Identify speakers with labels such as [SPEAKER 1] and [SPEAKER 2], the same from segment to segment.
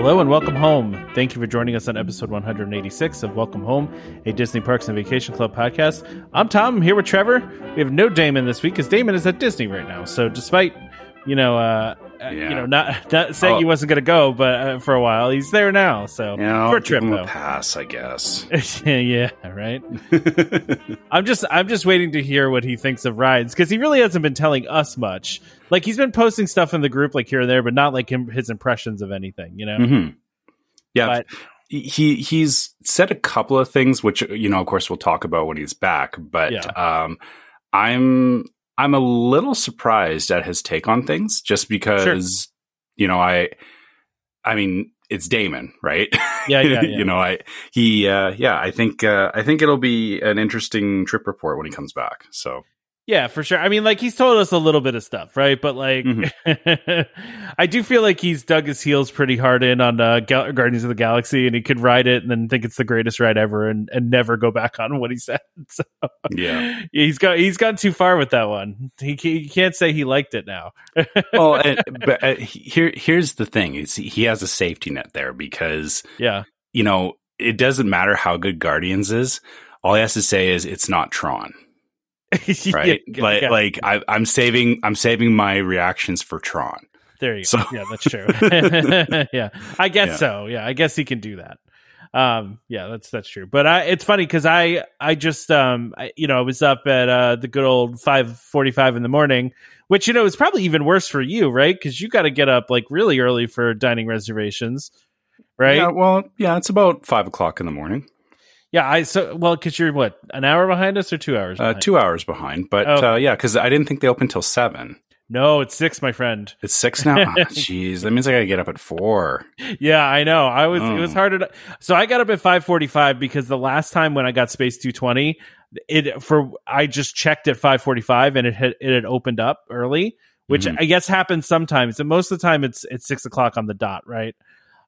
[SPEAKER 1] Hello and welcome home. Thank you for joining us on episode 186 of Welcome Home, a Disney Parks and Vacation Club podcast. I'm Tom. I'm here with Trevor. We have no Damon this week because Damon is at Disney right now. So despite you know, uh, uh you know, not not saying
[SPEAKER 2] Oh.
[SPEAKER 1] he wasn't going to go, but uh, for a while he's there now. So
[SPEAKER 2] You know,
[SPEAKER 1] for a trip
[SPEAKER 2] give him
[SPEAKER 1] though.
[SPEAKER 2] a pass, I guess.
[SPEAKER 1] yeah, right. I'm just I'm just waiting to hear what he thinks of rides because he really hasn't been telling us much. Like he's been posting stuff in the group like here and there, but not like him, his impressions of anything. You know.
[SPEAKER 2] hmm Yeah,
[SPEAKER 1] But
[SPEAKER 2] he he's said a couple of things, which you know, of course, we'll talk about when he's back. But
[SPEAKER 1] Yeah.
[SPEAKER 2] um, I'm I'm a little surprised at his take on things, just because you know I, I mean, it's Damon, right?
[SPEAKER 1] Yeah, yeah, yeah.
[SPEAKER 2] you know, I he uh, yeah, I think uh, I think it'll be an interesting trip report when he comes back. So
[SPEAKER 1] Yeah, for sure. I mean, like he's told us a little bit of stuff, right? But like, I do feel like he's dug his heels pretty hard in on uh, Gal- Guardians of the Galaxy, and he could ride it and then think it's the greatest ride ever, and, and never go back on what he said. So
[SPEAKER 2] yeah.
[SPEAKER 1] he's got he's gone too far with that one. He, he can't say he liked it now.
[SPEAKER 2] well, and, but uh, here here's the thing: is he has a safety net there because
[SPEAKER 1] yeah,
[SPEAKER 2] you know it doesn't matter how good Guardians is. All he has to say is it's not Tron, right?
[SPEAKER 1] Yeah,
[SPEAKER 2] like,
[SPEAKER 1] yeah.
[SPEAKER 2] like I, I'm saving I'm saving my reactions for Tron.
[SPEAKER 1] There you
[SPEAKER 2] So-
[SPEAKER 1] go. Yeah, that's true. yeah, I guess
[SPEAKER 2] Yeah.
[SPEAKER 1] so. Yeah, I guess he can do that. Um, yeah, that's that's true. But I, it's funny because I, I just, um, I, you know, I was up at uh, the good old five forty-five in the morning, which you know is probably even worse for you, right? Because you got to get up like really early for dining reservations, right?
[SPEAKER 2] Yeah, well, yeah, it's about five o'clock in the morning.
[SPEAKER 1] Yeah, I so well because you're what an hour behind us or two hours?
[SPEAKER 2] Uh, two hours behind, but
[SPEAKER 1] Oh.
[SPEAKER 2] uh, yeah, because I didn't think they opened till seven.
[SPEAKER 1] No, it's six, my friend.
[SPEAKER 2] It's six now. Ah, Jeez, that means I got to get up at four.
[SPEAKER 1] Yeah, I know. I was it was
[SPEAKER 2] Oh.
[SPEAKER 1] hard to so I got up at five forty five because the last time when I got Space two twenty, it for I just checked at five forty five and it had it had opened up early, which
[SPEAKER 2] Mhm.
[SPEAKER 1] I guess happens sometimes. And most of the time it's it's six o'clock on the dot, right?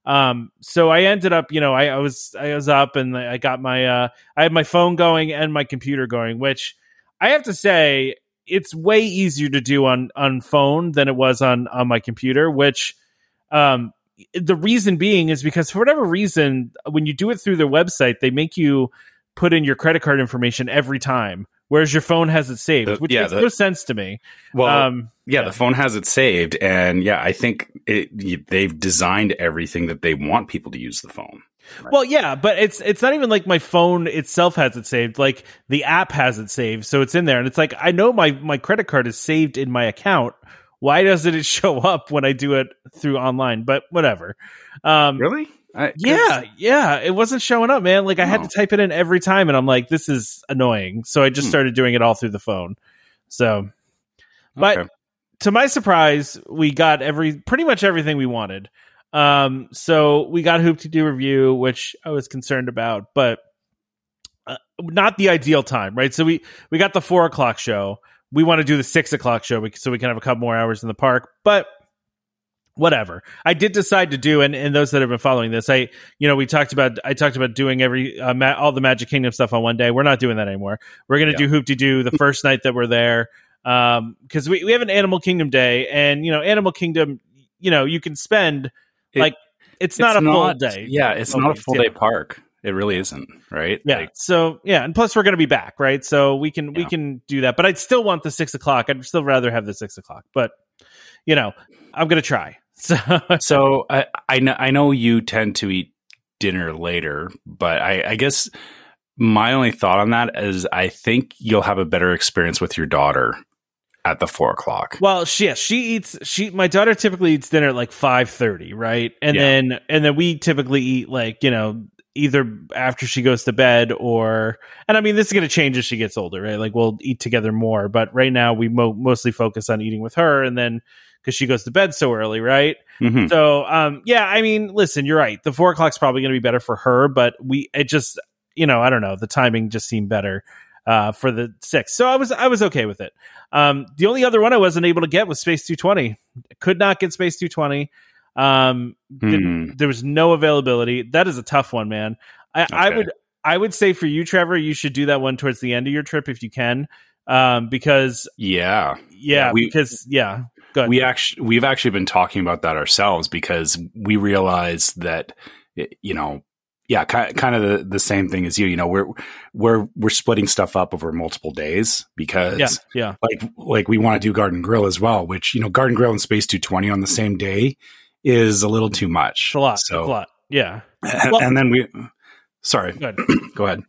[SPEAKER 1] Um, so I ended up, you know, I, I was I was up and I got my uh I had my phone going and my computer going, which I have to say it's way easier to do on on phone than it was on on my computer, which um the reason being is because for whatever reason when you do it through their website they make you put in your credit card information every time whereas your phone has it saved
[SPEAKER 2] The-
[SPEAKER 1] which
[SPEAKER 2] yeah,
[SPEAKER 1] makes
[SPEAKER 2] the-
[SPEAKER 1] no sense to me
[SPEAKER 2] Well,
[SPEAKER 1] um
[SPEAKER 2] yeah,
[SPEAKER 1] yeah.
[SPEAKER 2] the phone has it saved, and yeah, I think it, they've designed everything that they want people to use the phone.
[SPEAKER 1] Well, yeah, but it's it's not even like my phone itself has it saved. Like the app has it saved, so it's in there, and it's like I know my my credit card is saved in my account. Why doesn't it show up when I do it through online? But whatever. Um,
[SPEAKER 2] Really? I,
[SPEAKER 1] yeah, yeah, it wasn't showing up, man. Like I had
[SPEAKER 2] Oh.
[SPEAKER 1] to type it in every time, and I'm like, this is annoying. So I just
[SPEAKER 2] Hmm.
[SPEAKER 1] started doing it all through the phone. So, but
[SPEAKER 2] Okay.
[SPEAKER 1] to my surprise, we got every pretty much everything we wanted. Um, so we got Hoop-Dee-Doo Revue, which I was concerned about, but uh, not the ideal time, right? So we we got the four o'clock show. We want to do the six o'clock show so we can have a couple more hours in the park, but whatever. I did decide to do, and, and those that have been following this, I you know we talked about I talked about doing every uh, ma- all the Magic Kingdom stuff on one day. We're not doing that anymore. We're gonna
[SPEAKER 2] Yeah.
[SPEAKER 1] do Hoop-Dee-Doo the first night that we're there um because we, we have an animal kingdom day and you know animal kingdom you know you can spend
[SPEAKER 2] It-
[SPEAKER 1] like it's, not a full day
[SPEAKER 2] Yeah, it's not a full
[SPEAKER 1] Yeah.
[SPEAKER 2] day park. It really isn't, right?
[SPEAKER 1] yeah
[SPEAKER 2] Like,
[SPEAKER 1] so yeah and plus we're gonna be back right so we can we can do that but i'd still want the six o'clock i'd still rather have the six o'clock but you know i'm gonna try so
[SPEAKER 2] so I, I know I know you tend to eat dinner later, but I, I guess my only thought on that is I think you'll have a better experience with your daughter at the four o'clock.
[SPEAKER 1] Well, she yeah, she eats she my daughter typically eats dinner at like five thirty, right? And
[SPEAKER 2] Yeah.
[SPEAKER 1] then and then we typically eat like, you know, either after she goes to bed or and I mean this is going to change as she gets older, right? Like we'll eat together more, but right now we mo- mostly focus on eating with her and then because she goes to bed so early, right?
[SPEAKER 2] Mhm.
[SPEAKER 1] So, um, yeah, I mean, listen, you're right. The four o'clock's probably going to be better for her, but we, it just, you know, I don't know. The timing just seemed better. uh, for the six. So I was I was okay with it. Um, the only other one I wasn't able to get was Space 220. Could not get Space 220. Um,
[SPEAKER 2] Hmm.
[SPEAKER 1] there was no availability. That is a tough one, man. I, I would I would say for you, Trevor, you should do that one towards the end of your trip if you can, um, because
[SPEAKER 2] Yeah.
[SPEAKER 1] yeah,
[SPEAKER 2] Yeah, we-
[SPEAKER 1] because yeah.
[SPEAKER 2] We actually we've actually been talking about that ourselves because we realize that you know yeah kind of the, the same thing as you you know we're we're we're splitting stuff up over multiple days because
[SPEAKER 1] yeah, yeah,
[SPEAKER 2] like like we want to do garden grill as well which you know garden grill and space 220 on the same day is a little too much.
[SPEAKER 1] It's a lot,
[SPEAKER 2] so
[SPEAKER 1] a lot. Yeah,
[SPEAKER 2] and,
[SPEAKER 1] Well-
[SPEAKER 2] and then we sorry. Go ahead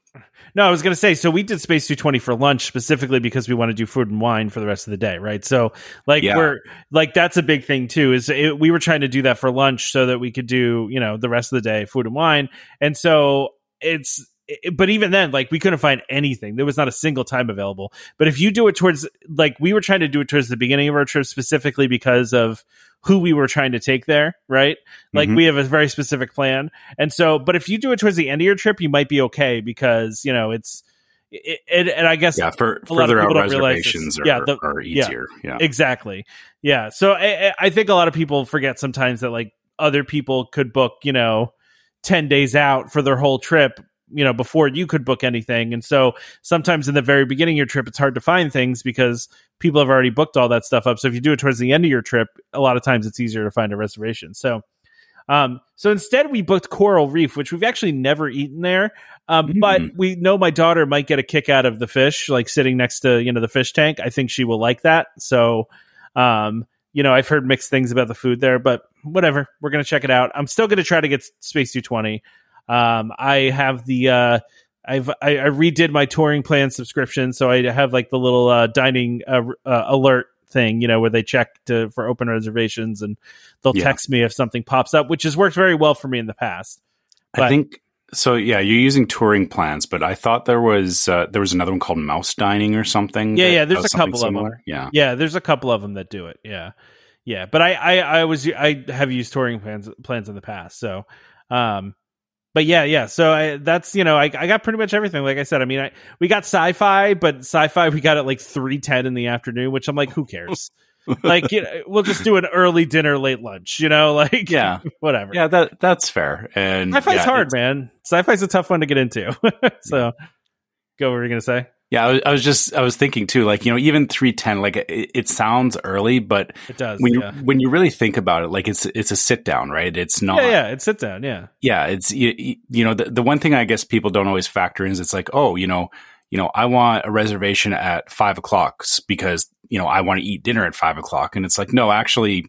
[SPEAKER 1] No, I was going to say, so we did Space 220 for lunch specifically because we want to do food and wine for the rest of the day, right? So, like,
[SPEAKER 2] Yeah.
[SPEAKER 1] we're like, that's a big thing too, is it, we were trying to do that for lunch so that we could do, you know, the rest of the day food and wine. And so it's, it, but even then, like, we couldn't find anything. There was not a single time available. But if you do it towards, like, we were trying to do it towards the beginning of our trip specifically because of who we were trying to take there, right? Like,
[SPEAKER 2] Mhm.
[SPEAKER 1] we have a very specific plan. And so, but if you do it towards the end of your trip, you might be okay because, you know, it's, it, it, and I guess
[SPEAKER 2] yeah for
[SPEAKER 1] a lot of
[SPEAKER 2] further out
[SPEAKER 1] people don't realize this.
[SPEAKER 2] reservations are,
[SPEAKER 1] Yeah, the-
[SPEAKER 2] are easier yeah,
[SPEAKER 1] Exactly. Yeah. So I, I- I think a lot of people forget sometimes that like other people could book, you know, 10 days out for their whole trip, you know, before you could book anything. And so sometimes in the very beginning of your trip, it's hard to find things because people have already booked all that stuff up. So if you do it towards the end of your trip, a lot of times it's easier to find a reservation. So, um, so instead we booked Coral Reef, which we've actually never eaten there. Um,
[SPEAKER 2] Mm.
[SPEAKER 1] but we know my daughter might get a kick out of the fish, like sitting next to, you know, the fish tank. I think she will like that. So, um, you know, I've heard mixed things about the food there, but whatever. We're going to check it out. I'm still going to try to get Space 220. Um, I have the, uh, I've, I, I redid my touring plan subscription. So I have like the little, uh, dining, uh, uh, alert thing, you know, where they check to, for open reservations and they'll
[SPEAKER 2] Yeah.
[SPEAKER 1] text me if something pops up, which has worked very well for me in the past.
[SPEAKER 2] I think so. Yeah, you're using touring plans, but I thought there was uh, there was another one called Mouse Dining or something.
[SPEAKER 1] Yeah,
[SPEAKER 2] that
[SPEAKER 1] yeah, there's a couple
[SPEAKER 2] something
[SPEAKER 1] of them.
[SPEAKER 2] similar. Yeah,
[SPEAKER 1] Yeah, there's a couple of them that do it. Yeah, yeah, but I, I, I was, I have used touring plans, plans in the past. So, um, but yeah, yeah. So I, that's you know, I, I got pretty much everything. Like I said, I mean, I we got sci-fi, but sci-fi we got at like three ten in the afternoon, which I'm like, who cares? like, you know, we'll just do an early dinner, late lunch. You know, like
[SPEAKER 2] Yeah.
[SPEAKER 1] whatever.
[SPEAKER 2] yeah, that that's fair. And
[SPEAKER 1] Sci-fi's
[SPEAKER 2] yeah,
[SPEAKER 1] hard, man. Sci-fi's a tough one to get into. so, go. What were you gonna say?
[SPEAKER 2] Yeah, I was, I was just I was thinking too, like you know, even three ten, like it, it sounds early, but
[SPEAKER 1] It does.
[SPEAKER 2] when
[SPEAKER 1] yeah.
[SPEAKER 2] you when you really think about it, like it's it's a sit down, right? It's not.
[SPEAKER 1] yeah, yeah. It's sit down. Yeah.
[SPEAKER 2] yeah, it's you, you know the, the one thing I guess people don't always factor in is it's like oh you know you know I want a reservation at five o'clock because you know I want to eat dinner at five o'clock and it's like no actually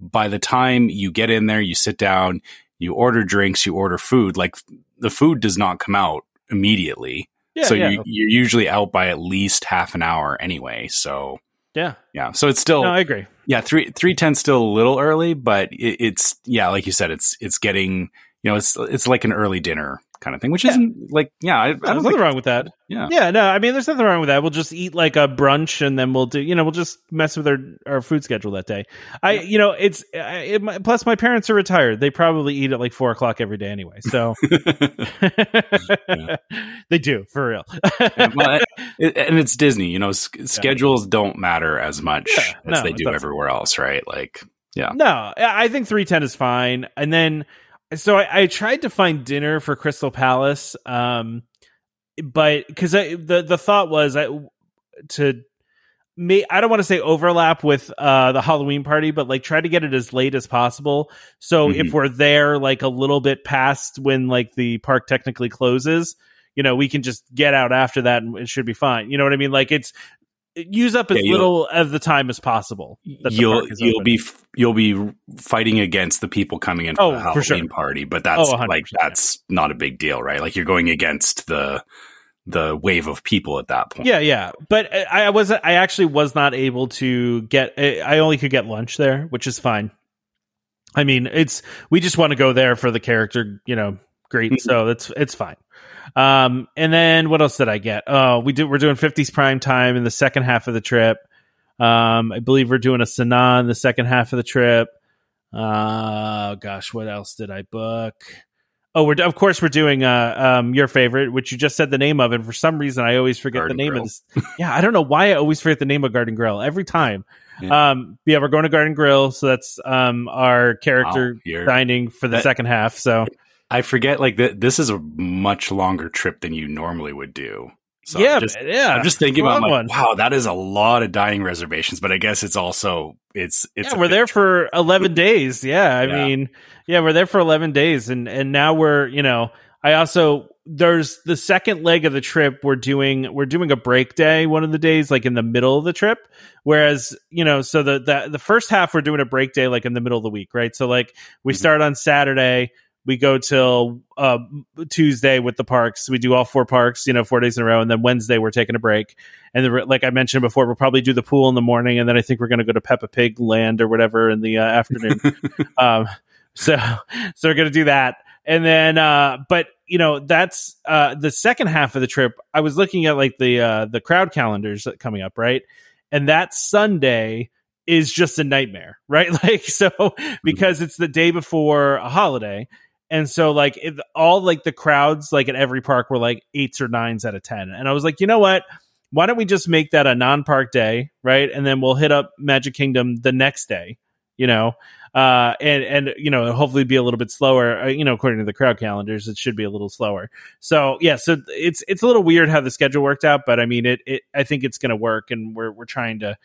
[SPEAKER 2] by the time you get in there you sit down you order drinks you order food like the food does not come out immediately
[SPEAKER 1] Yeah.
[SPEAKER 2] so
[SPEAKER 1] yeah.
[SPEAKER 2] you, you're usually out by at least half an hour anyway so
[SPEAKER 1] yeah.
[SPEAKER 2] yeah so it's still
[SPEAKER 1] No, I agree.
[SPEAKER 2] yeah, three three ten still a little early, but it, it's yeah, like you said, it's it's getting you know it's it's like an early dinner kind of thing, which
[SPEAKER 1] Yeah.
[SPEAKER 2] isn't like yeah, I, I don't
[SPEAKER 1] nothing
[SPEAKER 2] think,
[SPEAKER 1] wrong with that.
[SPEAKER 2] yeah.
[SPEAKER 1] Yeah, no, I mean, there's nothing wrong with that. We'll just eat like a brunch, and then we'll do, you know, we'll just mess with our our food schedule that day. I, you know, it's it, plus my parents are retired. They probably eat at like four o'clock every day anyway. So they do for real.
[SPEAKER 2] well, it, and it's Disney, you know, s- schedules don't matter as much
[SPEAKER 1] Yeah,
[SPEAKER 2] as
[SPEAKER 1] no,
[SPEAKER 2] they do everywhere else, right? Like yeah,
[SPEAKER 1] No, I I think three ten is fine. And then, so I, I tried to find dinner for Crystal Palace, um, but because the the thought was I to me I don't want to say overlap with uh the Halloween party, but like try to get it as late as possible. So if
[SPEAKER 2] Mhm.
[SPEAKER 1] we're there like a little bit past when like the park technically closes. You know, we can just get out after that and it should be fine. You know what I mean? Like it's use up as
[SPEAKER 2] Yeah,
[SPEAKER 1] little of the time as possible.
[SPEAKER 2] you'll you'll
[SPEAKER 1] open.
[SPEAKER 2] be you'll be fighting against the people coming in for
[SPEAKER 1] Oh,
[SPEAKER 2] the
[SPEAKER 1] for
[SPEAKER 2] Halloween
[SPEAKER 1] sure.
[SPEAKER 2] party, but that's
[SPEAKER 1] Oh,
[SPEAKER 2] like that's not a big deal, right? Like you're going against the the wave of people at that point.
[SPEAKER 1] Yeah, yeah, but I, I was I actually was not able to get. I only could get lunch there, which is fine. I mean, it's we just want to go there for the character, you know, great.
[SPEAKER 2] Mhm.
[SPEAKER 1] So it's it's fine. Um, and then what else did I get? Oh, we do. We're doing 50s prime time in the second half of the trip. Um, I believe we're doing a Sanaa in the second half of the trip. Uh, gosh, what else did I book? Oh, we're of course we're doing uh um your favorite, which you just said the name of, and for some reason I always forget
[SPEAKER 2] Garden
[SPEAKER 1] the name
[SPEAKER 2] Grill.
[SPEAKER 1] of this. Yeah, I don't know why I always forget the name of Garden Grill every time.
[SPEAKER 2] Yeah.
[SPEAKER 1] Um, yeah, we're going to Garden Grill, so that's um our character
[SPEAKER 2] Wow,
[SPEAKER 1] dining for the
[SPEAKER 2] that-
[SPEAKER 1] second half. So
[SPEAKER 2] I forget like th- this is a much longer trip than you normally would do. So
[SPEAKER 1] yeah,
[SPEAKER 2] I'm just,
[SPEAKER 1] yeah.
[SPEAKER 2] I'm just thinking about like,
[SPEAKER 1] one.
[SPEAKER 2] wow, that is a lot of dining reservations, but I guess it's also it's it's
[SPEAKER 1] yeah, we're there
[SPEAKER 2] trip.
[SPEAKER 1] for 11 days. Yeah. I
[SPEAKER 2] Yeah.
[SPEAKER 1] mean, yeah, we're there for 11 days and, and now we're, you know, I also, there's the second leg of the trip. We're doing, we're doing a break day one of the days, like in the middle of the trip. Whereas, you know, so the, the, the first half, we're doing a break day, like in the middle of the week, right? So like we
[SPEAKER 2] Mhm.
[SPEAKER 1] start on Saturday. We go till uh, Tuesday with the parks. We do all four parks, you know, four days in a row, and then Wednesday we're taking a break. And then, like I mentioned before, we'll probably do the pool in the morning, and then I think we're going to go to Peppa Pig Land or whatever in the uh, afternoon. um, so, so we're going to do that, and then, uh, but you know, that's uh, the second half of the trip. I was looking at like the uh, the crowd calendars that coming up, right? And that Sunday is just a nightmare, right? Like, so because it's the day before a holiday. And so like if all like the crowds like at every park were like eights or nines out of 10. And I was like, you know what? Why don't we just make that a non-park day, right? And then we'll hit up Magic Kingdom the next day, you know, uh, and and you know, hopefully be a little bit slower. Uh, you know, according to the crowd calendars, it should be a little slower. So yeah, so it's it's a little weird how the schedule worked out, but I mean, it it I think it's going to work, and we're we're trying to,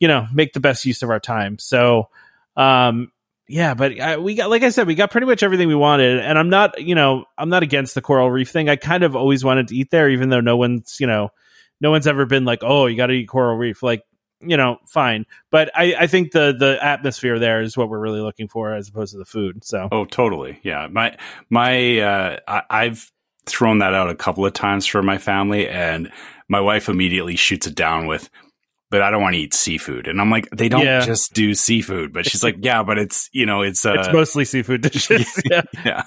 [SPEAKER 1] you know, make the best use of our time. So, um, yeah, but I, we got, like I said, we got pretty much everything we wanted, and I'm not, you know, I'm not against the coral reef thing. I kind of always wanted to eat there, even though no one's, you know, no one's ever been like, oh, you got to eat coral reef. Like, you know, fine. But I, I think the the atmosphere there is what we're really looking for, as opposed to the food. So,
[SPEAKER 2] Oh, totally. Yeah. My my uh I, I've thrown that out a couple of times for my family and my wife immediately shoots it down with but I don't want to eat seafood. And I'm like, they don't
[SPEAKER 1] Yeah.
[SPEAKER 2] just do seafood. But she's like, yeah, but it's, you know, it's, uh,
[SPEAKER 1] it's mostly seafood dishes. yeah.
[SPEAKER 2] yeah.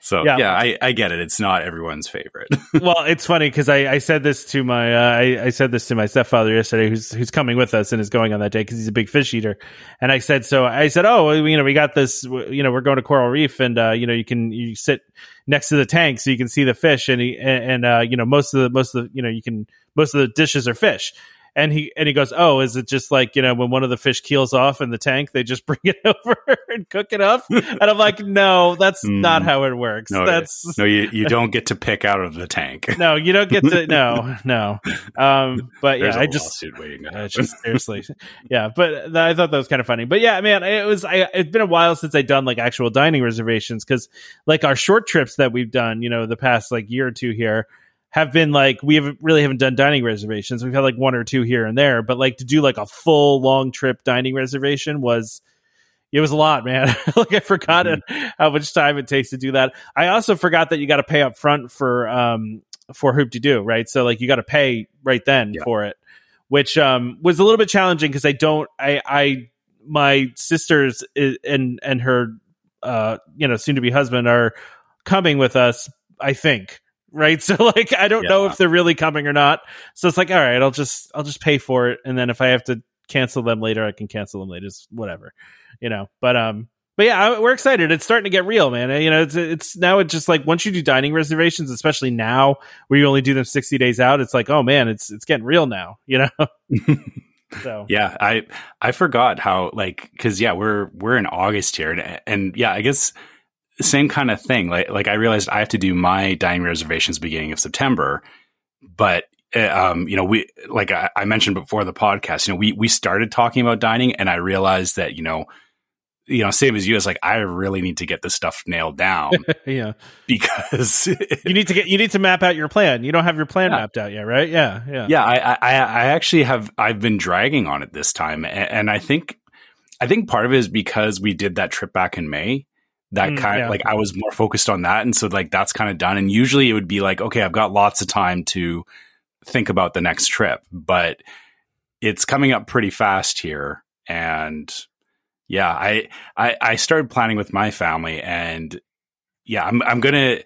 [SPEAKER 2] So
[SPEAKER 1] Yeah.
[SPEAKER 2] yeah, I, I get it. It's not everyone's favorite.
[SPEAKER 1] well, it's funny because I, I said this to my uh, I, I said this to my stepfather yesterday, who's who's coming with us and is going on that day because he's a big fish eater. And I said, so I said, oh, you know, we got this, you know, we're going to Coral Reef, and uh, you know, you can you sit next to the tank so you can see the fish, and he and, uh, you know, most of the most of the you know, you can most of the dishes are fish. And he and he goes, oh, is it just like you know when one of the fish keels off in the tank, they just bring it over and cook it up? And I'm like, no, that's
[SPEAKER 2] Mm.
[SPEAKER 1] not how it works.
[SPEAKER 2] No,
[SPEAKER 1] that's
[SPEAKER 2] no, you, you don't get to pick out of the tank.
[SPEAKER 1] no, you don't get to no, no. Um, but yeah, I just
[SPEAKER 2] lawsuit waiting to
[SPEAKER 1] uh, just seriously, yeah. But th- I thought that was kind of funny. But yeah, man, it was. I, it's been a while since I've done like actual dining reservations because like our short trips that we've done, you know, the past like year or two here have been like we haven't really haven't done dining reservations. We've had like one or two here and there, but like to do like a full long trip dining reservation was it was a lot, man. like I forgot it, how much time it takes to do that. I also forgot that you got to pay up front for um for Hoop-Dee-Doo, right? So like you got to pay right then
[SPEAKER 2] Yeah.
[SPEAKER 1] for it, which um was a little bit challenging because I don't I I my sisters i- and and her uh you know soon to be husband are coming with us, I think. Right. So like I don't know if they're really coming or not. So it's like, all right, I'll just I'll just pay for it. And then if I have to cancel them later, I can cancel them later. It's whatever. You know. But um but yeah, I, we're excited. It's starting to get real, man. You know, it's it's now it's just like once you do dining reservations, especially now where you only do them sixty days out, it's like, oh man, it's it's getting real now. You know. so
[SPEAKER 2] Yeah, I I forgot how like because yeah we're we're in August here and, and yeah I guess same kind of thing like like I realized I have to do my dining reservations beginning of September, but uh, um you know we like I, I mentioned before the podcast you know we we started talking about dining and I realized that you know you know same as you it's like I really need to get this stuff nailed down
[SPEAKER 1] yeah,
[SPEAKER 2] because
[SPEAKER 1] you need to get you need to map out your plan. You don't have your plan
[SPEAKER 2] Yeah.
[SPEAKER 1] mapped out yet, right? Yeah, yeah,
[SPEAKER 2] yeah I, I i actually have i've been dragging on it this time a- and, i think i think part of it is because we did that trip back in may that
[SPEAKER 1] Mm,
[SPEAKER 2] kind
[SPEAKER 1] yeah.
[SPEAKER 2] of like i was more focused on that and so like that's kind of done and usually it would be like okay i've got lots of time to think about the next trip but it's coming up pretty fast here and yeah i i, I started planning with my family and yeah i'm, I'm gonna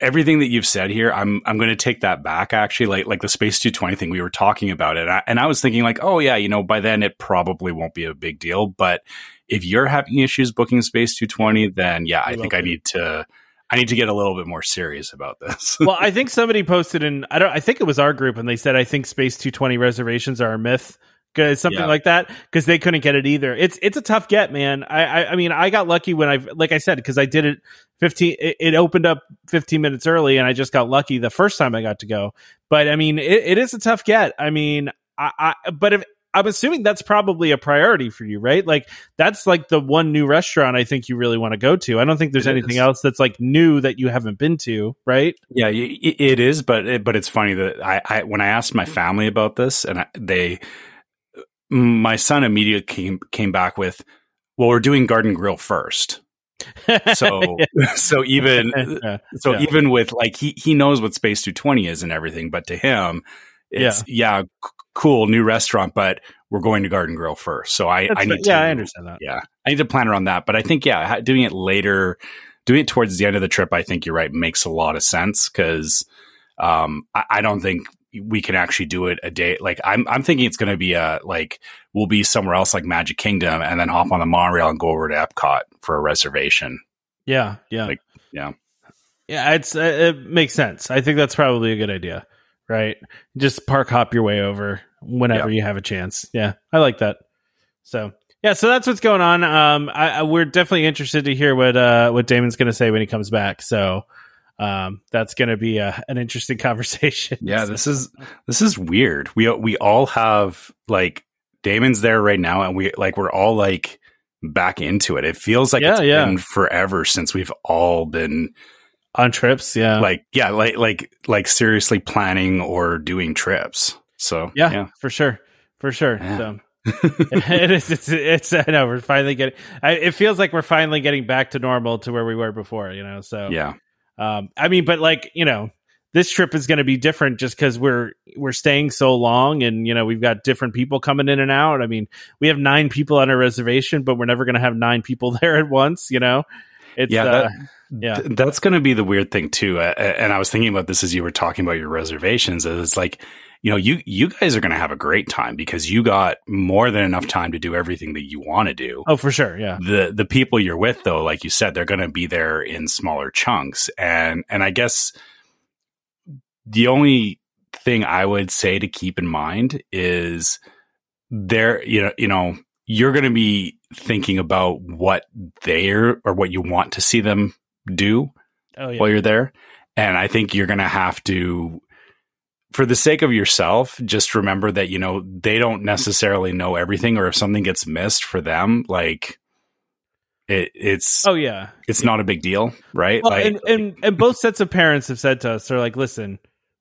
[SPEAKER 2] everything that you've said here, I'm I'm going to take that back. Actually, like like the Space 220 thing, we were talking about it, I, and I was thinking like, oh yeah, you know, by then it probably won't be a big deal. But if you're having issues booking Space 220, then yeah, I
[SPEAKER 1] We
[SPEAKER 2] think I
[SPEAKER 1] do.
[SPEAKER 2] need to I need to get a little bit more serious about this.
[SPEAKER 1] well, I think somebody posted in I don't I think it was our group and they said I think Space 220 reservations are a myth. 'Cause Something
[SPEAKER 2] Yeah.
[SPEAKER 1] like that because they couldn't get it either. It's it's a tough get, man. I I, I mean I got lucky when I like I said because I did it fifteen. It, it opened up fifteen minutes early, and I just got lucky the first time I got to go. But I mean it, it is a tough get. I mean I, I but if I'm assuming that's probably a priority for you, right? Like that's like the one new restaurant I think you really want to go to. I don't think there's
[SPEAKER 2] It
[SPEAKER 1] anything
[SPEAKER 2] is.
[SPEAKER 1] else that's like new that you haven't been to, right?
[SPEAKER 2] Yeah, it is, but it, but it's funny that I, I when I asked my family about this, and I, they, my son immediately came came back with, "Well, we're doing Garden Grill first. So so even
[SPEAKER 1] Yeah.
[SPEAKER 2] so
[SPEAKER 1] Yeah.
[SPEAKER 2] even with like he he knows what Space Two Twenty is and everything, but to him, it's yeah, c- cool new restaurant, but we're going to Garden Grill first. So I
[SPEAKER 1] That's
[SPEAKER 2] I need to
[SPEAKER 1] yeah, I understand that.
[SPEAKER 2] yeah, I need to plan around that. But I think, yeah, doing it later, doing it towards the end of the trip, I think you're right, makes a lot of sense because um, I, I don't think we can actually do it a day. Like I'm, I'm thinking it's going to be a like we'll be somewhere else like Magic Kingdom, and then hop on the monorail and go over to Epcot for a reservation.
[SPEAKER 1] Yeah, yeah,
[SPEAKER 2] Like, yeah.
[SPEAKER 1] yeah. It's it makes sense. I think that's probably a good idea, right? Just park hop your way over whenever you have a chance. Yeah, I like that. So yeah, so that's what's going on. Um, I, I we're definitely interested to hear what uh what Damon's going to say when he comes back. So. Um, that's going to be a, an interesting conversation.
[SPEAKER 2] Yeah, this is this is weird. We we all have like Damon's there right now, and we like we're all like back into it. It feels like
[SPEAKER 1] Yeah,
[SPEAKER 2] it's
[SPEAKER 1] yeah.
[SPEAKER 2] been forever since we've all been
[SPEAKER 1] on trips. Yeah,
[SPEAKER 2] like yeah like like like seriously planning or doing trips so
[SPEAKER 1] yeah,
[SPEAKER 2] yeah
[SPEAKER 1] for sure, for sure.
[SPEAKER 2] Yeah.
[SPEAKER 1] So it is. It's. It's. I know we're finally getting. I, it feels like we're finally getting back to normal to where we were before. You know. So
[SPEAKER 2] yeah
[SPEAKER 1] Um. I mean, but like you know, this trip is going to be different just because we're we're staying so long, and you know we've got different people coming in and out. I mean, we have nine people on our reservation, but we're never going to have nine people there at once. You know. It's.
[SPEAKER 2] Yeah,
[SPEAKER 1] uh,
[SPEAKER 2] that-
[SPEAKER 1] yeah.
[SPEAKER 2] Th- that's going to be the weird thing too uh, and i was thinking about this as you were talking about your reservations is it's like you know you you guys are going to have a great time because you got more than enough time to do everything that you want to do
[SPEAKER 1] oh, for sure. Yeah.
[SPEAKER 2] the the people you're with though like you said they're going to be there in smaller chunks and and i guess the only thing i would say to keep in mind is there you know you know you're going to be thinking about what they're or what you want to see them do
[SPEAKER 1] Oh yeah.
[SPEAKER 2] while you're there and i think you're going to have to for the sake of yourself just remember that you know they don't necessarily know everything or if something gets missed for them like it, it's
[SPEAKER 1] Oh yeah.
[SPEAKER 2] it's not a big deal right
[SPEAKER 1] Well,
[SPEAKER 2] like,
[SPEAKER 1] and, and and both sets of parents have said to us, they're like, listen,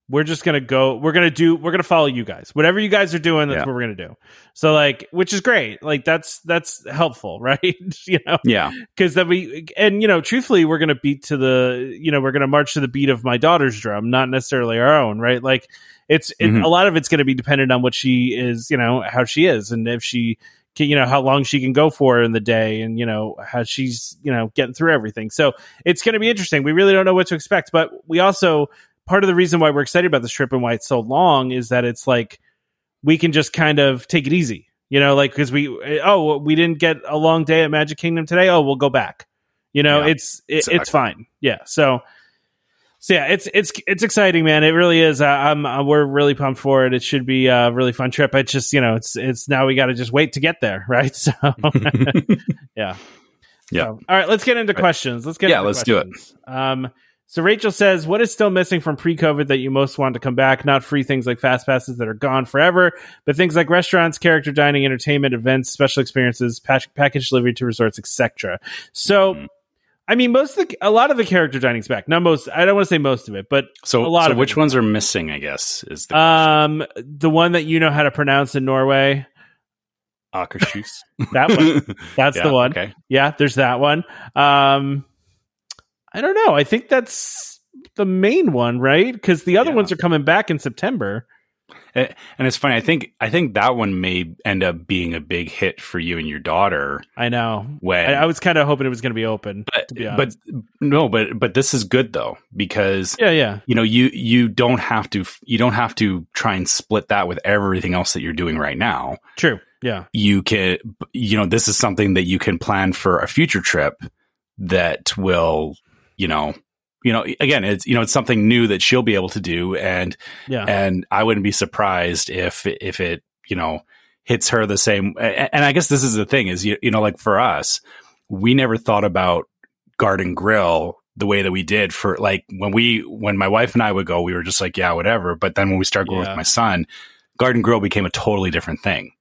[SPEAKER 1] we're just gonna go, we're gonna do, we're gonna follow you guys. Whatever you guys are doing, that's
[SPEAKER 2] Yeah.
[SPEAKER 1] what we're gonna do. So like, which is great. Like that's that's helpful, right? you know,
[SPEAKER 2] yeah
[SPEAKER 1] because then we and you know, truthfully, we're gonna beat to the, you know, we're gonna march to the beat of my daughter's drum, not necessarily our own, right? Like, it's it,
[SPEAKER 2] Mhm.
[SPEAKER 1] a lot of it's gonna be dependent on what she is, you know, how she is, and if she can, you know how long she can go for in the day and you know how she's you know getting through everything so it's going to be interesting we really don't know what to expect but we also part of the reason why we're excited about this trip and why it's so long is that it's like we can just kind of take it easy you know like because we oh we didn't get a long day at magic kingdom today oh we'll go back you know
[SPEAKER 2] Yeah,
[SPEAKER 1] it's it,
[SPEAKER 2] exactly.
[SPEAKER 1] it's fine yeah so so yeah, it's it's it's exciting, man. It really is. Uh, I'm uh, we're really pumped for it. It should be a really fun trip. It's just you know, it's it's now we got to just wait to get there, right? So yeah,
[SPEAKER 2] Yeah.
[SPEAKER 1] So, all right, let's get into
[SPEAKER 2] Right.
[SPEAKER 1] questions. Let's get
[SPEAKER 2] Yeah,
[SPEAKER 1] into
[SPEAKER 2] let's do it.
[SPEAKER 1] Um, so Rachel says, "What is still missing from pre-COVID that you most want to come back? Not free things like fast passes that are gone forever, but things like restaurants, character dining, entertainment, events, special experiences, pack- package delivery to resorts, etc." So.
[SPEAKER 2] Mhm.
[SPEAKER 1] I mean, most of the, a lot of the character dining's back. Not most. I don't want to say most of it, but
[SPEAKER 2] so
[SPEAKER 1] A lot
[SPEAKER 2] so
[SPEAKER 1] of
[SPEAKER 2] which ones are missing i guess is the
[SPEAKER 1] um, the one that you know how to pronounce in Norway,
[SPEAKER 2] Akershus.
[SPEAKER 1] that one. That's
[SPEAKER 2] Yeah,
[SPEAKER 1] the one.
[SPEAKER 2] okay
[SPEAKER 1] Yeah, there's that one. Um, I don't know. I think that's the main one, right? Because the other
[SPEAKER 2] Yeah.
[SPEAKER 1] ones are coming back in September.
[SPEAKER 2] and it's funny i think i think that one may end up being a big hit for you and your daughter
[SPEAKER 1] I know.
[SPEAKER 2] when
[SPEAKER 1] I, I was kind of hoping it was going to be open.
[SPEAKER 2] but,
[SPEAKER 1] to be
[SPEAKER 2] but no but but this is good though because
[SPEAKER 1] yeah, yeah,
[SPEAKER 2] you know you you don't have to you don't have to try and split that with everything else that you're doing right now
[SPEAKER 1] true. Yeah.
[SPEAKER 2] you can you know this is something that you can plan for a future trip that will you know you know again it's you know it's something new that she'll be able to do and
[SPEAKER 1] Yeah.
[SPEAKER 2] and I wouldn't be surprised if if it you know hits her the same and I guess this is the thing is you, you know like for us we never thought about garden grill the way that we did for like when we when my wife and I would go we were just like yeah whatever but then when we started going
[SPEAKER 1] Yeah.
[SPEAKER 2] with my son garden grill became a totally different thing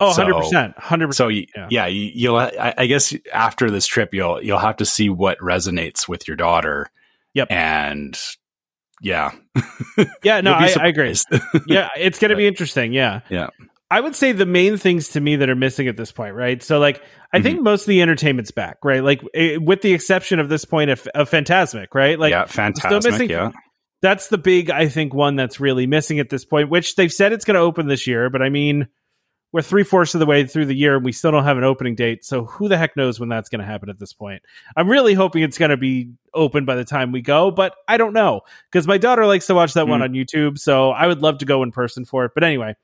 [SPEAKER 1] oh, 100%. 100%.
[SPEAKER 2] so you,
[SPEAKER 1] Yeah.
[SPEAKER 2] yeah, you, you'll. I, I guess after this trip, you'll you'll have to see what resonates with your daughter.
[SPEAKER 1] Yep.
[SPEAKER 2] And yeah,
[SPEAKER 1] yeah, no, I, I agree. yeah, it's going to be interesting. Yeah.
[SPEAKER 2] Yeah.
[SPEAKER 1] I would say the main things to me that are missing at this point, right? So, like, I think
[SPEAKER 2] Mm-hmm.
[SPEAKER 1] most of the entertainment's back, right? Like, eh, with the exception of this point of, of Fantasmic, right? Like,
[SPEAKER 2] yeah, fantastic.
[SPEAKER 1] missing-
[SPEAKER 2] yeah,
[SPEAKER 1] that's the big, I think, one that's really missing at this point, which they've said it's going to open this year, but I mean, we're three fourths of the way through the year and we still don't have an opening date. So who the heck knows when that's going to happen at this point? I'm really hoping it's going to be open by the time we go, but I don't know because my daughter likes to watch that one
[SPEAKER 2] Mm.
[SPEAKER 1] on YouTube. So I would love to go in person for it. But anyway,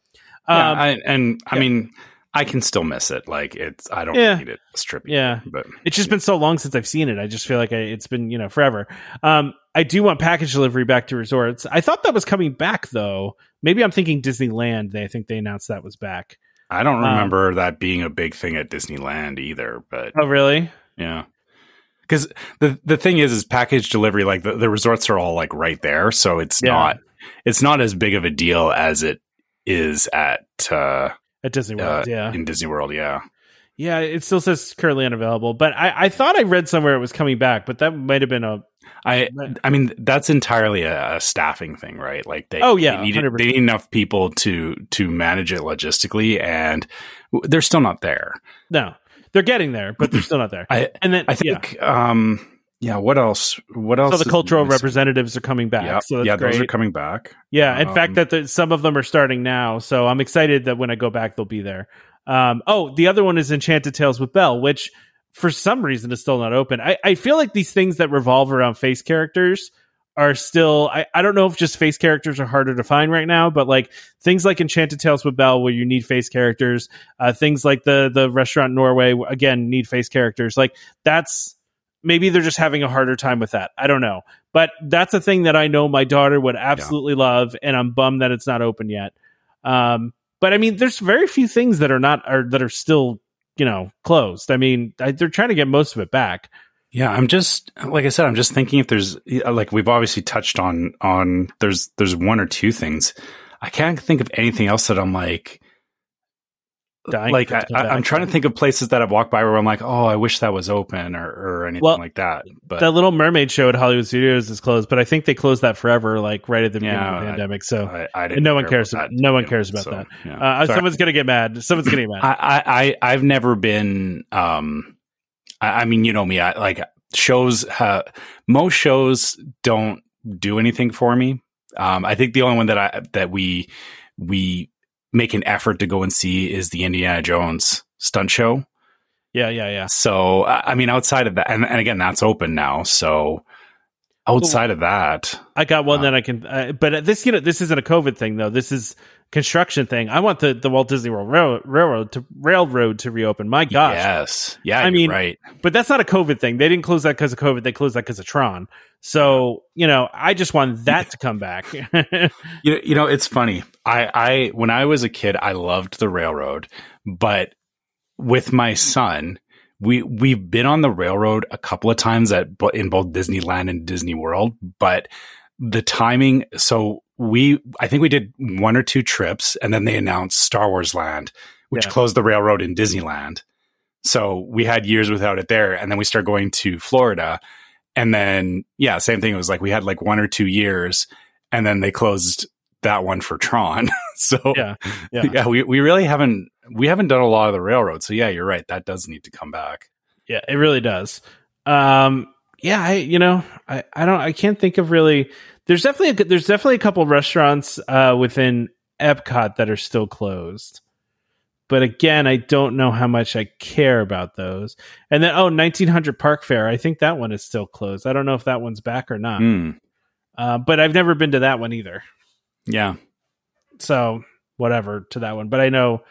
[SPEAKER 2] yeah.
[SPEAKER 1] um,
[SPEAKER 2] I, and I
[SPEAKER 1] yeah.
[SPEAKER 2] mean, I can still miss it. Like it's, I don't
[SPEAKER 1] Yeah.
[SPEAKER 2] need it stripping.
[SPEAKER 1] yeah,
[SPEAKER 2] but
[SPEAKER 1] it's just been so long since I've seen it. I just feel like I, it's been, you know, forever. Um, I do want package delivery back to resorts. I thought that was coming back though. Maybe I'm thinking Disneyland. They I think they announced that was back.
[SPEAKER 2] I don't
[SPEAKER 1] Um,
[SPEAKER 2] remember that being a big thing at Disneyland either. But
[SPEAKER 1] Oh, really?
[SPEAKER 2] yeah. Because the the thing is, is package delivery. Like the, the resorts are all like right there, so it's
[SPEAKER 1] Yeah.
[SPEAKER 2] not it's not as big of a deal as it is at uh,
[SPEAKER 1] At Disney
[SPEAKER 2] uh,
[SPEAKER 1] World, yeah.
[SPEAKER 2] in Disney World. Yeah,
[SPEAKER 1] Yeah, it still says currently unavailable, but I, I thought I read somewhere it was coming back, but that might have been a
[SPEAKER 2] I
[SPEAKER 1] Right.
[SPEAKER 2] I mean that's entirely a, a staffing thing, right? Like they
[SPEAKER 1] Oh, yeah,
[SPEAKER 2] they need, they need enough people to to manage it logistically, and they're still not there.
[SPEAKER 1] no. They're getting there, but they're still not there.
[SPEAKER 2] I
[SPEAKER 1] And then
[SPEAKER 2] I think um yeah. What else? What else?
[SPEAKER 1] so the cultural representatives are coming back.
[SPEAKER 2] Yeah,
[SPEAKER 1] so
[SPEAKER 2] yeah,
[SPEAKER 1] great.
[SPEAKER 2] those are coming back.
[SPEAKER 1] yeah, in
[SPEAKER 2] um,
[SPEAKER 1] fact, that the, some of them are starting now. So I'm excited that when I go back, they'll be there. Um, oh, the other one is Enchanted Tales with Belle, which for some reason is still not open. I, I feel like these things that revolve around face characters are still I, I don't know if just face characters are harder to find right now, but like things like Enchanted Tales with Belle where you need face characters, uh, things like the the restaurant Norway again need face characters. Like that's maybe they're just having a harder time with that. I don't know. But that's a thing that I know my daughter would absolutely love and I'm bummed that it's not open yet. Um but I mean there's very few things that are not are that are still, you know, closed. I mean, I, they're trying to get most of it back.
[SPEAKER 2] Yeah, I'm just like I said. I'm just thinking if there's uh, like we've obviously touched on on there's there's one or two things. I can't think of anything else that I'm like
[SPEAKER 1] Dying
[SPEAKER 2] like I,
[SPEAKER 1] to come
[SPEAKER 2] I,
[SPEAKER 1] back.
[SPEAKER 2] I'm trying to think of places that I've walked by where I'm like, oh, I wish that was open or or anything
[SPEAKER 1] Well,
[SPEAKER 2] like that. But
[SPEAKER 1] that Little Mermaid show at Hollywood Studios is closed, but I think they closed that forever, like right at the beginning
[SPEAKER 2] Yeah,
[SPEAKER 1] of the
[SPEAKER 2] I-
[SPEAKER 1] pandemic. So
[SPEAKER 2] I, I didn't
[SPEAKER 1] no one cares.
[SPEAKER 2] about
[SPEAKER 1] no one cares about
[SPEAKER 2] So,
[SPEAKER 1] that.
[SPEAKER 2] yeah.
[SPEAKER 1] Uh, someone's gonna get mad. Someone's gonna get mad.
[SPEAKER 2] I, I, I I've never been. Um, I, I mean, you know me. I like shows. Ha- most shows don't do anything for me. Um, I think the only one that I that we we make an effort to go and see is the Indiana Jones stunt show.
[SPEAKER 1] yeah, yeah, yeah.
[SPEAKER 2] So I mean, outside of that, and, and again, that's open now. So outside of that,
[SPEAKER 1] I got one
[SPEAKER 2] Uh,
[SPEAKER 1] that I can, uh, but this, you know, this isn't a COVID thing though. This is construction thing. I want the, the Walt Disney World Rail- Railroad to Railroad to reopen. My gosh,
[SPEAKER 2] yes, yeah,
[SPEAKER 1] I mean,
[SPEAKER 2] right.
[SPEAKER 1] but that's not a COVID thing. They didn't close that because of COVID. They closed that because of Tron. So you know, I just want that to come back.
[SPEAKER 2] You know, you know, it's funny. I, I, when I was a kid, I loved the railroad, but with my son, we we've been on the railroad a couple of times at in both Disneyland and Disney World, but the timing. So we, I think we did one or two trips, and then they announced Star Wars Land, which
[SPEAKER 1] Yeah.
[SPEAKER 2] closed the railroad in Disneyland. So we had years without it there, and then we started going to Florida, and then yeah, same thing. It was like we had like one or two years, and then they closed that one for Tron. so
[SPEAKER 1] yeah,
[SPEAKER 2] yeah,
[SPEAKER 1] yeah,
[SPEAKER 2] we, we really haven't we haven't done a lot of the railroad. So yeah, you're right. That does need to come back.
[SPEAKER 1] yeah. It really does. Um, yeah, I, you know, I, I don't, I can't think of really. There's definitely, a, there's definitely a couple restaurants uh, within Epcot that are still closed. But again, I don't know how much I care about those. And then, oh, 1900 Park Fair. I think that one is still closed. I don't know if that one's back or not.
[SPEAKER 2] Hmm.
[SPEAKER 1] Uh, but I've never been to that one either.
[SPEAKER 2] Yeah.
[SPEAKER 1] So whatever to that one. But I know,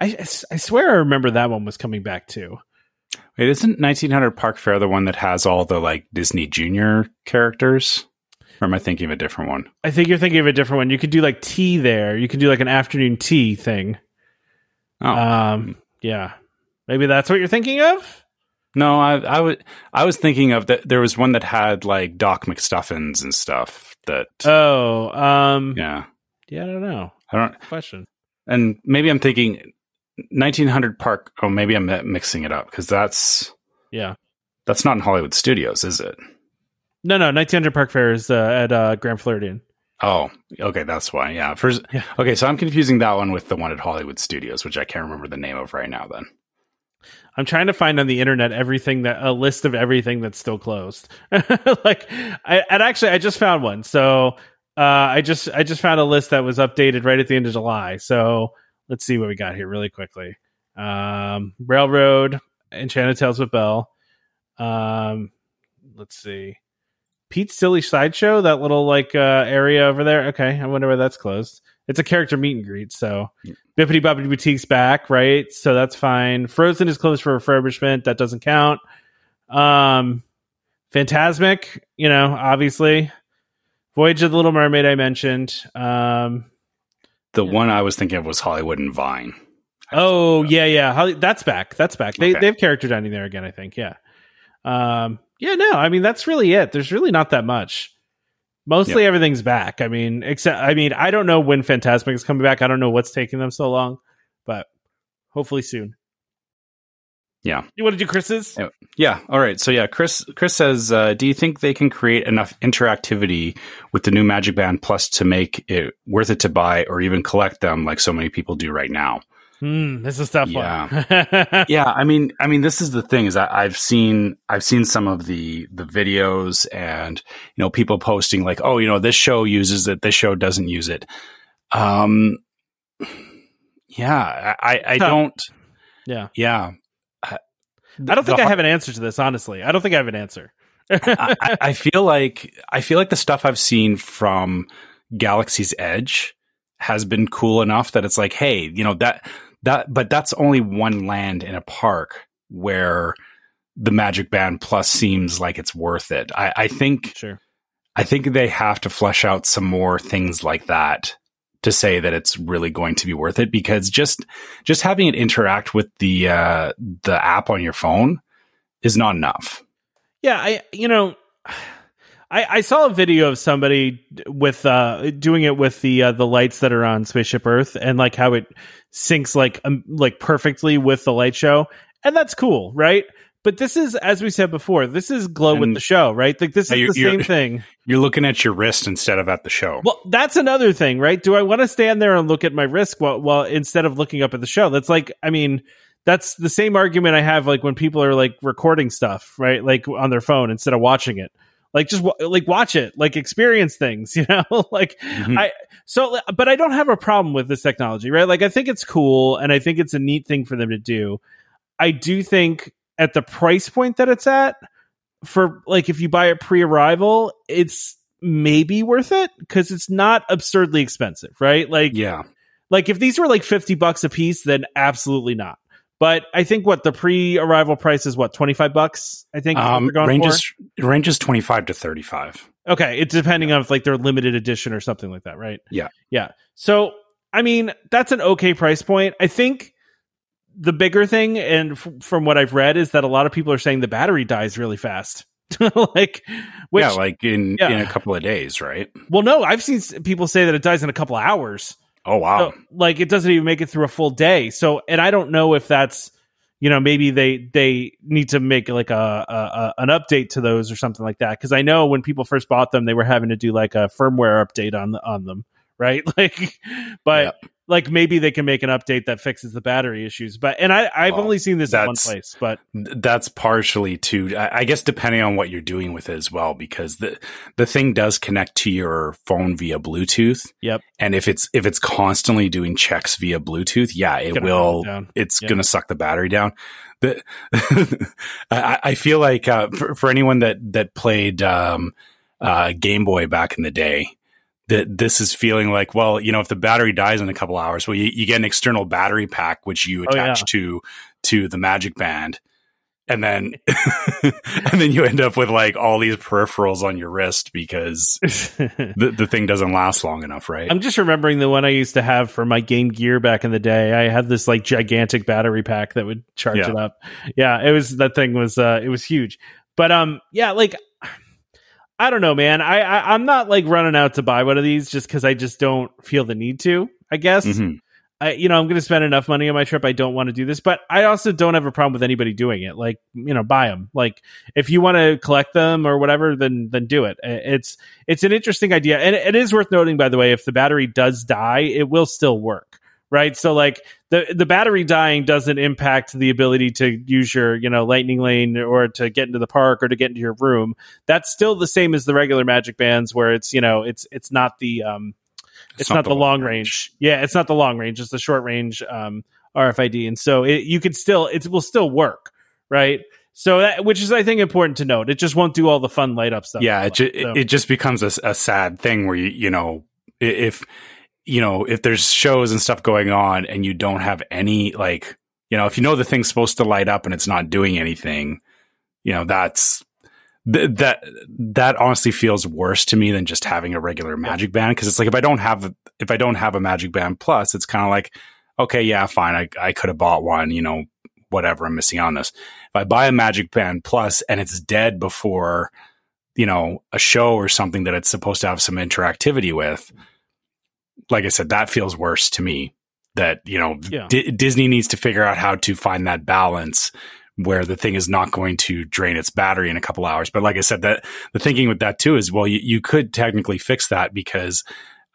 [SPEAKER 1] I, I swear I remember that one was coming back too.
[SPEAKER 2] Wait, isn't 1900 Park Fair the one that has all the like Disney Junior characters? Or am I thinking of a different one?
[SPEAKER 1] I think you're thinking of a different one. You could do like tea there. You could do like an afternoon tea thing.
[SPEAKER 2] Oh,
[SPEAKER 1] Um, yeah, maybe that's what you're thinking of.
[SPEAKER 2] no, I, I was I was thinking of that. There was one that had like Doc McStuffins and stuff. That
[SPEAKER 1] Oh, um,
[SPEAKER 2] yeah,
[SPEAKER 1] yeah, I don't know.
[SPEAKER 2] I don't.
[SPEAKER 1] Question.
[SPEAKER 2] And maybe I'm thinking 1900 Park. Oh, maybe I'm mixing it up because that's
[SPEAKER 1] Yeah.
[SPEAKER 2] that's not in Hollywood Studios, is it?
[SPEAKER 1] No, no. 1900 Park Fair is uh, at uh, Grand Floridian.
[SPEAKER 2] Oh, okay, that's why. Yeah. First,
[SPEAKER 1] Yeah.
[SPEAKER 2] okay, so I'm confusing that one with the one at Hollywood Studios, which I can't remember the name of right now. Then.
[SPEAKER 1] I'm trying to find on the internet everything that a list of everything that's still closed. like, I and actually I just found one. So uh, I just I just found a list that was updated right at the end of July. So let's see what we got here really quickly. Um, Railroad, Enchanted Tales with Belle. Um, let's see. Pete's Silly Sideshow, that little like uh, area over there. Okay, I wonder where that's closed. It's a character meet and greet, so Bibbidi Bobbidi Boutique's back, right? So that's fine. Frozen is closed for refurbishment. That doesn't count. Um, Fantasmic, you know, obviously. Voyage of the Little Mermaid, I mentioned. Um,
[SPEAKER 2] The
[SPEAKER 1] Yeah.
[SPEAKER 2] one I was thinking of was Hollywood and Vine.
[SPEAKER 1] oh yeah, yeah, Holly, that's back. That's back. They
[SPEAKER 2] Okay.
[SPEAKER 1] they have character dining there again. I think. Yeah. Um, yeah. No, I mean that's really it. There's really not that much. Mostly everything's back. I mean, except I mean, I don't know when Fantasmic is coming back. I don't know what's taking them so long, but hopefully soon.
[SPEAKER 2] Yeah.
[SPEAKER 1] You want to do Chris's?
[SPEAKER 2] Yeah. Yeah. All right. So yeah, Chris. Chris says, uh, "Do you think they can create enough interactivity with the new Magic Band Plus to make it worth it to buy or even collect them, like so many people do right now?"
[SPEAKER 1] Hmm, this is tough
[SPEAKER 2] Yeah.
[SPEAKER 1] one.
[SPEAKER 2] yeah, I mean, I mean, this is the thing is I, I've seen I've seen some of the the videos and you know people posting like, oh, you know, this show uses it, this show doesn't use it. Um, yeah, I I
[SPEAKER 1] Huh.
[SPEAKER 2] don't.
[SPEAKER 1] yeah.
[SPEAKER 2] Yeah,
[SPEAKER 1] I don't think I have an answer to this, honestly. I don't think I have an answer.
[SPEAKER 2] I, I- I feel like I feel like the stuff I've seen from Galaxy's Edge has been cool enough that it's like, hey, you know that that, but that's only one land in a park where the Magic Band Plus seems like it's worth it. I, I think
[SPEAKER 1] sure.
[SPEAKER 2] I think they have to flesh out some more things like that to say that it's really going to be worth it because just just having it interact with the uh, the app on your phone is not enough.
[SPEAKER 1] Yeah, I you know, I I saw a video of somebody with uh doing it with the uh, the lights that are on Spaceship Earth and like how it syncs like um, like perfectly with the light show, and that's cool, right? But this is, as we said before, this is glow with the show, right? Like this is the same thing.
[SPEAKER 2] You're looking at your wrist instead of at the show.
[SPEAKER 1] Well, that's another thing, right? Do I want to stand there and look at my wrist while, while instead of looking up at the show? That's like, I mean, that's the same argument I have like when people are like recording stuff, right? Like on their phone instead of watching it. Like just like watch it, like experience things, you know? like
[SPEAKER 2] Mhm.
[SPEAKER 1] I so but I don't have a problem with this technology, right? Like I think it's cool and I think it's a neat thing for them to do. I do think at the price point that it's at for like if you buy it pre-arrival, it's maybe worth it cuz it's not absurdly expensive, right? Like
[SPEAKER 2] yeah,
[SPEAKER 1] like if these were like 50 bucks a piece then absolutely not. But I think what the pre-arrival price is what 25 bucks, I think
[SPEAKER 2] um, ranges it ranges twenty five to thirty five.
[SPEAKER 1] Okay, it's depending on if like they're limited edition or something like that, right?
[SPEAKER 2] Yeah.
[SPEAKER 1] Yeah. So, I mean, that's an okay price point. I think the bigger thing and f- from what I've read is that a lot of people are saying the battery dies really fast. like which
[SPEAKER 2] yeah, like in
[SPEAKER 1] yeah.
[SPEAKER 2] in a couple of days, right?
[SPEAKER 1] well no, I've seen people say that it dies in a couple of hours.
[SPEAKER 2] Oh wow,
[SPEAKER 1] So, like it doesn't even make it through a full day. So, and I don't know if that's you know maybe they they need to make like a, a, a an update to those or something like that because I know when people first bought them they were having to do like a firmware update on the, on them, right? Like, but
[SPEAKER 2] Yep.
[SPEAKER 1] Like maybe they can make an update that fixes the battery issues. But and I I've
[SPEAKER 2] Well,
[SPEAKER 1] only seen this in one place, but
[SPEAKER 2] that's partially too. I guess depending on what you're doing with it as well, because the the thing does connect to your phone via Bluetooth.
[SPEAKER 1] Yep.
[SPEAKER 2] And if it's if it's constantly doing checks via Bluetooth, yeah, it
[SPEAKER 1] gonna
[SPEAKER 2] will. It's going to suck the battery down. The, I, I feel like uh, for, for anyone that that played um, uh, Game Boy back in the day, that this is feeling like, well, you know, if the battery dies in a couple hours, well, you, you get an external battery pack which you
[SPEAKER 1] Oh,
[SPEAKER 2] attach
[SPEAKER 1] yeah.
[SPEAKER 2] to to the Magic Band, and then and then you end up with like all these peripherals on your wrist because the the thing doesn't last long enough, right?
[SPEAKER 1] I'm just remembering the one I used to have for my Game Gear back in the day. I had this like gigantic battery pack that would charge
[SPEAKER 2] Yeah.
[SPEAKER 1] it up. Yeah, it was that thing was uh it was huge. But um yeah, like I don't know, man. I, I I'm not like running out to buy one of these just because I just don't feel the need to. I guess
[SPEAKER 2] Mhm.
[SPEAKER 1] I, you know, I'm going to spend enough money on my trip. I don't want to do this, but I also don't have a problem with anybody doing it. Like, you know, buy them. Like, if you want to collect them or whatever, then then do it. It's it's an interesting idea, and it is worth noting, by the way, if the battery does die, it will still work, right? So, like the the battery dying doesn't impact the ability to use your you know lightning lane or to get into the park or to get into your room. That's still the same as the regular Magic Bands, where it's you know it's it's not the um it's, not, the long range. Yeah, it's not the long range. It's the short range um, RFID, and so it, you could still it will still work, right? So that which is I think important to note. It just won't do all the fun light up stuff.
[SPEAKER 2] yeah, it, ju-
[SPEAKER 1] So-
[SPEAKER 2] it just becomes a, a sad thing where you you know if you know if there's shows and stuff going on and you don't have any like you know if you know the thing's supposed to light up and it's not doing anything, you know that's th- that that honestly feels worse to me than just having a regular Magic Band. Because it's like if I don't have if I don't have a Magic Band Plus, it's kind of like okay, yeah, fine, I I could have bought one, you know, whatever, I'm missing on this. If I buy a Magic Band Plus and it's dead before you know a show or something that it's supposed to have some interactivity with, like I said, that feels worse to me. That you know
[SPEAKER 1] Yeah.
[SPEAKER 2] D- Disney needs to figure out how to find that balance where the thing is not going to drain its battery in a couple hours. But like I said, that the thinking with that too is well, you, you could technically fix that because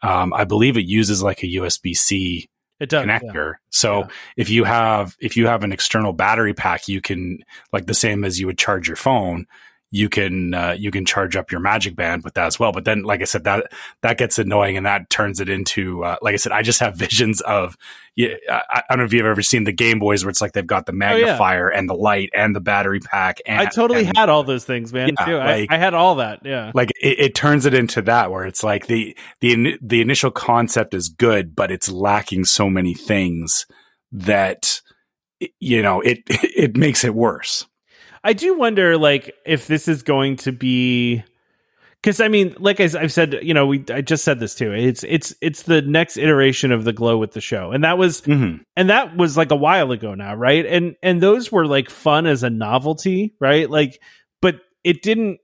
[SPEAKER 2] um, I believe it uses like a USB C
[SPEAKER 1] does. yeah.
[SPEAKER 2] connector. So
[SPEAKER 1] Yeah.
[SPEAKER 2] if you have if you have an external battery pack, you can like the same as you would charge your phone. You can uh, you can charge up your Magic Band with that as well. But then, like I said, that that gets annoying and that turns it into uh, like I said. I just have visions of yeah. I, I don't know if you've ever seen the Game Boys where it's like they've got the
[SPEAKER 1] Oh, yeah.
[SPEAKER 2] magnifier and the light and the battery pack. And
[SPEAKER 1] I totally
[SPEAKER 2] and-
[SPEAKER 1] had all those things, man.
[SPEAKER 2] Yeah,
[SPEAKER 1] too. I,
[SPEAKER 2] like-
[SPEAKER 1] I had all that. Yeah.
[SPEAKER 2] like it, it turns it into that where it's like the the the initial concept is good but it's lacking so many things that you know it it makes it worse
[SPEAKER 1] I do wonder, like, if this is going to be because I mean, like I, have said, you know, we I just said this too. It's it's it's the next iteration of the glow with the show, and that was
[SPEAKER 2] mm-hmm.
[SPEAKER 1] and that was like a while ago now, right? And and those were like fun as a novelty, right? Like, but it didn't.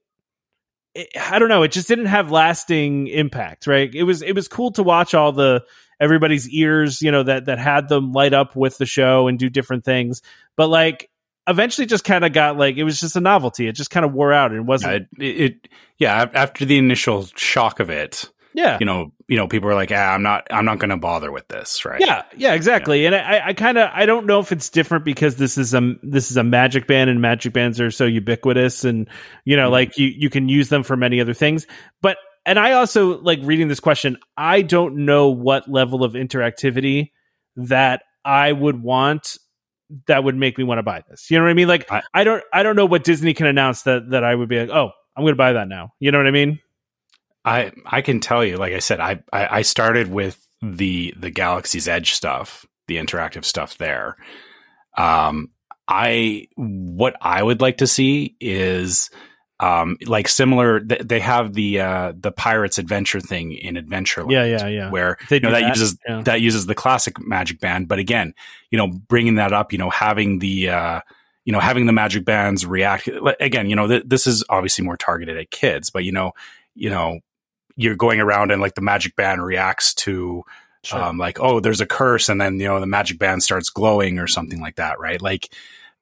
[SPEAKER 1] It, I don't know. It just didn't have lasting impact, right? It was it was cool to watch all the everybody's ears, you know, that that had them light up with the show and do different things, but like eventually just kind of got like it was just a novelty. It just kind of wore out and it wasn't.
[SPEAKER 2] it, it yeah after the initial shock of it
[SPEAKER 1] yeah,
[SPEAKER 2] you know you know people were like ah, i'm not i'm not going to bother with this right
[SPEAKER 1] Yeah, yeah, exactly. And I, I kind of, I don't know if it's different because this is a, this is a magic band, and magic bands are so ubiquitous, and you know,
[SPEAKER 2] Mhm.
[SPEAKER 1] like you, you can use them for many other things. But, and I also like reading this question. I don't know what level of interactivity that I would want that would make me want to buy this. You know what I mean? Like,
[SPEAKER 2] I-
[SPEAKER 1] I, don't, I don't know what Disney can announce that that I would be like, oh, I'm going to buy that now. You know what I mean?
[SPEAKER 2] I I can tell you, like I said, I, I I started with the the Galaxy's Edge stuff, the interactive stuff there. Um, I what I would like to see is um like similar. th- They have the uh the Pirates Adventure thing in Adventureland,
[SPEAKER 1] Yeah, yeah, yeah.
[SPEAKER 2] where
[SPEAKER 1] They
[SPEAKER 2] you know
[SPEAKER 1] do
[SPEAKER 2] that, uses
[SPEAKER 1] yeah.
[SPEAKER 2] that uses the classic Magic Band, but again, you know, bringing that up, you know, having the uh you know having the Magic Bands react again, you know, th- this is obviously more targeted at kids, but you know, you know you're going around and like the magic band reacts to
[SPEAKER 1] Sure.
[SPEAKER 2] um, like oh there's a curse and then you know the magic band starts glowing or something like that right like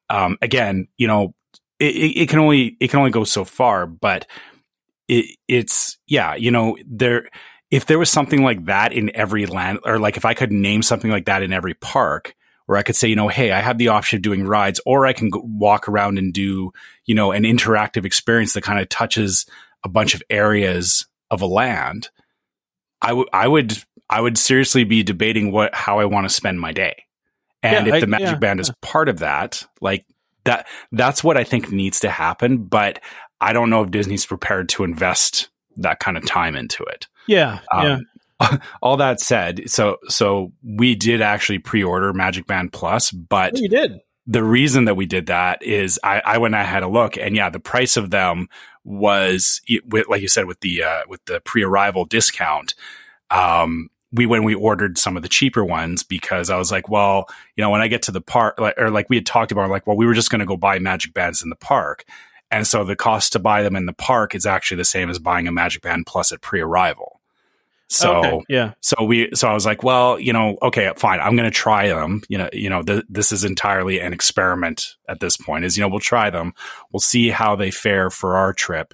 [SPEAKER 2] um, again you know it, it, it can only it can only go so far but it, it's yeah you know there if there was something like that in every land or like if i could name something like that in every park where i could say you know hey i have the option of doing rides or i can go, walk around and do you know an interactive experience that kind of touches a bunch of areas of a land i would i would i would seriously be debating what how i want to spend my day. And
[SPEAKER 1] Yeah,
[SPEAKER 2] if
[SPEAKER 1] I-
[SPEAKER 2] the magic
[SPEAKER 1] yeah,
[SPEAKER 2] band is part of that like that that's what i think needs to happen but i don't know if disney's prepared to invest that kind of time into it
[SPEAKER 1] Yeah,
[SPEAKER 2] Um,
[SPEAKER 1] yeah.
[SPEAKER 2] All that said, so so we did actually pre-order Magic Band Plus, but
[SPEAKER 1] Oh, you did.
[SPEAKER 2] the reason that we did that is I, I went and I had a look, and yeah, the price of them was with, like you said with the uh, with the pre-arrival discount. Um, we when we ordered some of the cheaper ones because I was like, well, you know, when I get to the park, like, or like we had talked about, like, well, we were just going to go buy Magic Bands in the park, and so the cost to buy them in the park is actually the same as buying a Magic Band Plus at pre-arrival. So
[SPEAKER 1] Okay, yeah,
[SPEAKER 2] so we so I was like, well, you know, okay, fine. I'm going to try them. You know, you know, th- this is entirely an experiment at this point. Is you know, we'll try them. We'll see how they fare for our trip.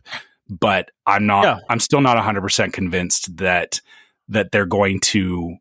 [SPEAKER 2] But I'm not.
[SPEAKER 1] Yeah.
[SPEAKER 2] I'm still not 100 percent convinced that that they're going to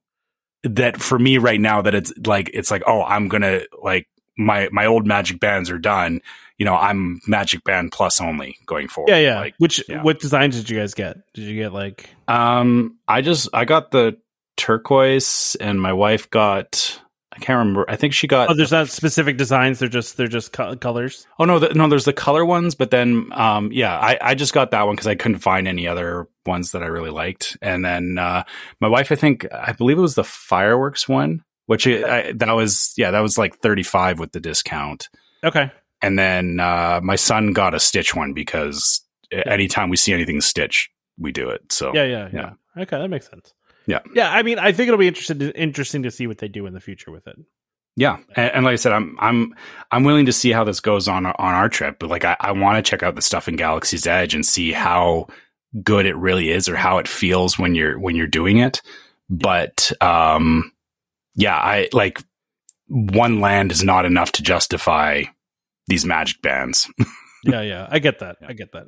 [SPEAKER 2] that for me right now that it's like it's like oh I'm gonna like my my old magic bands are done you know i'm magic band plus only going forward
[SPEAKER 1] yeah, yeah.
[SPEAKER 2] like
[SPEAKER 1] Which
[SPEAKER 2] yeah.
[SPEAKER 1] what designs did you guys get? Did you get like?
[SPEAKER 2] Um, I just I got the turquoise, and my wife got I can't remember. I think she got.
[SPEAKER 1] Oh, there's not specific designs. They're just they're just co- colors.
[SPEAKER 2] oh no, the, no, there's the color ones, but then um, yeah, I I just got that one because I couldn't find any other ones that I really liked, and then uh, my wife, I think I believe it was the fireworks one, which I, I, that was yeah, that was like thirty five with the discount,
[SPEAKER 1] Okay.
[SPEAKER 2] and then uh, my son got a stitch one because anytime we see anything stitch, we do it. So
[SPEAKER 1] Yeah, yeah, yeah,
[SPEAKER 2] yeah.
[SPEAKER 1] Okay, that makes sense.
[SPEAKER 2] Yeah.
[SPEAKER 1] yeah. I mean, I think it'll be interesting interesting to see what they do in the future with it.
[SPEAKER 2] Yeah, and, and like I said, I'm I'm I'm willing to see how this goes on on our trip. But like, I, I want to check out the stuff in Galaxy's Edge and see how good it really is, or how it feels when you're when you're doing it. But um, yeah, I like one land is not enough to justify these magic bands.
[SPEAKER 1] Yeah, yeah. I get that. I get that.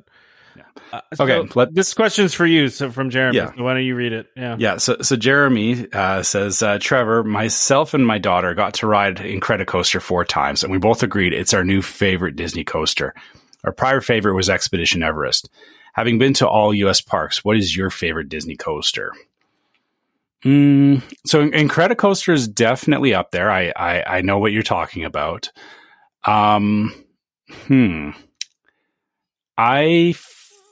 [SPEAKER 2] Yeah.
[SPEAKER 1] Uh,
[SPEAKER 2] Okay,
[SPEAKER 1] so
[SPEAKER 2] let-
[SPEAKER 1] this question's for you. So from Jeremy.
[SPEAKER 2] Yeah.
[SPEAKER 1] Why don't you read it? Yeah.
[SPEAKER 2] Yeah. So, so Jeremy uh, says, uh, Trevor, myself and my daughter got to ride Incredicoaster four times, and we both agreed it's our new favorite Disney coaster. Our prior favorite was Expedition Everest. Having been to all U.S. parks, what is your favorite Disney coaster? Mm, so Incredicoaster is definitely up there. I, I I know what you're talking about. Um, hmm. I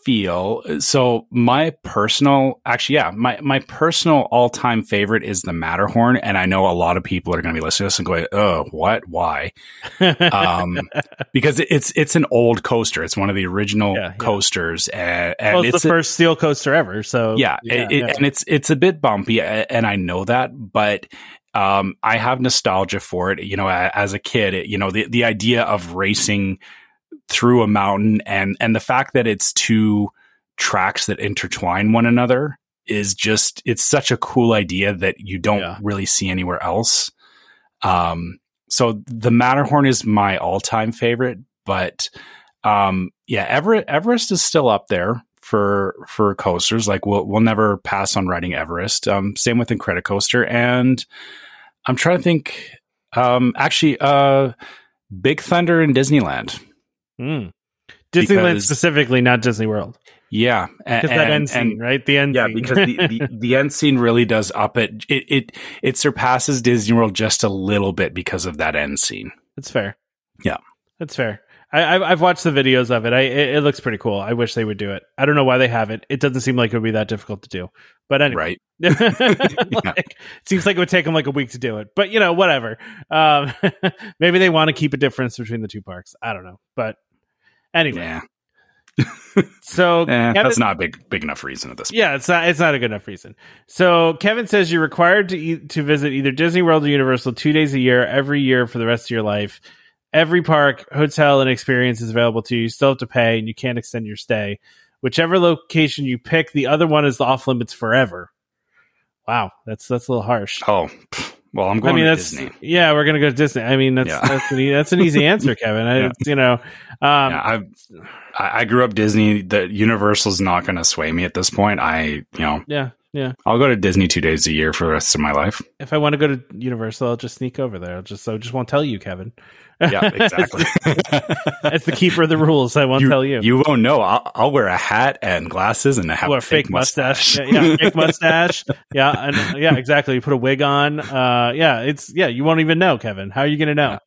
[SPEAKER 2] feel so my personal actually yeah my my personal all-time favorite is the matterhorn and i know a lot of people are going to be listening to this and going oh what why um because it's it's an old coaster it's one of the original
[SPEAKER 1] Yeah, yeah.
[SPEAKER 2] coasters and, and
[SPEAKER 1] well, it's,
[SPEAKER 2] it's
[SPEAKER 1] the
[SPEAKER 2] a-
[SPEAKER 1] first steel coaster ever. So
[SPEAKER 2] yeah, it, it- and it's it's a bit bumpy, and I know that, but um, I have nostalgia for it. You know, as a kid, it, you know, the the idea of racing through a mountain and and the fact that it's two tracks that intertwine one another is just it's such a cool idea that you don't
[SPEAKER 1] Yeah.
[SPEAKER 2] really see anywhere else. Um, so the Matterhorn is my all time favorite, but um, yeah, Everest Everest is still up there for for coasters. Like we'll we'll never pass on riding Everest. Um, same with Incredicoaster, and I'm trying to think. Um, actually, uh, Big Thunder in Disneyland.
[SPEAKER 1] Mm. Disneyland
[SPEAKER 2] Because-
[SPEAKER 1] specifically, not Disney World,
[SPEAKER 2] Yeah,
[SPEAKER 1] because that end scene,
[SPEAKER 2] and-
[SPEAKER 1] right? The end.
[SPEAKER 2] Yeah,
[SPEAKER 1] scene.
[SPEAKER 2] because the, the, the end scene really does up it. It it it surpasses Disney World just a little bit because of that end scene.
[SPEAKER 1] That's fair.
[SPEAKER 2] Yeah.
[SPEAKER 1] that's fair. I, I've, I've watched the videos of it. I it, it looks pretty cool. I wish they would do it. I don't know why they haven't. It doesn't seem like it would be that difficult to do. But anyway,
[SPEAKER 2] Right.
[SPEAKER 1] like, it seems like it would take them like a week to do it. But you know, whatever. Um, maybe they want to keep a difference between the two parks. I don't know. But anyway,
[SPEAKER 2] Yeah.
[SPEAKER 1] so
[SPEAKER 2] Eh,
[SPEAKER 1] Kevin-
[SPEAKER 2] that's not a big big enough reason at this point.
[SPEAKER 1] yeah, it's not it's not a good enough reason. So Kevin says you're required to e- to visit either Disney World or Universal two days a year, every year for the rest of your life. Every park, hotel, and experience is available to you. You still have to pay, and you can't extend your stay. Whichever location you pick, the other one is off limits forever. Wow, that's that's a little harsh.
[SPEAKER 2] Oh, well, I'm going.
[SPEAKER 1] I mean,
[SPEAKER 2] to
[SPEAKER 1] that's
[SPEAKER 2] Disney.
[SPEAKER 1] yeah, we're gonna go to Disney. I mean, that's
[SPEAKER 2] Yeah.
[SPEAKER 1] that's an e- that's an easy answer, Kevin. I,
[SPEAKER 2] Yeah.
[SPEAKER 1] you know, um,
[SPEAKER 2] yeah, I I grew up Disney. The Universal's not going to sway me at this point. I, you know,
[SPEAKER 1] yeah, yeah.
[SPEAKER 2] I'll go to Disney two days a year for the rest of my life.
[SPEAKER 1] If I want to go to Universal, I'll just sneak over there. I'll just I just won't tell you, Kevin.
[SPEAKER 2] Yeah, exactly.
[SPEAKER 1] As the keeper of the rules, I won't
[SPEAKER 2] you,
[SPEAKER 1] tell you.
[SPEAKER 2] You won't know. I'll, I'll wear a hat and glasses and have
[SPEAKER 1] Or
[SPEAKER 2] a fake, mustache.
[SPEAKER 1] Yeah, yeah, fake mustache. Yeah, and yeah, exactly. You put a wig on. Uh, yeah, it's yeah. You won't even know, Kevin. How are you going to know?
[SPEAKER 2] Yeah.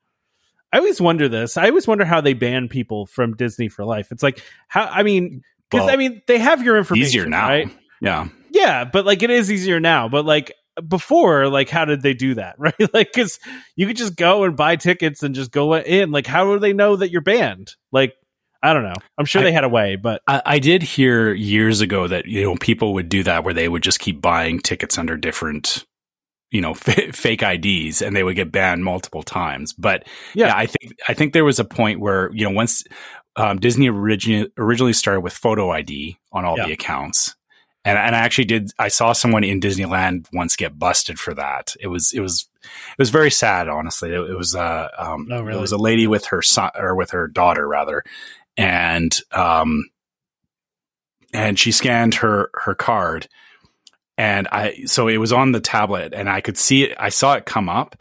[SPEAKER 1] I always wonder this. I always wonder how they ban people from Disney for life. It's like how I mean, because
[SPEAKER 2] Well,
[SPEAKER 1] I mean they have your information.
[SPEAKER 2] Easier now.
[SPEAKER 1] right?
[SPEAKER 2] Yeah.
[SPEAKER 1] yeah, but like it is easier now. But like before, like how did they do that, right? like because you could just go and buy tickets and just go in. Like how do they know that you're banned? Like I don't know. I'm sure
[SPEAKER 2] I-
[SPEAKER 1] they had a way, but
[SPEAKER 2] I, I did hear years ago that you know people would do that where they would just keep buying tickets under different you know f- fake IDs and they would get banned multiple times. But
[SPEAKER 1] Yeah.
[SPEAKER 2] yeah. I think I think there was a point where you know once um, Disney originally originally started with photo ID on all
[SPEAKER 1] Yeah.
[SPEAKER 2] the accounts. And, and I actually did. I saw someone in Disneyland once get busted for that. It was it was it was very sad, honestly. It, it was uh, um,
[SPEAKER 1] Oh, really?
[SPEAKER 2] it was a lady with her son or with her daughter rather, and um, and she scanned her her card, and I so it was on the tablet, and I could see it. I saw it come up,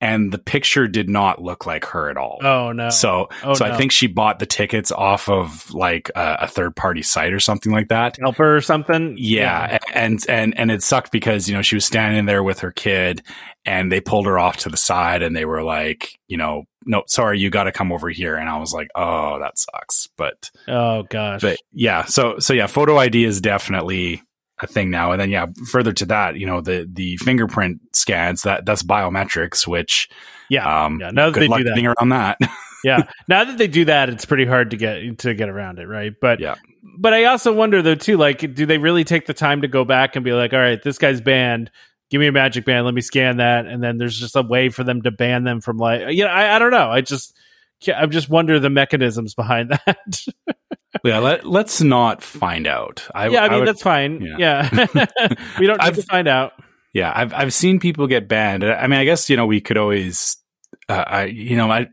[SPEAKER 2] and the picture did not look like her at all.
[SPEAKER 1] oh no.
[SPEAKER 2] So,
[SPEAKER 1] Oh,
[SPEAKER 2] so
[SPEAKER 1] no.
[SPEAKER 2] I think she bought the tickets off of like a, a third party site or something like that.
[SPEAKER 1] helper or something.
[SPEAKER 2] Yeah, and and and it sucked because you know she was standing there with her kid, and they pulled her off to the side, and they were like, you know, no, sorry, you got to come over here, and I was like, oh, that sucks, but
[SPEAKER 1] Oh gosh.
[SPEAKER 2] but yeah, so so yeah, photo ID is definitely a thing now, and then yeah, further to that, you know, the the fingerprint scans that that's biometrics, which
[SPEAKER 1] yeah.
[SPEAKER 2] um,
[SPEAKER 1] yeah. Now that
[SPEAKER 2] good
[SPEAKER 1] they
[SPEAKER 2] luck
[SPEAKER 1] do that.
[SPEAKER 2] getting around that.
[SPEAKER 1] yeah. Now that they do that, it's pretty hard to get to get around it, right? But
[SPEAKER 2] Yeah.
[SPEAKER 1] But I also wonder though too, like, do they really take the time to go back and be like, all right, this guy's banned. Give me a magic band. Let me scan that, and then there's just a way for them to ban them from like, you know, I, I don't know. I just, I just wonder the mechanisms behind that.
[SPEAKER 2] Yeah, let, let's not find out. I,
[SPEAKER 1] yeah, I mean
[SPEAKER 2] would-
[SPEAKER 1] that's fine.
[SPEAKER 2] yeah.
[SPEAKER 1] Yeah, we don't need
[SPEAKER 2] I've-
[SPEAKER 1] to find out.
[SPEAKER 2] Yeah, I've I've seen people get banned. I mean, I guess you know we could always, uh, I you know I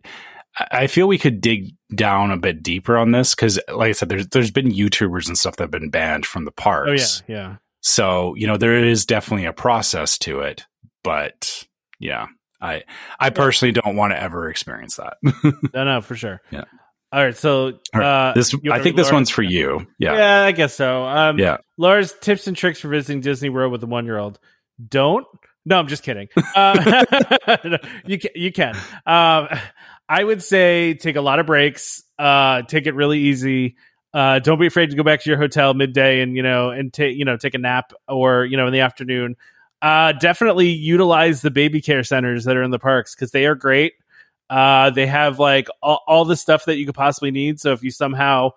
[SPEAKER 2] I feel we could dig down a bit deeper on this because, like I said, there's there's been YouTubers and stuff that have been banned from the parks.
[SPEAKER 1] Oh yeah, yeah.
[SPEAKER 2] So you know there is definitely a process to it, but yeah, I I personally don't want to ever experience that.
[SPEAKER 1] No, no, for sure.
[SPEAKER 2] Yeah.
[SPEAKER 1] All right, so
[SPEAKER 2] All right,
[SPEAKER 1] uh,
[SPEAKER 2] this I think this one's for you. Yeah,
[SPEAKER 1] Yeah, I guess so. Um,
[SPEAKER 2] yeah.
[SPEAKER 1] Laura's tips and tricks for visiting Disney World with a one year old. Don't. No, I'm just kidding. Uh, you can. You can. Um, I would say take a lot of breaks. Uh, take it really easy. Uh, don't be afraid to go back to your hotel midday and you know and take you know take a nap or you know in the afternoon. Uh, definitely utilize the baby care centers that are in the parks because they are great. Uh, they have like all, all the stuff that you could possibly need. So if you somehow,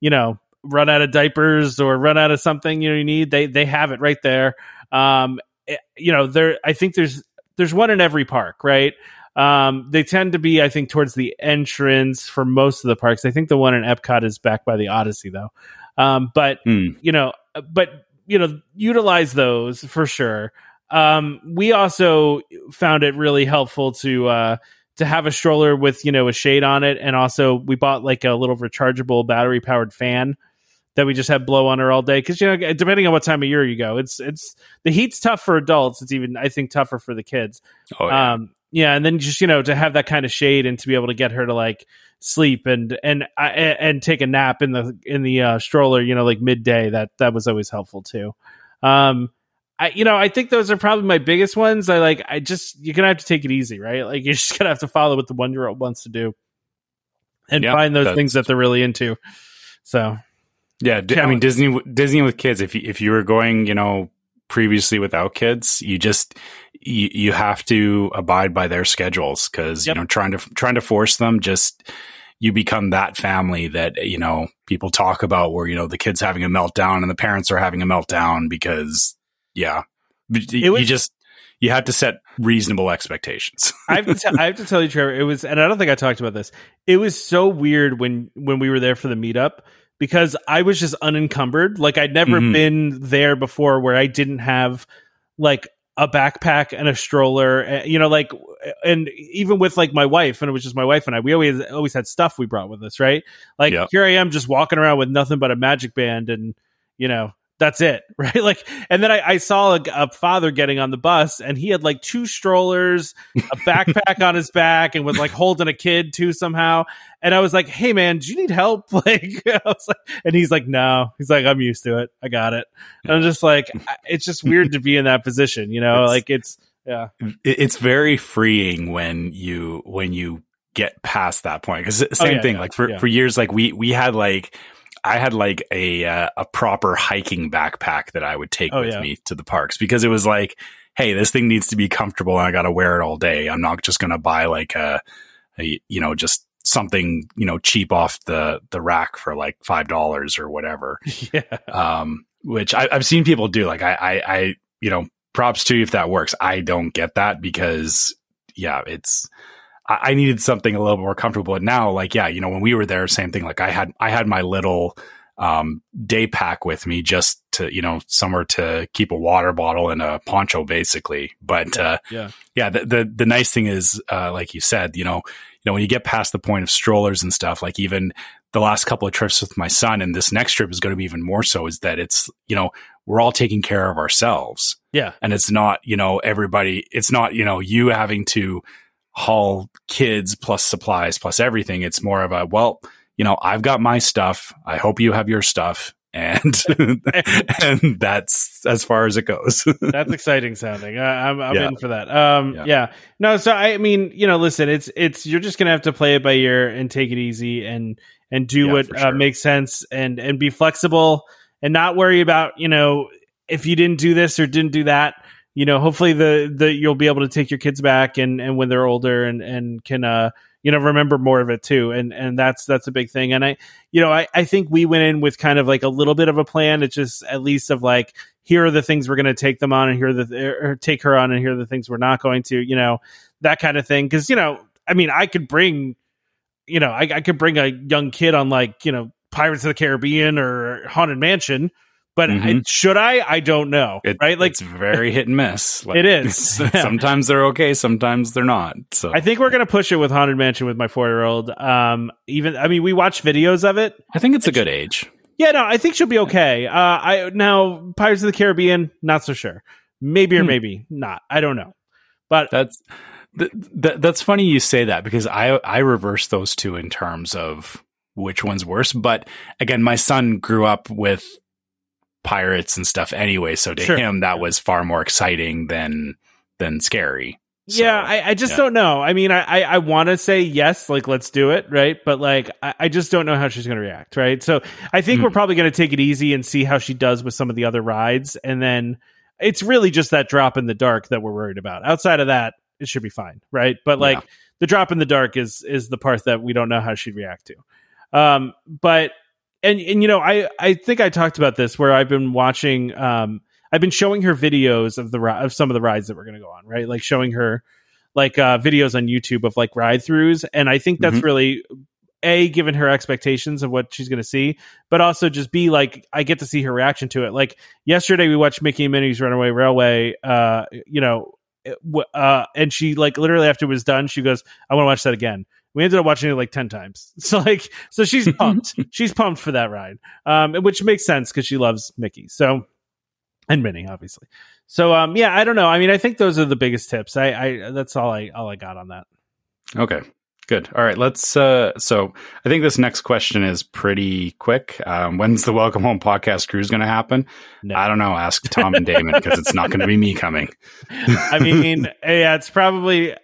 [SPEAKER 1] you know, run out of diapers or run out of something you know you need, they they have it right there. Um, it- you know, there I think there's there's one in every park, right? Um, they tend to be, I think, towards the entrance for most of the parks. I think the one in Epcot is back by the Odyssey, though. Um, but
[SPEAKER 2] Hmm.
[SPEAKER 1] you know, but you know, utilize those for sure. Um, we also found it really helpful to uh, to have a stroller with you know a shade on it, and also we bought like a little rechargeable battery powered fan that we just had blow on her all day because you know depending on what time of year you go, it's it's the heat's tough for adults. It's even I think tougher for the kids.
[SPEAKER 2] Oh yeah.
[SPEAKER 1] Um, yeah, and then just you know to have that kind of shade and to be able to get her to like sleep and and and and take a nap in the in the uh, stroller, you know, like midday. That that was always helpful too. Um, I you know I think those are probably my biggest ones. I like I just you're gonna have to take it easy, right? Like you're just gonna have to follow what the one year old wants to do and
[SPEAKER 2] Yep,
[SPEAKER 1] find those things that they're really into. So
[SPEAKER 2] Yeah, D- I mean Disney Disney with kids. If you, if you were going, you know, previously without kids, you just you, you have to abide by their schedules because
[SPEAKER 1] Yep.
[SPEAKER 2] you know trying to trying to force them just you become that family that you know people talk about where you know the kids having a meltdown and the parents are having a meltdown because yeah, But you
[SPEAKER 1] was-
[SPEAKER 2] just you have to set reasonable expectations.
[SPEAKER 1] I have, to t- I have to tell you, Trevor, it was, and I don't think I talked about this. It was so weird when when we were there for the meetup because I was just unencumbered. Like I'd never
[SPEAKER 2] Mhm.
[SPEAKER 1] been there before, where I didn't have like a backpack and a stroller. uh, You know, like, and even with like my wife, and it was just my wife and I. We always always had stuff we brought with us, right? Like
[SPEAKER 2] Yep.
[SPEAKER 1] here I am, just walking around with nothing but a magic band, and you know. That's it, right? Like, and then I, I saw a, a father getting on the bus, and he had like two strollers, a backpack on his back, and was like holding a kid too somehow. And I was like, "Hey, man, do you need help?" Like, I was like, and he's like, "No." He's like, "I'm used to it. I got it." And I'm just like, it's just weird to be in that position, you know?
[SPEAKER 2] It's-
[SPEAKER 1] like, it's yeah,
[SPEAKER 2] it's very freeing when you when you get past that point because oh, same
[SPEAKER 1] Oh, yeah,
[SPEAKER 2] thing
[SPEAKER 1] yeah,
[SPEAKER 2] like for
[SPEAKER 1] yeah.
[SPEAKER 2] for years like we we had like I had like a uh, a proper hiking backpack that I would take
[SPEAKER 1] Oh,
[SPEAKER 2] with
[SPEAKER 1] yeah.
[SPEAKER 2] me to the parks because it was like, hey, this thing needs to be comfortable and I got to wear it all day. I'm not just going to buy like a, a, you know, just something, you know, cheap off the the rack for like $5 or whatever.
[SPEAKER 1] yeah.
[SPEAKER 2] Um which I I've seen people do like I I I you know, props to you if that works. I don't get that because yeah, it's I, needed something a little more comfortable. And now, like, yeah, you know, when we were there, same thing. Like, I had I had my little um, day pack with me just to you know somewhere to keep a water bottle and a poncho, basically. But uh,
[SPEAKER 1] Yeah.
[SPEAKER 2] yeah, the, the the nice thing is, uh, like you said, you know, you know, when you get past the point of strollers and stuff, like even the last couple of trips with my son, and this next trip is going to be even more so. Is that it's you know we're all taking care of ourselves
[SPEAKER 1] Yeah.
[SPEAKER 2] and it's not you know everybody it's not you know you having to haul kids plus supplies plus everything it's more of a well you know i've got my stuff i hope you have your stuff and and that's as far as it goes
[SPEAKER 1] That's exciting sounding. I, I'm, I'm
[SPEAKER 2] Yeah.
[SPEAKER 1] in for that. Um, yeah.
[SPEAKER 2] Yeah.
[SPEAKER 1] No, so I mean, you know, listen, it's it's you're just gonna have to play it by ear and take it easy and and do
[SPEAKER 2] Yeah,
[SPEAKER 1] what
[SPEAKER 2] for
[SPEAKER 1] uh, makes sense and and be flexible and not worry about you know if you didn't do this or didn't do that. You know, hopefully the the you'll be able to take your kids back and and when they're older and and can uh you know remember more of it too. And and that's that's a big thing. And i you know i i think we went in with kind of like a little bit of a plan. It's just at least of like here are the things we're going to take them on and here are the or take her on and here are the things we're not going to you know that kind of thing. Because you know i mean i could bring you know I, I could bring a young kid on like you know pirates of the caribbean or haunted mansion but I,
[SPEAKER 2] Mhm.
[SPEAKER 1] should i i don't know
[SPEAKER 2] It-
[SPEAKER 1] right like
[SPEAKER 2] it's very hit and miss Like,
[SPEAKER 1] It is.
[SPEAKER 2] Sometimes they're okay sometimes they're not so
[SPEAKER 1] I think we're gonna push it with Haunted Mansion with my four year old. Um, even I mean, we watch videos of it.
[SPEAKER 2] i think it's a good age
[SPEAKER 1] Yeah, no, I think she'll be okay. Uh, I now Pirates of the Caribbean, not so sure. Maybe or
[SPEAKER 2] Hmm.
[SPEAKER 1] maybe not. I don't know. But
[SPEAKER 2] That's th- th- that's funny you say that because I I reverse those two in terms of which one's worse. But again, my son grew up with pirates and stuff anyway, so to
[SPEAKER 1] Sure.
[SPEAKER 2] him that was far more exciting than than scary. So,
[SPEAKER 1] yeah, I, I just
[SPEAKER 2] yeah.
[SPEAKER 1] don't know. I mean, I I, I want to say yes, like let's do it, right? But like, I, I just don't know how she's going to react, right? So I think
[SPEAKER 2] Hmm.
[SPEAKER 1] we're probably going to take it easy and see how she does with some of the other rides, and then it's really just that drop in the dark that we're worried about. Outside of that, it should be fine, right? But like
[SPEAKER 2] Yeah.
[SPEAKER 1] the drop in the dark is is the part that we don't know how she'd react to. Um, but and and you know, I I think I talked about this where I've been watching. Um, I've been showing her videos of the of some of the rides that we're going to go on, right? Like showing her like uh, videos on YouTube of like ride throughs, and I think that's
[SPEAKER 2] Mhm.
[SPEAKER 1] really a given her expectations of what she's going to see, but also just be like I get to see her reaction to it. Like yesterday, we watched Mickey and Minnie's Runaway Railway. Uh, you know, uh, and she like literally after it was done, she goes, "I want to watch that again." We ended up watching it like ten times. So like, so she's pumped. she's pumped for that ride, um, which makes sense because she loves Mickey. So and Minnie, obviously. So um, yeah, I don't know. I mean, I think those are the biggest tips. I, I that's all I all I got on that.
[SPEAKER 2] Okay. Good. All right. Let's. Uh, so I think this next question is pretty quick. Um, when's the Welcome Home podcast cruise going to happen?
[SPEAKER 1] No.
[SPEAKER 2] I don't know. Ask Tom and Damon because it's not going to be me coming.
[SPEAKER 1] I mean, yeah, it's probably.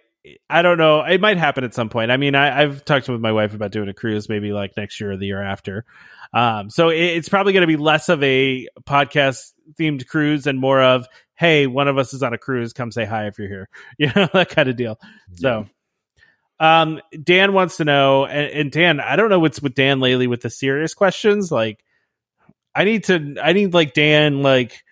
[SPEAKER 1] I don't know. It might happen at some point. I mean, I, I've talked with my wife about doing a cruise, maybe like next year or the year after. Um, so it, it's probably going to be less of a podcast themed cruise and more of, hey, one of us is on a cruise. Come say hi if you're here. You know that kind of deal. So, um, Dan wants to know, and, and Dan, I don't know what's with Dan lately with the serious questions. Like, I need to, I need like Dan, like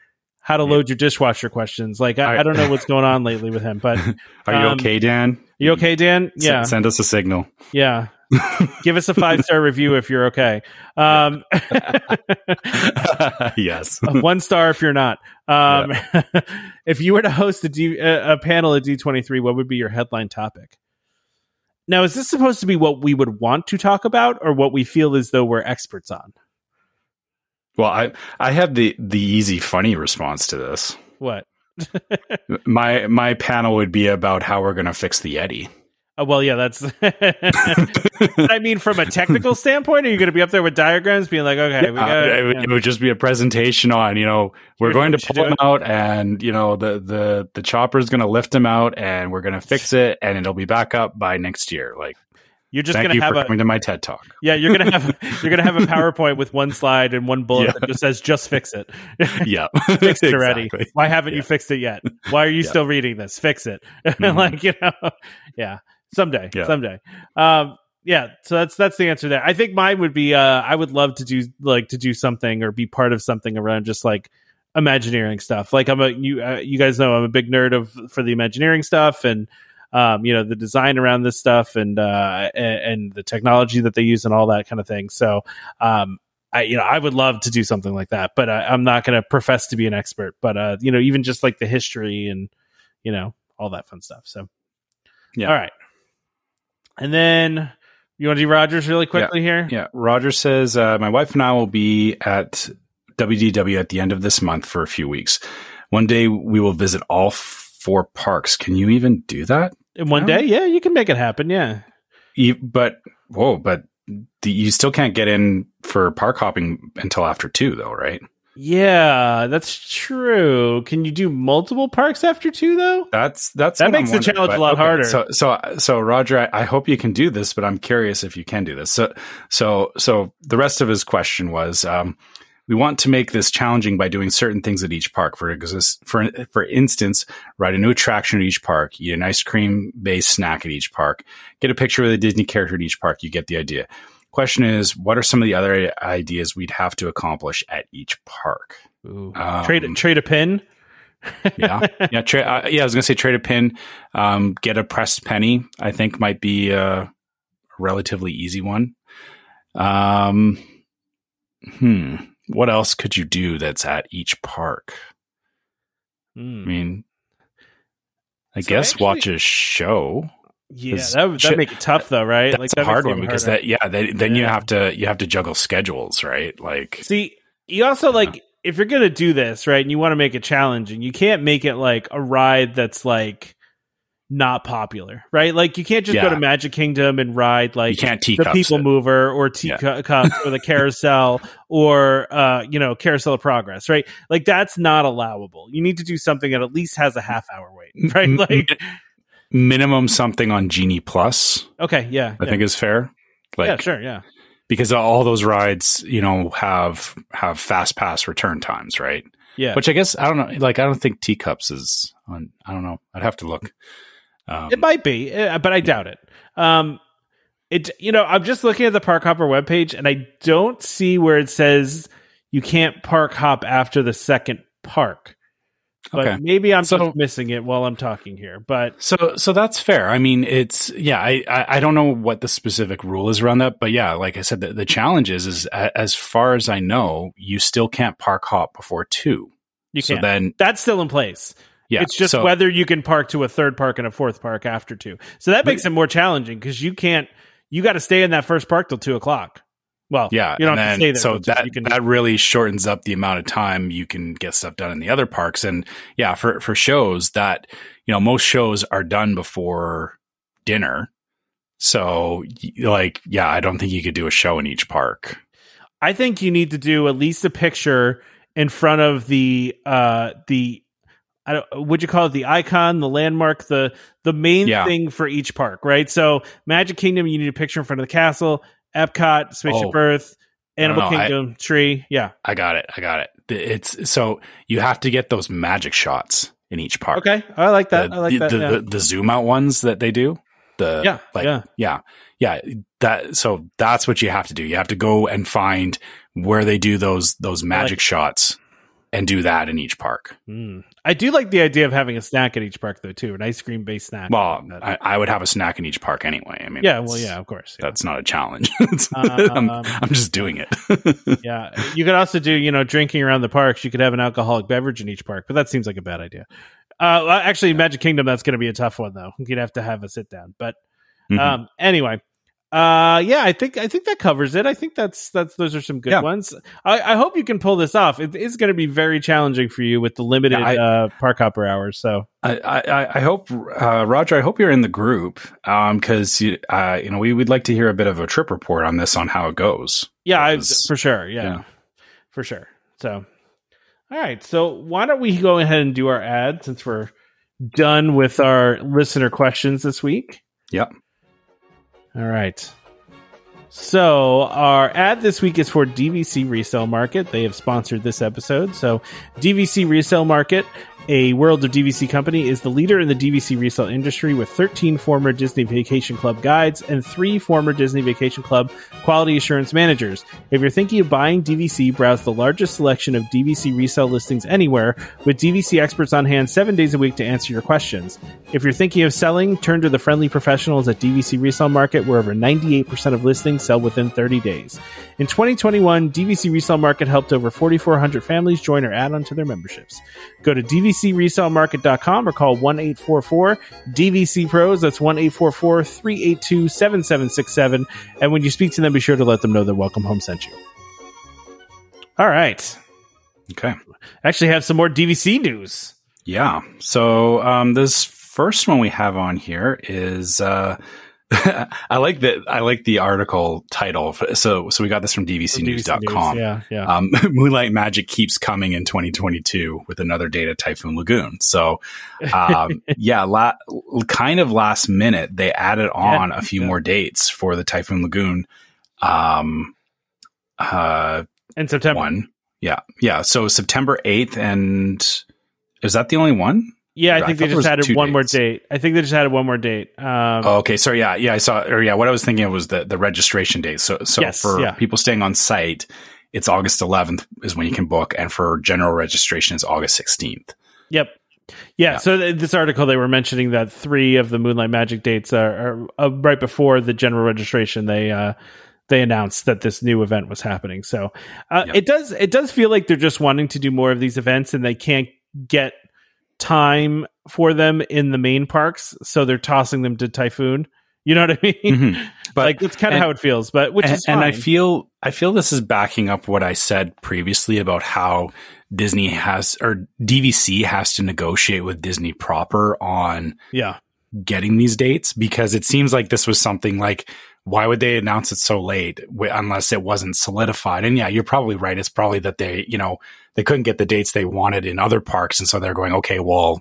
[SPEAKER 1] how to
[SPEAKER 2] Yeah.
[SPEAKER 1] load your dishwasher questions. Like, I,
[SPEAKER 2] I-
[SPEAKER 1] don't know what's going on lately with him, but
[SPEAKER 2] Are you
[SPEAKER 1] Um,
[SPEAKER 2] okay, Dan?
[SPEAKER 1] you okay, Dan?
[SPEAKER 2] S-
[SPEAKER 1] Yeah,
[SPEAKER 2] send us a signal.
[SPEAKER 1] yeah. Give us a five star review if you're okay. Um,
[SPEAKER 2] yes.
[SPEAKER 1] one star if you're not. Um, if you were to host a, D, a panel at D23, what would be your headline topic? Now, is this supposed to be what we would want to talk about or what we feel as though we're experts on?
[SPEAKER 2] Well, I I have the the easy funny response to this.
[SPEAKER 1] What?
[SPEAKER 2] My my panel would be about how we're going to fix the Yeti.
[SPEAKER 1] Oh, well, yeah, that's. I mean, from a technical standpoint, are you going to be up there with diagrams, being like, okay, we
[SPEAKER 2] Uh,
[SPEAKER 1] got
[SPEAKER 2] it, would, it would just be a presentation on, you know, we're
[SPEAKER 1] Here's
[SPEAKER 2] going to pull
[SPEAKER 1] do.
[SPEAKER 2] him out and, you know, the, the, the chopper is going to lift him out and we're going to fix it and it'll be back up by next year. Like,
[SPEAKER 1] You're just
[SPEAKER 2] Thank
[SPEAKER 1] gonna
[SPEAKER 2] you
[SPEAKER 1] have
[SPEAKER 2] for
[SPEAKER 1] a
[SPEAKER 2] coming to my TED talk.
[SPEAKER 1] yeah. You're gonna have you're gonna have a PowerPoint with one slide and one bullet
[SPEAKER 2] Yeah.
[SPEAKER 1] that just says "just fix it."
[SPEAKER 2] Yeah,
[SPEAKER 1] fix it already.
[SPEAKER 2] Exactly.
[SPEAKER 1] Why haven't you fixed it yet? Why are you
[SPEAKER 2] Yeah.
[SPEAKER 1] still reading this? Fix it.
[SPEAKER 2] Mhm.
[SPEAKER 1] like you know, yeah. Someday,
[SPEAKER 2] Yeah.
[SPEAKER 1] someday. Um, yeah. So that's that's the answer there. I think mine would be. Uh, I would love to do like to do something or be part of something around just like Imagineering stuff. Like I'm a you uh, you guys know I'm a big nerd of for the Imagineering stuff and um, you know the design around this stuff and uh and, and the technology that they use and all that kind of thing. So um I you know I would love to do something like that, but I, I'm not going to profess to be an expert. But uh you know even just like the history and you know all that fun stuff. So
[SPEAKER 2] Yeah.
[SPEAKER 1] all right, and then you want to do Rogers really quickly here?
[SPEAKER 2] Yeah, Roger says uh, my wife and I will be at WDW at the end of this month for a few weeks. One day we will visit all four parks. Can you even do that?
[SPEAKER 1] In one day, yeah, you can make it happen. Yeah,
[SPEAKER 2] You, but whoa, but the, you still can't get in for park hopping until after two, though, right?
[SPEAKER 1] yeah, that's true. Can you do multiple parks after two though?
[SPEAKER 2] That's that's
[SPEAKER 1] That
[SPEAKER 2] what I'm
[SPEAKER 1] makes the challenge a lot
[SPEAKER 2] okay,
[SPEAKER 1] harder.
[SPEAKER 2] So so so Roger, I, I hope you can do this, but I'm curious if you can do this. So so so the rest of his question was. Um, we want to make this challenging by doing certain things at each park. For for for instance, ride a new attraction at each park, eat an ice cream based snack at each park, get a picture with a Disney character at each park. You get the idea. Question is, what are some of the other ideas we'd have to accomplish at each park?
[SPEAKER 1] Ooh.
[SPEAKER 2] Um,
[SPEAKER 1] trade trade a pin.
[SPEAKER 2] yeah, yeah, tra- uh, yeah. I was gonna say trade a pin, um, get a pressed penny. I think might be a relatively easy one. Um, hmm. What else could you do that's at each park?
[SPEAKER 1] Hmm.
[SPEAKER 2] I mean, I
[SPEAKER 1] So
[SPEAKER 2] guess
[SPEAKER 1] actually-
[SPEAKER 2] watch a show.
[SPEAKER 1] Yeah, that would that make it tough though, right?
[SPEAKER 2] That's
[SPEAKER 1] like
[SPEAKER 2] a hard one because
[SPEAKER 1] harder.
[SPEAKER 2] that yeah, they, then you have to you have to juggle schedules, right? Like
[SPEAKER 1] See, you also like if you're gonna do this, right, and you want to make it challenging, you can't make it like a ride that's like not popular, right? Like you can't just go to Magic Kingdom and ride like
[SPEAKER 2] you can't
[SPEAKER 1] the People
[SPEAKER 2] it.
[SPEAKER 1] Mover or Teacup or the Carousel or uh, you know Carousel of Progress, right? Like that's not allowable. You need to do something that at least has a half hour wait, right? Like
[SPEAKER 2] minimum something on Genie Plus.
[SPEAKER 1] okay, yeah,
[SPEAKER 2] I
[SPEAKER 1] yeah.
[SPEAKER 2] think is fair. Like
[SPEAKER 1] yeah, sure, yeah,
[SPEAKER 2] because all those rides, you know, have have fast pass return times, right?
[SPEAKER 1] yeah.
[SPEAKER 2] Which I guess I don't know. Like I don't think teacups is on. I don't know. I'd have to look. Um,
[SPEAKER 1] It might be, uh, but I doubt it. Um, it you know I'm just looking at the Park Hopper webpage and I don't see where it says you can't park hop after the second park. But
[SPEAKER 2] Okay.
[SPEAKER 1] maybe I'm
[SPEAKER 2] So-
[SPEAKER 1] just missing it while I'm talking here. But
[SPEAKER 2] so so that's fair. I mean, it's yeah. I, I I don't know what the specific rule is around that, but yeah, like I said, the, the challenge is is a- as far as I know, you still can't park hop before two.
[SPEAKER 1] you
[SPEAKER 2] so
[SPEAKER 1] can't.
[SPEAKER 2] then
[SPEAKER 1] That's still in place.
[SPEAKER 2] Yeah,
[SPEAKER 1] it's just
[SPEAKER 2] so-
[SPEAKER 1] whether you can park to a third park and a fourth park after two. So that
[SPEAKER 2] But-
[SPEAKER 1] makes it more challenging because you can't. You got to stay in that first park till two o'clock. Well,
[SPEAKER 2] Yeah,
[SPEAKER 1] you don't have to stay there.
[SPEAKER 2] So that
[SPEAKER 1] you can
[SPEAKER 2] that really shortens up the amount of time you can get stuff done in the other parks. And yeah, for for shows that you know most shows are done before dinner. So like yeah, I don't think you could do a show in each park.
[SPEAKER 1] I think you need to do at least a picture in front of the uh the I don't would you call it the icon, the landmark, the the main
[SPEAKER 2] Yeah.
[SPEAKER 1] thing for each park, right? So Magic Kingdom, you need a picture in front of the castle, Epcot, Spaceship
[SPEAKER 2] Oh.
[SPEAKER 1] Earth, Animal
[SPEAKER 2] No, no, I-
[SPEAKER 1] Kingdom, tree. Yeah.
[SPEAKER 2] I got it. I got it. It's so you have to get those magic shots in each park.
[SPEAKER 1] Okay. I like that.
[SPEAKER 2] The,
[SPEAKER 1] I like
[SPEAKER 2] the,
[SPEAKER 1] that.
[SPEAKER 2] the,
[SPEAKER 1] yeah.
[SPEAKER 2] the, the zoom out ones that they do. The
[SPEAKER 1] Yeah,
[SPEAKER 2] like
[SPEAKER 1] yeah.
[SPEAKER 2] yeah yeah that so that's what you have to do. You have to go and find where they do those those magic shots and do that in each park.
[SPEAKER 1] Mm. I do like the idea of having a snack at each park though too, an ice cream based snack.
[SPEAKER 2] Well, I, I would have a snack in each park anyway. I mean,
[SPEAKER 1] yeah, well, yeah, of course. Yeah.
[SPEAKER 2] that's not a challenge. It's- I'm,
[SPEAKER 1] Um,
[SPEAKER 2] I'm just doing it.
[SPEAKER 1] yeah, you could also do you know drinking around the parks. You could have an alcoholic beverage in each park, but that seems like a bad idea. Uh, actually, Magic Kingdom that's going to be a tough one though. You'd have to have a sit down. But
[SPEAKER 2] Mhm.
[SPEAKER 1] um, anyway, uh, yeah, I think I think that covers it. I think that's that's those are some good
[SPEAKER 2] Yeah.
[SPEAKER 1] ones. I, I hope you can pull this off. It is going to be very challenging for you with the limited
[SPEAKER 2] Yeah, I-
[SPEAKER 1] uh, park hopper hours. So
[SPEAKER 2] I, I, I hope, uh, Roger, I hope you're in the group um because you, uh, you know we would like to hear a bit of a trip report on this on how it goes.
[SPEAKER 1] yeah, I, for sure. Yeah,
[SPEAKER 2] yeah.
[SPEAKER 1] for sure. So, all right. So why don't we go ahead and do our ad since we're done with our listener questions this week?
[SPEAKER 2] Yep.
[SPEAKER 1] All right. So, our ad this week is for DVC Resale Market. They have sponsored this episode. So, DVC Resale Market a World of DVC company, is the leader in the DVC resale industry with 13 former Disney Vacation Club guides and three former Disney Vacation Club quality assurance managers. If you're thinking of buying DVC, browse the largest selection of DVC resale listings anywhere with DVC experts on hand seven days a week to answer your questions. If you're thinking of selling, turn to the friendly professionals at DVC Resale Market, where over 98% of listings sell within 30 days. In 2021, DVC Resale Market helped over 4,400 families join or add on to their memberships. Go to dvcresalemarket.com or call 1 844 DVC Pros. That's 1 844 382 7767. And when you speak to them, be sure to let them know that Welcome Home sent you. All right.
[SPEAKER 2] Okay.
[SPEAKER 1] Actually, have some more DVC news.
[SPEAKER 2] Yeah. So um, this first one we have on here is uh, I like the I like the article title. So so we got this from DVCnews.com.
[SPEAKER 1] Yeah, yeah.
[SPEAKER 2] Um, Moonlight Magic keeps coming in 2022 with another date at Typhoon Lagoon. So um, yeah, la- kind of last minute they added on
[SPEAKER 1] Yeah,
[SPEAKER 2] a few
[SPEAKER 1] yeah.
[SPEAKER 2] more dates for the Typhoon Lagoon. Um, uh,
[SPEAKER 1] In September.
[SPEAKER 2] one. Yeah, yeah. So September 8th, and is that the only one?
[SPEAKER 1] Yeah, I
[SPEAKER 2] I
[SPEAKER 1] think they just added one more date. I think they just added one more date. Um,
[SPEAKER 2] Oh, okay. So yeah, yeah, I saw, or yeah, what I was thinking of was the, the registration date. So, so
[SPEAKER 1] Yes,
[SPEAKER 2] for
[SPEAKER 1] yeah.
[SPEAKER 2] people staying on site, it's August 11th is when you can book. And for general registration, it's August 16th.
[SPEAKER 1] Yep. Yeah,
[SPEAKER 2] Yeah.
[SPEAKER 1] So th- this article, they were mentioning that three of the Moonlight Magic dates are, are uh, right before the general registration. They uh, they announced that this new event was happening. So uh,
[SPEAKER 2] Yep.
[SPEAKER 1] it does it does feel like they're just wanting to do more of these events, and they can't get time for them in the main parks, so they're tossing them to Typhoon. You know what I mean?
[SPEAKER 2] Mhm. But
[SPEAKER 1] like that's kind of how it feels. But which
[SPEAKER 2] and,
[SPEAKER 1] is
[SPEAKER 2] and I feel, I feel this is backing up what I said previously about how Disney has, or DVC has to negotiate with Disney proper on
[SPEAKER 1] yeah.
[SPEAKER 2] getting these dates because it seems like this was something like why would they announce it so late w- unless it wasn't solidified and yeah you're probably right it's probably that they you know they couldn't get the dates they wanted in other parks. And so they're going okay well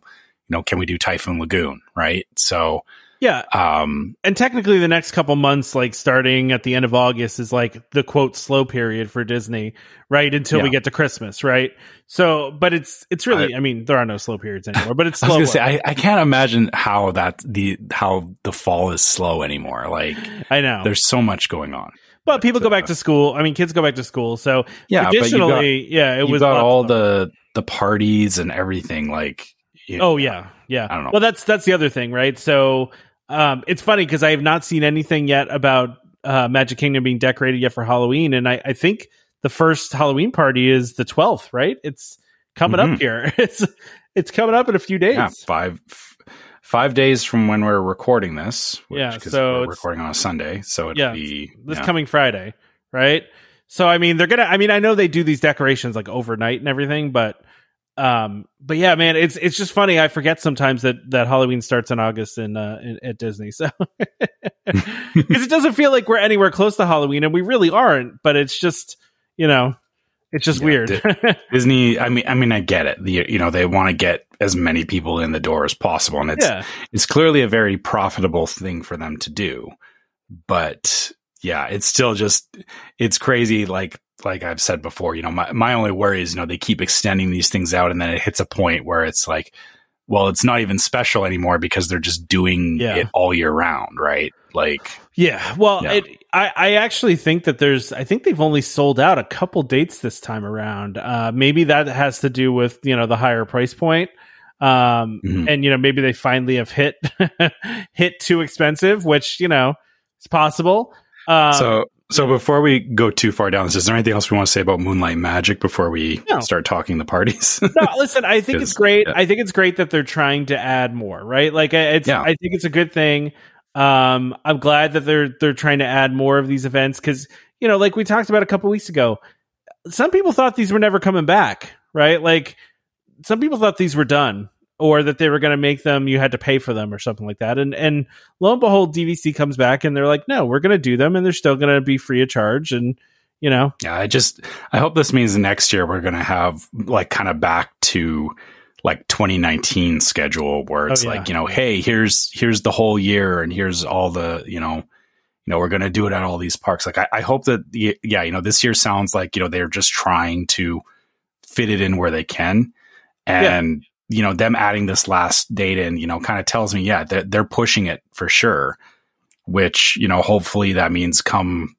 [SPEAKER 2] you know can we do typhoon lagoon? Right. So
[SPEAKER 1] Yeah,
[SPEAKER 2] um
[SPEAKER 1] and technically the next couple months like starting at the end of august is like the quote slow period for disney right? Until we get to christmas right? So but it's it's really i, mean there are no slow periods anymore but it's
[SPEAKER 2] I
[SPEAKER 1] slow
[SPEAKER 2] gonna say I, I can't imagine how that the how the fall is slow anymore. Like
[SPEAKER 1] I, know.
[SPEAKER 2] there's so much going on.
[SPEAKER 1] But people go back to school. I mean kids go back to school. So
[SPEAKER 2] Yeah, but you got,
[SPEAKER 1] traditionally yeah it was
[SPEAKER 2] got all the the parties and everything. Like
[SPEAKER 1] oh yeah. Yeah.
[SPEAKER 2] I don't know.
[SPEAKER 1] well that's that's the other thing right? So um it's funny because i have not seen anything yet about uh magic kingdom being decorated yet for halloween. And i i think the first halloween party is the 12th right? It's coming up
[SPEAKER 2] Mhm.
[SPEAKER 1] here. It's it's coming up in a few days.
[SPEAKER 2] yeah, five five days from when we're recording this. Which,
[SPEAKER 1] Yeah, so
[SPEAKER 2] we're recording on a Sunday, so it'd
[SPEAKER 1] Yeah,
[SPEAKER 2] be
[SPEAKER 1] this
[SPEAKER 2] yeah.
[SPEAKER 1] coming friday right so i mean they're gonna i mean i know they do these decorations like overnight and everything but um but yeah man it's it's just funny i forget sometimes that that halloween starts in august in uh in, at disney so because it doesn't feel like we're anywhere close to halloween and we really aren't but it's just you know it's just
[SPEAKER 2] Yeah,
[SPEAKER 1] weird
[SPEAKER 2] Disney. I mean, I mean, I get it. The, you know, they want to get as many people in the door as possible, and it's
[SPEAKER 1] yeah
[SPEAKER 2] it's clearly a very profitable thing for them to do. But yeah, it's still just it's crazy. Like like I've said before, you know, my my only worry is you know they keep extending these things out, and then it hits a point where it's like, well, it's not even special anymore because they're just doing
[SPEAKER 1] Yeah.
[SPEAKER 2] it all year round, right? Like,
[SPEAKER 1] Yeah, well,
[SPEAKER 2] Yeah.
[SPEAKER 1] It, I I actually think that there's I think they've only sold out a couple dates this time around. Uh, maybe that has to do with you know the higher price point, um,
[SPEAKER 2] Mhm.
[SPEAKER 1] and you know maybe they finally have hit hit too expensive, which you know it's possible. Um,
[SPEAKER 2] so so before we go too far down this, is there anything else we want to say about Moonlight Magic before we
[SPEAKER 1] No.
[SPEAKER 2] start talking the parties?
[SPEAKER 1] no, listen, I think it's great.
[SPEAKER 2] yeah.
[SPEAKER 1] I think it's great that they're trying to add more, right? Like it's
[SPEAKER 2] Yeah.
[SPEAKER 1] I think it's a good thing. Um I'm glad that they're they're trying to add more of these events cuz you know, like we talked about a couple weeks ago, some people thought these were never coming back, right? Like some people thought these were done or that they were going to make them you had to pay for them or something like that. And and lo and behold DVC comes back and they're like, "No, we're going to do them and they're still going to be free of charge and you know,
[SPEAKER 2] Yeah, I just I hope this means next year we're gonna have like kind of back to like 2019 schedule where oh, it's
[SPEAKER 1] Oh, yeah.
[SPEAKER 2] like you know, hey, here's here's the whole year and here's all the you know, you know, we're going to do it at all these parks. Like, I, I hope that, yeah, you know, this year sounds like, you know, they're just trying to fit it in where they can. And, yeah. you know, them adding this last date in, you know, kind of tells me, yeah, they're, they're pushing it for sure, which, you know, hopefully that means come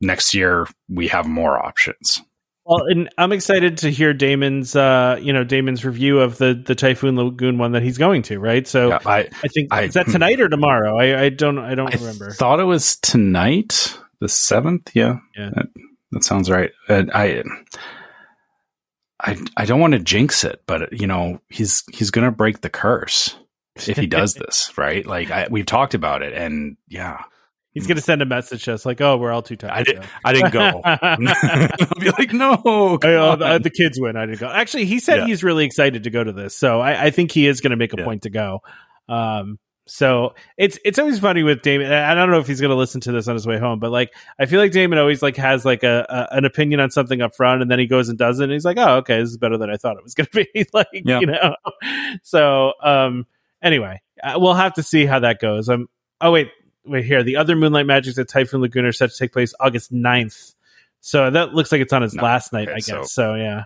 [SPEAKER 2] next year, we have more options.
[SPEAKER 1] Well, and I'm excited to hear Damon's, uh, you know, Damon's review of the the Typhoon Lagoon one that he's going to, right? So yeah, I, I think I, is that tonight or tomorrow? I, I don't, I don't I remember.
[SPEAKER 2] Thought it was tonight, the seventh. Yeah, yeah, that, that sounds right. I, I, I don't want to jinx it, but you know, he's he's going to break the curse if he does this, right? Like I, we've talked about it, and yeah,
[SPEAKER 1] He's gonna send a message to us like, "Oh, we're all too tired."
[SPEAKER 2] I, did, I didn't go. I'll be like, "No,
[SPEAKER 1] I, uh, the kids win. I didn't go." Actually, he said yeah. he's really excited to go to this, so I, I think he is going to make a yeah. point to go. Um, so it's it's always funny with Damon. I don't know if he's going to listen to this on his way home, but like I feel like Damon always like has like a, a, an opinion on something up front, and then he goes and does it, and he's like, "Oh, okay, this is better than I thought it was going to be." like yeah. you know. So um, anyway, uh, we'll have to see how that goes. Um, oh wait, wait here. The other Moonlight Magics at Typhoon Lagoon are set to take place August 9th. So that looks like it's on his no, last night, okay, I guess. So, so, yeah.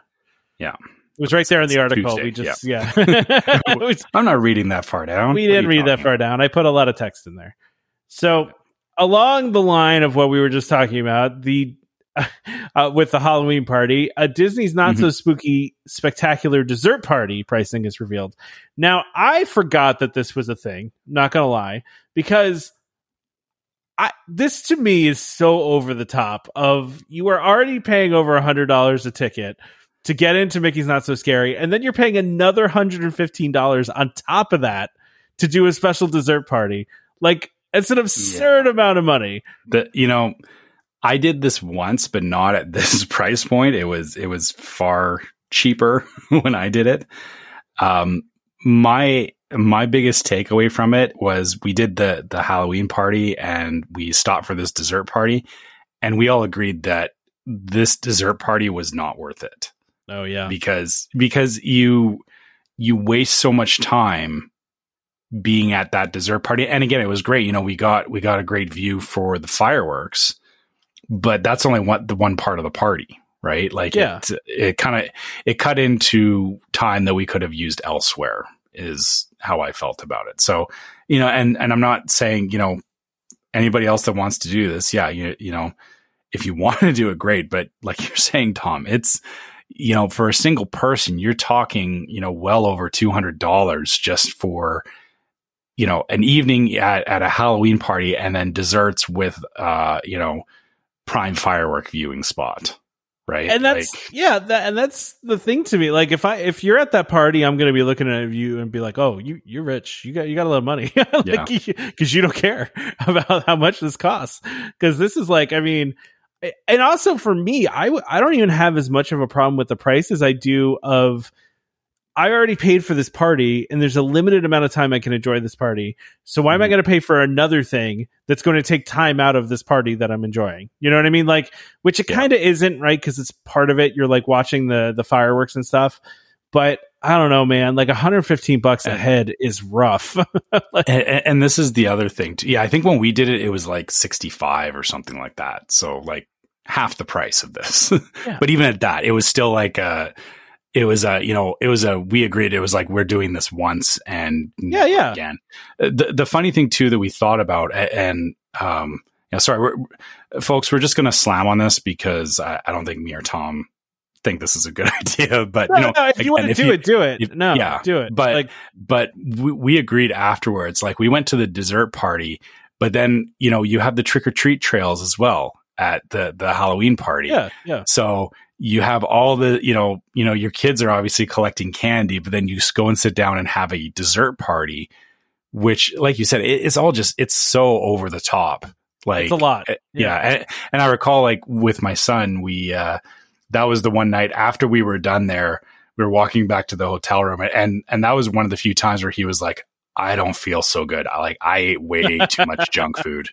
[SPEAKER 2] Yeah.
[SPEAKER 1] It was right there in the article. Tuesday, we just yeah. yeah.
[SPEAKER 2] I'm not reading that far down.
[SPEAKER 1] We didn't read that far down. I put a lot of text in there. So along the line of what we were just talking about, the uh, with the Halloween party, a Disney's not mm-hmm. so spooky spectacular dessert party pricing is revealed. Now I forgot that this was a thing. Not gonna lie, because I, this to me is so over the top of you are already paying over a hundred dollars a ticket to get into Mickey's Not So Scary, and then you're paying another hundred and fifteen dollars on top of that to do a special dessert party. Like it's an absurd yeah. amount of money.
[SPEAKER 2] The you know, I did this once, but not at this price point. It was it was far cheaper when I did it. Um, my my biggest takeaway from it was we did the the Halloween party and we stopped for this dessert party and we all agreed that this dessert party was not worth it.
[SPEAKER 1] Oh yeah.
[SPEAKER 2] Because because you you waste so much time being at that dessert party and again it was great you know we got we got a great view for the fireworks but that's only one the one part of the party right like yeah. it, it kind of it cut into time that we could have used elsewhere is how I felt about it. So, you know, and and I'm not saying, you know, anybody else that wants to do this, yeah, you you know, if you want to do it great, but like you're saying Tom, it's you know, for a single person, you're talking, you know, well over $200 just for you know, an evening at, at a Halloween party and then desserts with uh, you know, prime firework viewing spot right?
[SPEAKER 1] And that's like, yeah, that, and that's the thing to me. Like if I if you're at that party, I'm going to be looking at you and be like, "Oh, you you're rich. You got you got a lot of money." like yeah. cuz you don't care about how much this costs. Cuz this is like, I mean, and also for me, I I don't even have as much of a problem with the price as I do of I already paid for this party and there's a limited amount of time I can enjoy this party. So why am I mm-hmm. going to pay for another thing that's going to take time out of this party that I'm enjoying? You know what I mean? Like, which it yeah. kind of isn't, right? Cause it's part of it. You're like watching the, the fireworks and stuff. But I don't know, man. Like 115 bucks a head is rough.
[SPEAKER 2] like, and, and, this is the other thing. Too. Yeah, I think when we did it, it was like 65 or something like that. So like half the price of this. Yeah. but even at that, it was still like a it was a you know it was a we agreed it was like we're doing this once and
[SPEAKER 1] yeah yeah.
[SPEAKER 2] again. Uh, the the funny thing too that we thought about and um yeah sorry we're, folks we're just gonna slam on this because I, I, don't think me or Tom think this is a good idea but no, you know
[SPEAKER 1] no, if you want to do you, it do it. if, no yeah do it.
[SPEAKER 2] but like but we, we agreed afterwards like we went to the dessert party but then you know you have the trick or treat trails as well at the the Halloween party.
[SPEAKER 1] Yeah, yeah.
[SPEAKER 2] So you have all the you know you know your kids are obviously collecting candy but then you just go and sit down and have a dessert party which like you said it, it's all just it's so over the top like
[SPEAKER 1] it's a lot
[SPEAKER 2] eh, yeah, yeah. And, and, i recall like with my son we uh that was the one night after we were done there we were walking back to the hotel room and and that was one of the few times where he was like i don't feel so good i like i ate way too much junk food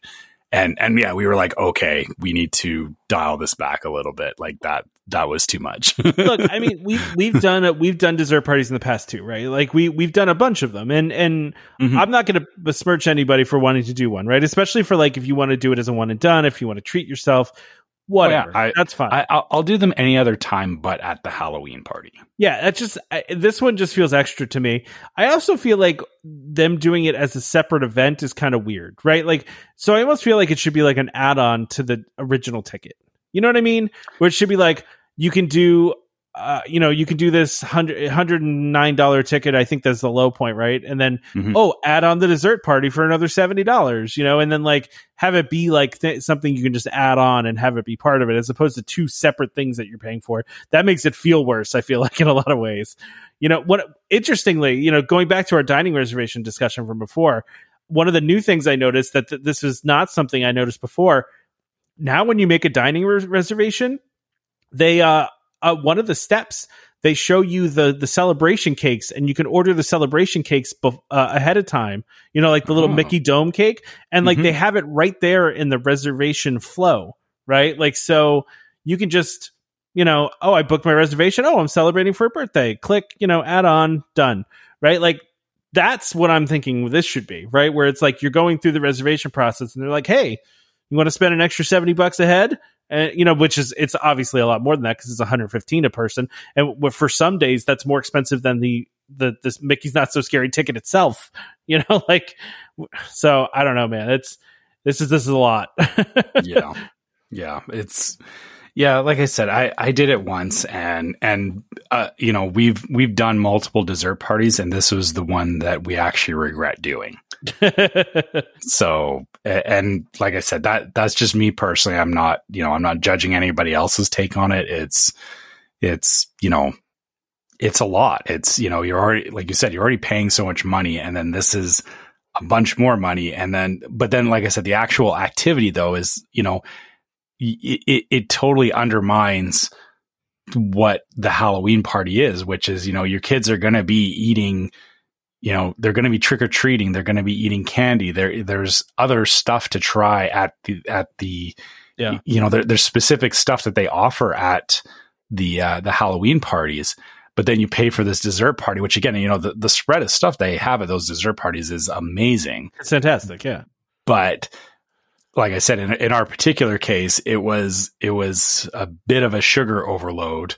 [SPEAKER 2] and and yeah we were like okay we need to dial this back a little bit like that that was too much.
[SPEAKER 1] Look, I mean, we've we've done a, we've done dessert parties in the past too, right? Like we we've done a bunch of them, and and
[SPEAKER 2] Mhm.
[SPEAKER 1] I'm not going to besmirch anybody for wanting to do one, right? Especially for like if you want to do it as a one and done, if you want to treat yourself, Oh, whatever,
[SPEAKER 2] I-
[SPEAKER 1] that's fine.
[SPEAKER 2] I, I'll, I'll do them any other time, but at the Halloween party.
[SPEAKER 1] yeah, that's just I, this one just feels extra to me. I also feel like them doing it as a separate event is kind of weird, right? Like, so I almost feel like it should be like an add on to the original ticket. You know what I mean? Where it should be like you can do. Uh, you know, you can do this hundred hundred and nine dollar ticket. I think that's the low point, right? And then,
[SPEAKER 2] Mhm.
[SPEAKER 1] oh, add on the dessert party for another seventy dollars. You know, and then like have it be like th- something you can just add on and have it be part of it, as opposed to two separate things that you're paying for. That makes it feel worse. I feel like in a lot of ways. You know, what interestingly, you know, going back to our dining reservation discussion from before, one of the new things I noticed that th- this was not something I noticed before. Now, when you make a dining res- reservation, they uh, uh one of the steps they show you the the celebration cakes and you can order the celebration cakes bef- uh, ahead of time. You know like the little
[SPEAKER 2] Oh.
[SPEAKER 1] mickey dome cake and like
[SPEAKER 2] Mhm.
[SPEAKER 1] they have it right there in the reservation flow right? Like so you can just you know oh i booked my reservation. Oh i'm celebrating for a birthday. Click you know add on done right? Like that's what i'm thinking this should be right? Where it's like you're going through the reservation process and they're like hey you want to spend an extra 70 bucks ahead and you know which is it's obviously a lot more than that because it's 115 a person. And for some days that's more expensive than the the this mickey's not so scary ticket itself you know like so i don't know man. It's this is this is a lot.
[SPEAKER 2] Yeah. Yeah. It's yeah like i said i i did it once and and uh you know we've we've done multiple dessert parties and this was the one that we actually regret doing. So and like i said that that's just me personally. I'm not you know i'm not judging anybody else's take on it. It's it's you know it's a lot. It's you know you're already like you said you're already paying so much money and then this is a bunch more money and then but then like i said the actual activity though is you know it, it totally undermines what the halloween party is which is you know your kids are going to be eating you know they're going to be trick or treating they're going to be eating candy there there's other stuff to try at the at the
[SPEAKER 1] Yeah.
[SPEAKER 2] you know there, there's specific stuff that they offer at the uh, the halloween parties but then you pay for this dessert party which again you know the, the spread of stuff they have at those dessert parties is amazing
[SPEAKER 1] it's fantastic yeah
[SPEAKER 2] but like I said, in, in our particular case, it was it was a bit of a sugar overload,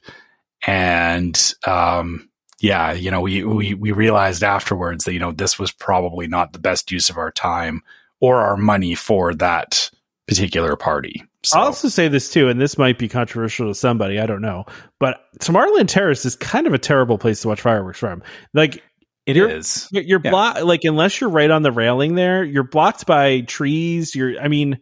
[SPEAKER 2] and um, yeah, you know, we we we realized afterwards that you know this was probably not the best use of our time or our money for that particular party. So,
[SPEAKER 1] I'll also say this too, and this might be controversial to somebody, I don't know, but Tomorrowland Terrace is kind of a terrible place to watch fireworks from. Like
[SPEAKER 2] it
[SPEAKER 1] you're-
[SPEAKER 2] is.
[SPEAKER 1] you're, you're
[SPEAKER 2] Yeah.
[SPEAKER 1] blocked, like unless you're right on the railing there, you're blocked by trees. You're, I mean,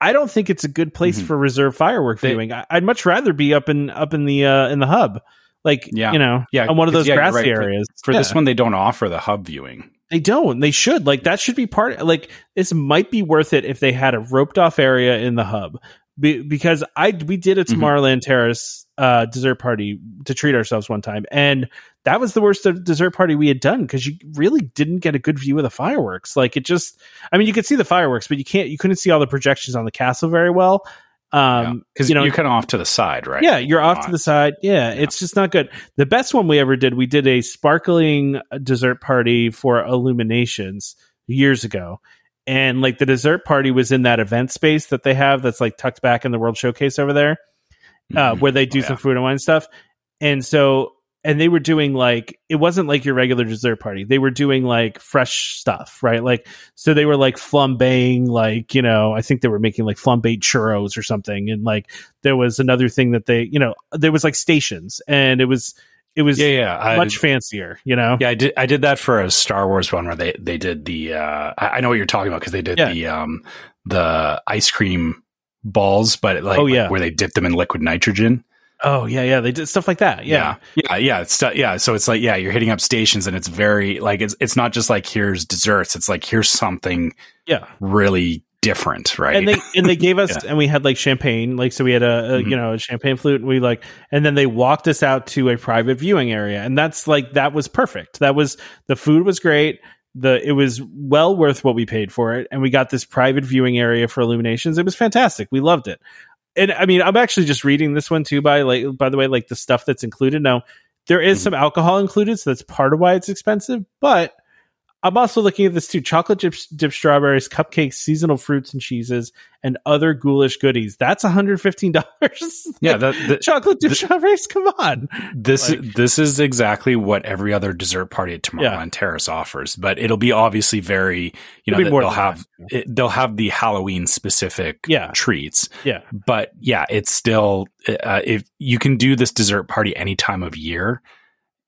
[SPEAKER 1] I don't think it's a good place
[SPEAKER 2] Mhm.
[SPEAKER 1] for reserve firework
[SPEAKER 2] They-
[SPEAKER 1] viewing. I, I'd much rather be up in up in the uh in the hub, like
[SPEAKER 2] Yeah.
[SPEAKER 1] you know,
[SPEAKER 2] Yeah,
[SPEAKER 1] on one of those
[SPEAKER 2] yeah,
[SPEAKER 1] grassy
[SPEAKER 2] right.
[SPEAKER 1] Areas.
[SPEAKER 2] For
[SPEAKER 1] Yeah.
[SPEAKER 2] this one, they don't offer the hub viewing.
[SPEAKER 1] They don't. They should. Like that should be part. Like this might be worth it if they had a roped off area in the hub. Be, because I we did a
[SPEAKER 2] Mhm.
[SPEAKER 1] Tomorrowland Terrace uh, dessert party to treat ourselves one time, and that was the worst de- dessert party we had done because you really didn't get a good view of the fireworks. Like it just, I mean, you could see the fireworks, but you can't. You couldn't see all the projections on the castle very well. Um,
[SPEAKER 2] Because
[SPEAKER 1] you know,
[SPEAKER 2] you're kind of off to the side, right?
[SPEAKER 1] yeah, you're off to the side. Yeah,
[SPEAKER 2] Yeah.
[SPEAKER 1] it's just not good. The best one we ever did, we did a sparkling dessert party for Illuminations years ago. And like the dessert party was in that event space that they have that's like tucked back in the World Showcase over there, uh,
[SPEAKER 2] Mhm.
[SPEAKER 1] where they do
[SPEAKER 2] Oh,
[SPEAKER 1] some
[SPEAKER 2] yeah.
[SPEAKER 1] food and wine stuff. And so, and they were doing like, it wasn't like your regular dessert party. They were doing like fresh stuff, right? Like, so they were like flambeing, like, you know, I think they were making like flambéed churros or something. And like, there was another thing that they, you know, there was like stations and it was, it was
[SPEAKER 2] Yeah, yeah. I-
[SPEAKER 1] much fancier, you know?
[SPEAKER 2] Yeah, I did. I did that for a Star Wars one where they they did the. Uh, I, I know what you're talking about because they did
[SPEAKER 1] Yeah.
[SPEAKER 2] the um the ice cream balls, but like,
[SPEAKER 1] Oh, yeah.
[SPEAKER 2] like where they dip them in liquid nitrogen.
[SPEAKER 1] Oh, yeah, yeah. They did stuff like that. Yeah.
[SPEAKER 2] yeah, yeah. yeah, It's yeah. So it's like yeah, you're hitting up stations, and it's very like it's it's not just like here's desserts. It's like here's something
[SPEAKER 1] Yeah.
[SPEAKER 2] really different, right?
[SPEAKER 1] and they and they gave us and we had like champagne like so we had a, a
[SPEAKER 2] Mhm.
[SPEAKER 1] you know a champagne flute and we like and then they walked us out to a private viewing area and that's like that was perfect that was the food was great the it was well worth what we paid for it and we got this private viewing area for illuminations it was fantastic we loved it and I mean, I'm actually just reading this one too. By like, by the way, like the stuff that's included now, there is
[SPEAKER 2] Mhm.
[SPEAKER 1] some alcohol included, so that's part of why it's expensive. But I'm also looking at this too: chocolate dip, dip strawberries, cupcakes, seasonal fruits and cheeses, and other ghoulish goodies. That's 115 dollars.
[SPEAKER 2] Yeah, that, that
[SPEAKER 1] chocolate dip
[SPEAKER 2] th-
[SPEAKER 1] strawberries. Come on.
[SPEAKER 2] this
[SPEAKER 1] Like-
[SPEAKER 2] this is exactly what every other dessert party at Tomorrowland Terrace offers, but it'll be obviously very you
[SPEAKER 1] It'll
[SPEAKER 2] know they'll have it, they'll have the Halloween specific
[SPEAKER 1] Yeah.
[SPEAKER 2] treats,
[SPEAKER 1] Yeah.
[SPEAKER 2] but yeah, it's still uh, if you can do this dessert party any time of year,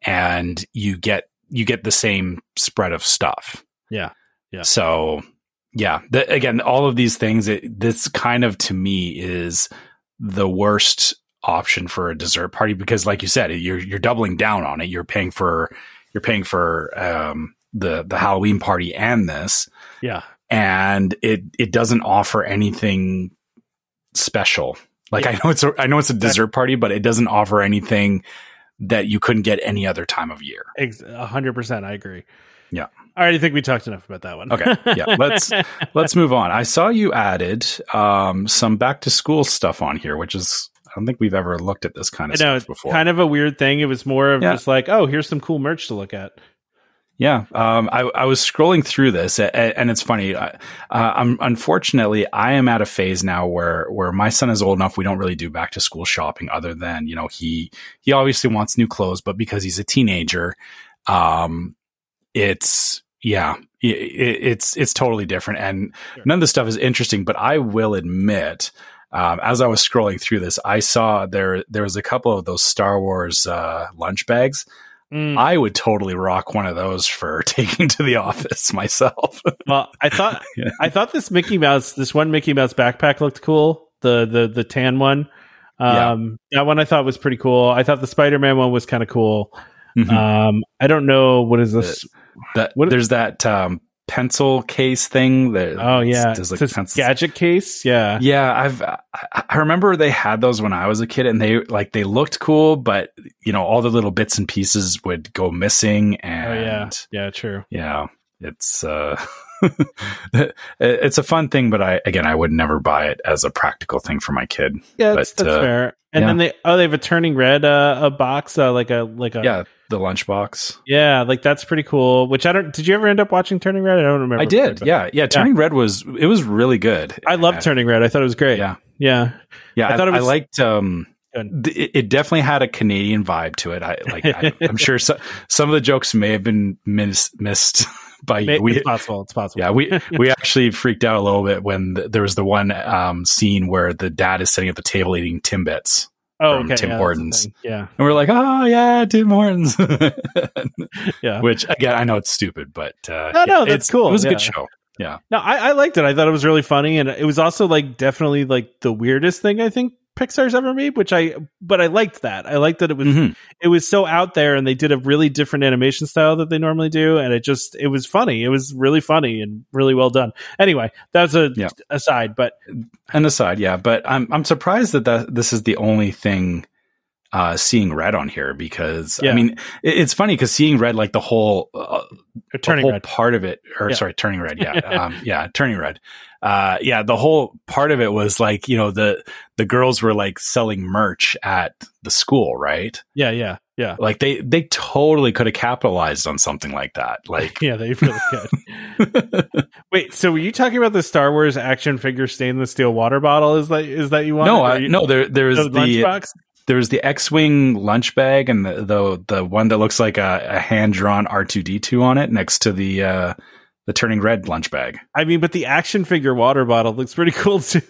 [SPEAKER 2] and you get you get the same spread of stuff.
[SPEAKER 1] Yeah. Yeah.
[SPEAKER 2] So yeah, the, again, all of these things, it, this kind of to me is the worst option for a dessert party because, like you said, you're you're doubling down on it. You're paying for you're paying for um, the the Halloween party and this,
[SPEAKER 1] Yeah.
[SPEAKER 2] and it it doesn't offer anything special. Like I know it's a, I know it's a dessert party, but it doesn't offer anything that you couldn't get any other time of year.
[SPEAKER 1] A 100%. I agree.
[SPEAKER 2] Yeah.
[SPEAKER 1] I already think we talked enough about that one.
[SPEAKER 2] Okay, yeah, let's let's move on. I saw you added um, some back to school stuff on here, which is I don't think we've ever looked at this kind
[SPEAKER 1] I
[SPEAKER 2] of
[SPEAKER 1] know
[SPEAKER 2] stuff
[SPEAKER 1] it's
[SPEAKER 2] before.
[SPEAKER 1] kind of a weird thing. It was more of
[SPEAKER 2] Yeah.
[SPEAKER 1] just like, oh, here's some cool merch to look at.
[SPEAKER 2] Yeah, um, I, I was scrolling through this, and it's funny. Uh, I'm unfortunately I am at a phase now where where my son is old enough. We don't really do back to school shopping, other than you know he he obviously wants new clothes, but because he's a teenager, um, it's yeah, i- i it's it's totally different, and
[SPEAKER 1] Sure.
[SPEAKER 2] none of this stuff is interesting. But I will admit, um, as I was scrolling through this, I saw there there was a couple of those Star Wars uh, lunch bags.
[SPEAKER 1] Mm.
[SPEAKER 2] I would totally rock one of those for taking to the office myself.
[SPEAKER 1] well, I thought
[SPEAKER 2] Yeah.
[SPEAKER 1] I thought this Mickey Mouse, this one Mickey Mouse backpack looked cool. The the the tan one.
[SPEAKER 2] Yeah.
[SPEAKER 1] Um, that one I thought was pretty cool. I thought the Spider Man one was kind of cool.
[SPEAKER 2] Mhm.
[SPEAKER 1] Um, I don't know what is this.
[SPEAKER 2] that
[SPEAKER 1] what-
[SPEAKER 2] there's that um, pencil case thing that
[SPEAKER 1] Oh yeah,
[SPEAKER 2] there's like
[SPEAKER 1] It's a
[SPEAKER 2] pencils.
[SPEAKER 1] gadget case. Yeah,
[SPEAKER 2] Yeah, I've I, remember they had those when I was a kid, and they like they looked cool, but you know all the little bits and pieces would go missing,
[SPEAKER 1] oh
[SPEAKER 2] and
[SPEAKER 1] yeah, yeah, true.
[SPEAKER 2] yeah, it's uh, it's a fun thing, but I again I would never buy it as a practical thing for my kid.
[SPEAKER 1] Yeah, that's,
[SPEAKER 2] But,
[SPEAKER 1] that's
[SPEAKER 2] uh,
[SPEAKER 1] fair. And
[SPEAKER 2] yeah.
[SPEAKER 1] then they oh they have a turning red uh, a box uh, like a like a
[SPEAKER 2] Yeah, the lunchbox.
[SPEAKER 1] yeah like that's pretty cool. Which I don't. Did you ever end up watching Turning Red? I don't remember.
[SPEAKER 2] I did. Yeah, yeah. Turning red was it was really good.
[SPEAKER 1] I love
[SPEAKER 2] Uh,
[SPEAKER 1] Turning Red. I thought it was great.
[SPEAKER 2] Yeah,
[SPEAKER 1] yeah.
[SPEAKER 2] yeah.
[SPEAKER 1] I
[SPEAKER 2] I,
[SPEAKER 1] thought it
[SPEAKER 2] I
[SPEAKER 1] was-
[SPEAKER 2] liked. um th- it, it definitely had a Canadian vibe to it. I like. I, I'm sure so, some of the jokes may have been mis- missed by you. We,
[SPEAKER 1] it's possible. It's possible.
[SPEAKER 2] yeah, we we actually freaked out a little bit when th there was the one um, scene where the dad is sitting at the table eating Timbits,
[SPEAKER 1] oh,
[SPEAKER 2] from
[SPEAKER 1] okay.
[SPEAKER 2] Tim
[SPEAKER 1] yeah,
[SPEAKER 2] Hortons.
[SPEAKER 1] Yeah.
[SPEAKER 2] and we're like, "Oh yeah, Tim Hortons."
[SPEAKER 1] Yeah.
[SPEAKER 2] Which again, I know it's stupid, but uh,
[SPEAKER 1] No,
[SPEAKER 2] yeah,
[SPEAKER 1] no, that's
[SPEAKER 2] it's-
[SPEAKER 1] cool,
[SPEAKER 2] It was a
[SPEAKER 1] yeah.
[SPEAKER 2] good show. Yeah,
[SPEAKER 1] No, I, I liked it. I thought it was really funny, and it was also like definitely like the weirdest thing I think Pixar's ever made. Which I, but I liked that. I liked that it was
[SPEAKER 2] Mhm.
[SPEAKER 1] it was so out there, and they did a really different animation style that they normally do, and it just it was funny. It was really funny and really well done. Anyway, that's a
[SPEAKER 2] Yeah.
[SPEAKER 1] aside, but
[SPEAKER 2] an aside, yeah. But I'm I'm surprised that, that this is the only thing uh seeing red on here because
[SPEAKER 1] Yeah.
[SPEAKER 2] I mean it, it's funny because seeing red like the whole uh,
[SPEAKER 1] turning
[SPEAKER 2] whole
[SPEAKER 1] red.
[SPEAKER 2] part of it or
[SPEAKER 1] Yeah.
[SPEAKER 2] sorry turning red yeah um yeah turning red uh yeah the whole part of it was like you know the the girls were like selling merch at the school right
[SPEAKER 1] Yeah, yeah, yeah.
[SPEAKER 2] like they they totally could have capitalized on something like that like
[SPEAKER 1] Yeah, they really could. Wait, so were you talking about the Star Wars action figure stainless steel water bottle? Is that is that you want?
[SPEAKER 2] no I, no there there's
[SPEAKER 1] the,
[SPEAKER 2] the
[SPEAKER 1] lunchbox.
[SPEAKER 2] There's the X-wing lunch bag and the the, the one that looks like a, a hand drawn R two D two on it next to the uh, the turning red lunch bag.
[SPEAKER 1] I mean, but the action figure water bottle looks pretty cool too.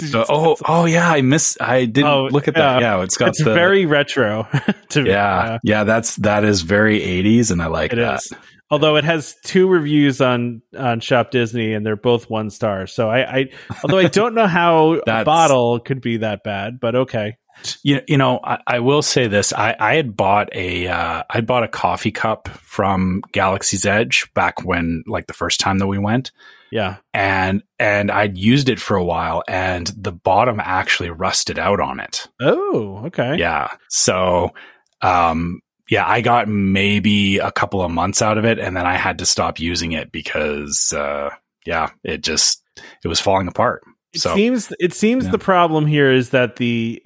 [SPEAKER 2] So, oh oh yeah, I miss I didn't
[SPEAKER 1] Oh,
[SPEAKER 2] look at that.
[SPEAKER 1] yeah.
[SPEAKER 2] Yeah, it's got
[SPEAKER 1] it's
[SPEAKER 2] the
[SPEAKER 1] very retro. to me.
[SPEAKER 2] yeah yeah that's that is very 80s and I like
[SPEAKER 1] It
[SPEAKER 2] that.
[SPEAKER 1] is. Although it has two reviews on on Shop Disney and they're both one star. So I, I although I don't know how a bottle could be that bad, but okay.
[SPEAKER 2] You, you know, I, I will say this. I, I had bought a, uh, I bought a coffee cup from Galaxy's Edge back when, like the first time that we went
[SPEAKER 1] Yeah.
[SPEAKER 2] and, and I'd used it for a while and the bottom actually rusted out on it.
[SPEAKER 1] Oh, okay.
[SPEAKER 2] Yeah. So, um, yeah, I got maybe a couple of months out of it and then I had to stop using it because, uh, yeah, it just, it was falling apart.
[SPEAKER 1] It
[SPEAKER 2] So
[SPEAKER 1] seems it seems
[SPEAKER 2] yeah.
[SPEAKER 1] the problem here is that the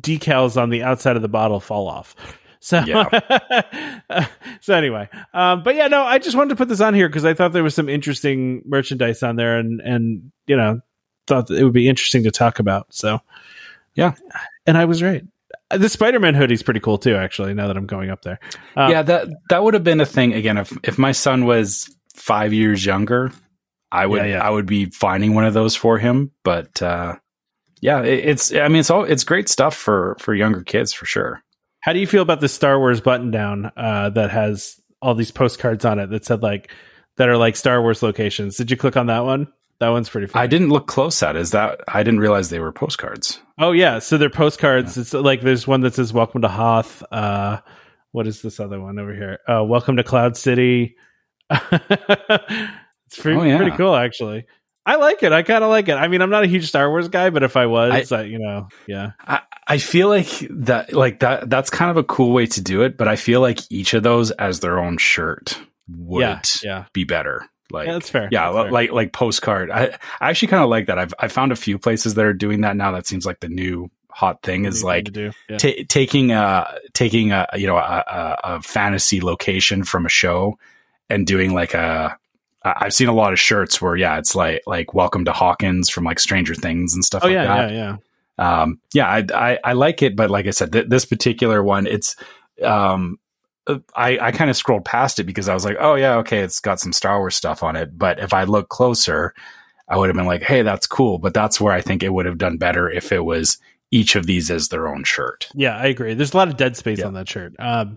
[SPEAKER 1] decals on the outside of the bottle fall off. So so anyway, um, but yeah, no, I just wanted to put this on here because I thought there was some interesting merchandise on there, and and you know thought that it would be interesting to talk about. So
[SPEAKER 2] Yeah.
[SPEAKER 1] and I was right. The Spider Man hoodie's pretty cool too. Actually, now that I'm going up there, Um,
[SPEAKER 2] yeah, that that would have been a thing again if if my son was five years younger. I would
[SPEAKER 1] Yeah, yeah.
[SPEAKER 2] I would be finding one of those for him, but uh, yeah, it, it's I mean it's all it's great stuff for for younger kids for sure.
[SPEAKER 1] How do you feel about the Star Wars button down uh, that has all these postcards on it that said like that are like Star Wars locations? Did you click on that one? That one's pretty fun.
[SPEAKER 2] I didn't look close at. Is that I didn't realize they were postcards.
[SPEAKER 1] Oh yeah, so they're postcards. It's like there's one that says "Welcome to Hoth." Uh, what is this other one over here? Uh, "Welcome to Cloud City." it's pretty,
[SPEAKER 2] Oh, yeah.
[SPEAKER 1] pretty cool, actually. I like it. I kind of like it. I mean, I'm not a huge Star Wars guy, but if I was, I, you know, yeah,
[SPEAKER 2] I, I feel like that like that that's kind of a cool way to do it, but I feel like each of those as their own shirt would
[SPEAKER 1] yeah, yeah.
[SPEAKER 2] be better. Like
[SPEAKER 1] Yeah, that's fair.
[SPEAKER 2] Yeah,
[SPEAKER 1] That's fair.
[SPEAKER 2] like like postcard. I I actually kind of like that. I've I found a few places that are doing that now. That seems like the new hot thing is like.
[SPEAKER 1] Yeah.
[SPEAKER 2] ta taking a taking a you know a, a, a fantasy location from a show and doing like a. I've seen a lot of shirts where yeah, it's like like Welcome to Hawkins from like Stranger Things and stuff
[SPEAKER 1] oh
[SPEAKER 2] like
[SPEAKER 1] yeah,
[SPEAKER 2] that
[SPEAKER 1] yeah, yeah.
[SPEAKER 2] um yeah I, I i like it but like i said th- this particular one it's um i i kind of scrolled past it because i was like oh yeah okay it's got some star wars stuff on it but if i look closer i would have been like hey that's cool but that's where i think it would have done better if it was each of these as their own shirt
[SPEAKER 1] Yeah, I agree. There's a lot of dead space
[SPEAKER 2] Yeah.
[SPEAKER 1] on that shirt. Um,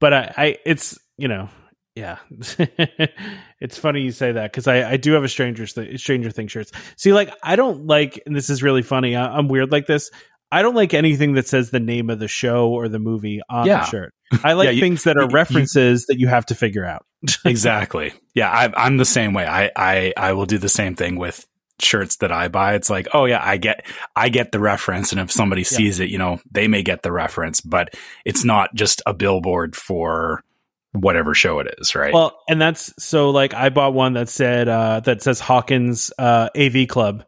[SPEAKER 1] but I, I, it's you know, yeah, it's funny you say that because I, I do have a Stranger Th- Stranger Things shirts. See, like I don't like, and this is really funny. I, I'm weird like this. I don't like anything that says the name of the show or the movie on
[SPEAKER 2] Yeah.
[SPEAKER 1] the shirt. I like
[SPEAKER 2] Yeah, you-
[SPEAKER 1] things that are
[SPEAKER 2] you-
[SPEAKER 1] references that you have to figure out.
[SPEAKER 2] exactly yeah I, i'm the same way I, I i will do the same thing with shirts that i buy it's like oh yeah i get i get the reference and if somebody sees it you know they may get the reference but it's not just a billboard for whatever show it is right
[SPEAKER 1] Well, and that's so like I bought one that said uh that says Hawkins uh AV Club.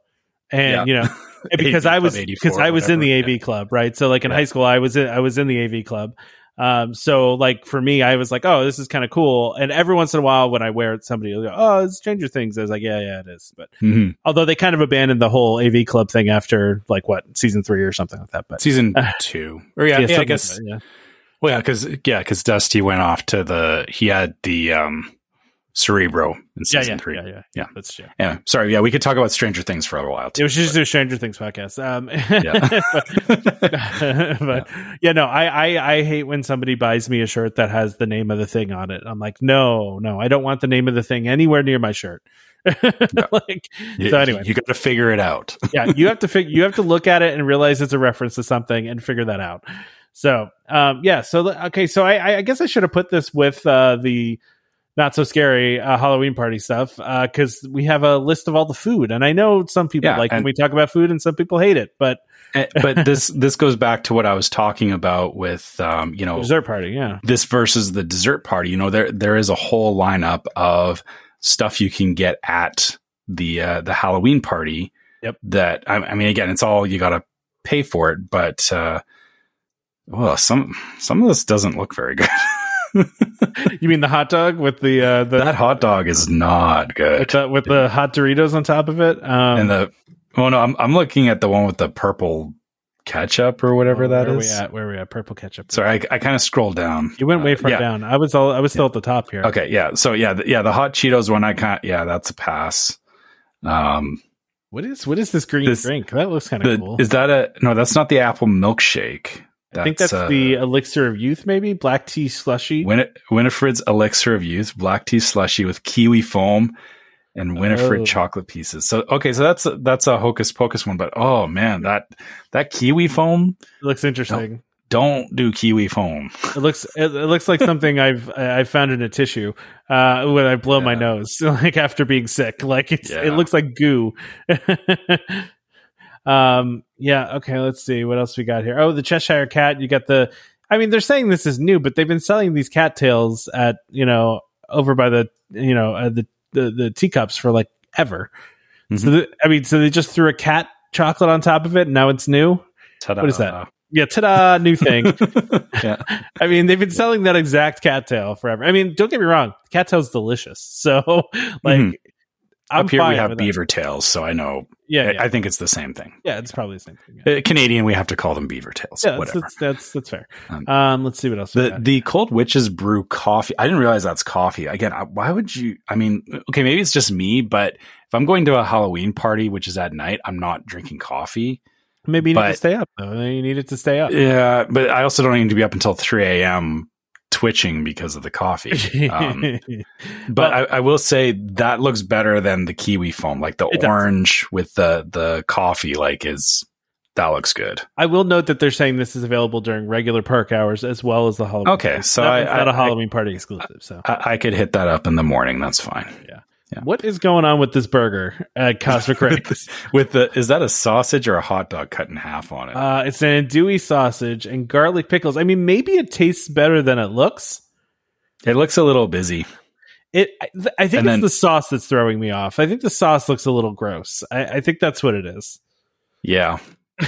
[SPEAKER 1] And
[SPEAKER 2] Yeah.
[SPEAKER 1] you know, because I was because I was in the. AV club, right? So like in
[SPEAKER 2] Yeah.
[SPEAKER 1] high school I was in I was in the AV club. Um so like for me I was like, "Oh, this is kind of cool." And every once in a while when I wear it somebody will go, "Oh, it's Stranger Things." I was like, "Yeah, yeah, it is." But
[SPEAKER 2] mm-hmm.
[SPEAKER 1] although they kind of abandoned the whole AV club thing after like what, season 3 or something like that, but
[SPEAKER 2] season two or yeah, yeah, i
[SPEAKER 1] like
[SPEAKER 2] guess
[SPEAKER 1] yeah.
[SPEAKER 2] Well yeah because yeah because dusty went off to the he had the um cerebro in
[SPEAKER 1] Yeah,
[SPEAKER 2] season
[SPEAKER 1] yeah,
[SPEAKER 2] three
[SPEAKER 1] yeah, yeah,
[SPEAKER 2] Yeah.
[SPEAKER 1] That's true.
[SPEAKER 2] yeah sorry yeah we could talk about stranger things for a while
[SPEAKER 1] It
[SPEAKER 2] too
[SPEAKER 1] was just a Stranger Things podcast. Um,
[SPEAKER 2] Yeah.
[SPEAKER 1] but, but yeah, no, I, I I hate when somebody buys me a shirt that has the name of the thing on it. I'm like, no, no, I don't want the name of the thing anywhere near my shirt. like,
[SPEAKER 2] You-
[SPEAKER 1] so anyway,
[SPEAKER 2] you got to figure it out
[SPEAKER 1] yeah, you have to figure, you have to look at it and realize it's a reference to something and figure that out. So, um, yeah, so okay, so I, I guess I should have put this with uh, the not so scary uh, Halloween party stuff because we have a list of all the food, and I know some people
[SPEAKER 2] Yeah,
[SPEAKER 1] like when we talk about food, and some people hate it, but
[SPEAKER 2] Eh, but this this goes back to what I was talking about with um, you know
[SPEAKER 1] dessert party, yeah,
[SPEAKER 2] this versus the dessert party. You know there there is a whole lineup of stuff you can get at the uh, the Halloween party.
[SPEAKER 1] Yep.
[SPEAKER 2] That I, I mean, again, it's all you got to pay for it, but uh, well, some some of this doesn't look very good.
[SPEAKER 1] you mean the hot dog with the uh, the
[SPEAKER 2] that hot dog is not
[SPEAKER 1] with
[SPEAKER 2] good,
[SPEAKER 1] the, with the hot Doritos on top of it? Um,
[SPEAKER 2] and the well, no, I'm I'm looking at the one with the purple ketchup or whatever that
[SPEAKER 1] where
[SPEAKER 2] is.
[SPEAKER 1] we at? Where we at? Purple ketchup.
[SPEAKER 2] Sorry, I, I kind of scrolled down.
[SPEAKER 1] you went way
[SPEAKER 2] Uh,
[SPEAKER 1] far
[SPEAKER 2] yeah.
[SPEAKER 1] down. I was all, I was still at the top here.
[SPEAKER 2] Okay, yeah. So yeah, the, yeah, the hot Cheetos one, I can't. Yeah, that's a pass. Um,
[SPEAKER 1] What is what is this green
[SPEAKER 2] This-
[SPEAKER 1] drink? That looks kind of cool.
[SPEAKER 2] is that a no? That's not the apple milkshake.
[SPEAKER 1] I think that's
[SPEAKER 2] uh,
[SPEAKER 1] the elixir of youth, maybe black tea slushy.
[SPEAKER 2] Win- Winifred's elixir of youth, black tea slushy with kiwi foam and Winifred
[SPEAKER 1] Oh.
[SPEAKER 2] chocolate pieces. So okay, so that's a, that's a hocus pocus one. But oh man, that that kiwi foam.
[SPEAKER 1] It looks interesting.
[SPEAKER 2] Don't do kiwi foam.
[SPEAKER 1] It looks it, it looks like something I've I found in a tissue uh, when I blow my nose, like after being sick. Like it's it looks like goo. um. Yeah. Okay. Let's see what else we got here. Oh, the Cheshire Cat. You got the. I mean, they're saying this is new, but they've been selling these cattails at you know over by the you know uh, the, the the teacups for like ever. So the, I mean, so they just threw a cat chocolate on top of it, and now it's new.
[SPEAKER 2] Ta-da.
[SPEAKER 1] What is that? Yeah, ta-da, new thing.
[SPEAKER 2] yeah.
[SPEAKER 1] I mean, they've been selling that exact cattail forever. I mean, don't get me wrong, cattail's delicious. So, like,
[SPEAKER 2] Mhm.
[SPEAKER 1] I'm
[SPEAKER 2] Up here we have
[SPEAKER 1] with that.
[SPEAKER 2] beaver tails, so I know.
[SPEAKER 1] Yeah,
[SPEAKER 2] I-
[SPEAKER 1] yeah,
[SPEAKER 2] I think it's the same thing.
[SPEAKER 1] yeah, it's probably the same thing. Yeah,
[SPEAKER 2] Uh, Canadian, we have to call them beaver tails.
[SPEAKER 1] yeah that's,
[SPEAKER 2] whatever.
[SPEAKER 1] that's that's that's fair.
[SPEAKER 2] Um,
[SPEAKER 1] Um, let's see what else. we
[SPEAKER 2] The the cold witches brew coffee. I didn't realize that's coffee. Again, I- why would you? I mean, okay, maybe it's just me, but if I'm going to a Halloween party, which is at night, I'm not drinking coffee.
[SPEAKER 1] Maybe you need to stay up though. You need it to stay up.
[SPEAKER 2] Yeah, but I also don't need to be up until 3 a.m. twitching because of the coffee. Um, but I, I will say that looks better than the kiwi foam, like the
[SPEAKER 1] It does.
[SPEAKER 2] orange with the the coffee. Like is that looks good.
[SPEAKER 1] I will note that they're saying this is available during regular park hours as well as the Halloween.
[SPEAKER 2] Okay,
[SPEAKER 1] party.
[SPEAKER 2] so
[SPEAKER 1] That
[SPEAKER 2] I-
[SPEAKER 1] not
[SPEAKER 2] I-
[SPEAKER 1] a Halloween party exclusive. So,
[SPEAKER 2] I, I could hit that up in the morning. That's fine. yeah.
[SPEAKER 1] What is going on with this burger at Cosmic Ray's?
[SPEAKER 2] With the is that a sausage or a hot dog cut in half on it?
[SPEAKER 1] uh, it's an andouille sausage and garlic pickles. I mean, maybe it tastes better than it looks.
[SPEAKER 2] it looks a little busy.
[SPEAKER 1] It, I, th- I think
[SPEAKER 2] And
[SPEAKER 1] it's
[SPEAKER 2] then-
[SPEAKER 1] the sauce that's throwing me off. I think the sauce looks a little gross. I, I think that's what it is.
[SPEAKER 2] Yeah.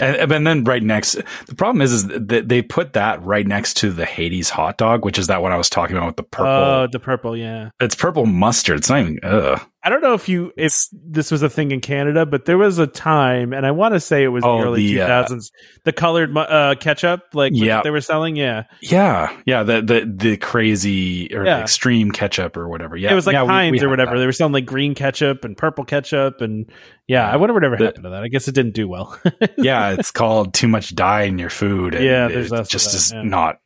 [SPEAKER 2] And, and then right next, the problem is, is that they put that right next to the Hades hot dog, which is that one I was talking about with the purple.
[SPEAKER 1] Oh, the purple, yeah.
[SPEAKER 2] it's purple mustard. It's not even. Ugh.
[SPEAKER 1] I don't know if you if this was a thing in Canada, but there was a time, and I want to say it was
[SPEAKER 2] Oh,
[SPEAKER 1] the early two thousands.
[SPEAKER 2] the, uh,
[SPEAKER 1] the colored uh, ketchup, like
[SPEAKER 2] Yeah.
[SPEAKER 1] they were selling, yeah,
[SPEAKER 2] Yeah, yeah. The the the crazy or
[SPEAKER 1] Yeah.
[SPEAKER 2] extreme ketchup or whatever. Yeah,
[SPEAKER 1] it was like
[SPEAKER 2] yeah,
[SPEAKER 1] Heinz
[SPEAKER 2] we
[SPEAKER 1] or whatever.
[SPEAKER 2] that.
[SPEAKER 1] They were selling like green ketchup and purple ketchup, and yeah, I wonder whatever
[SPEAKER 2] The-
[SPEAKER 1] happened to that. I guess it didn't do well.
[SPEAKER 2] yeah, it's called too much dye in your food. And
[SPEAKER 1] Yeah, there's
[SPEAKER 2] it just
[SPEAKER 1] that,
[SPEAKER 2] is
[SPEAKER 1] yeah.
[SPEAKER 2] not.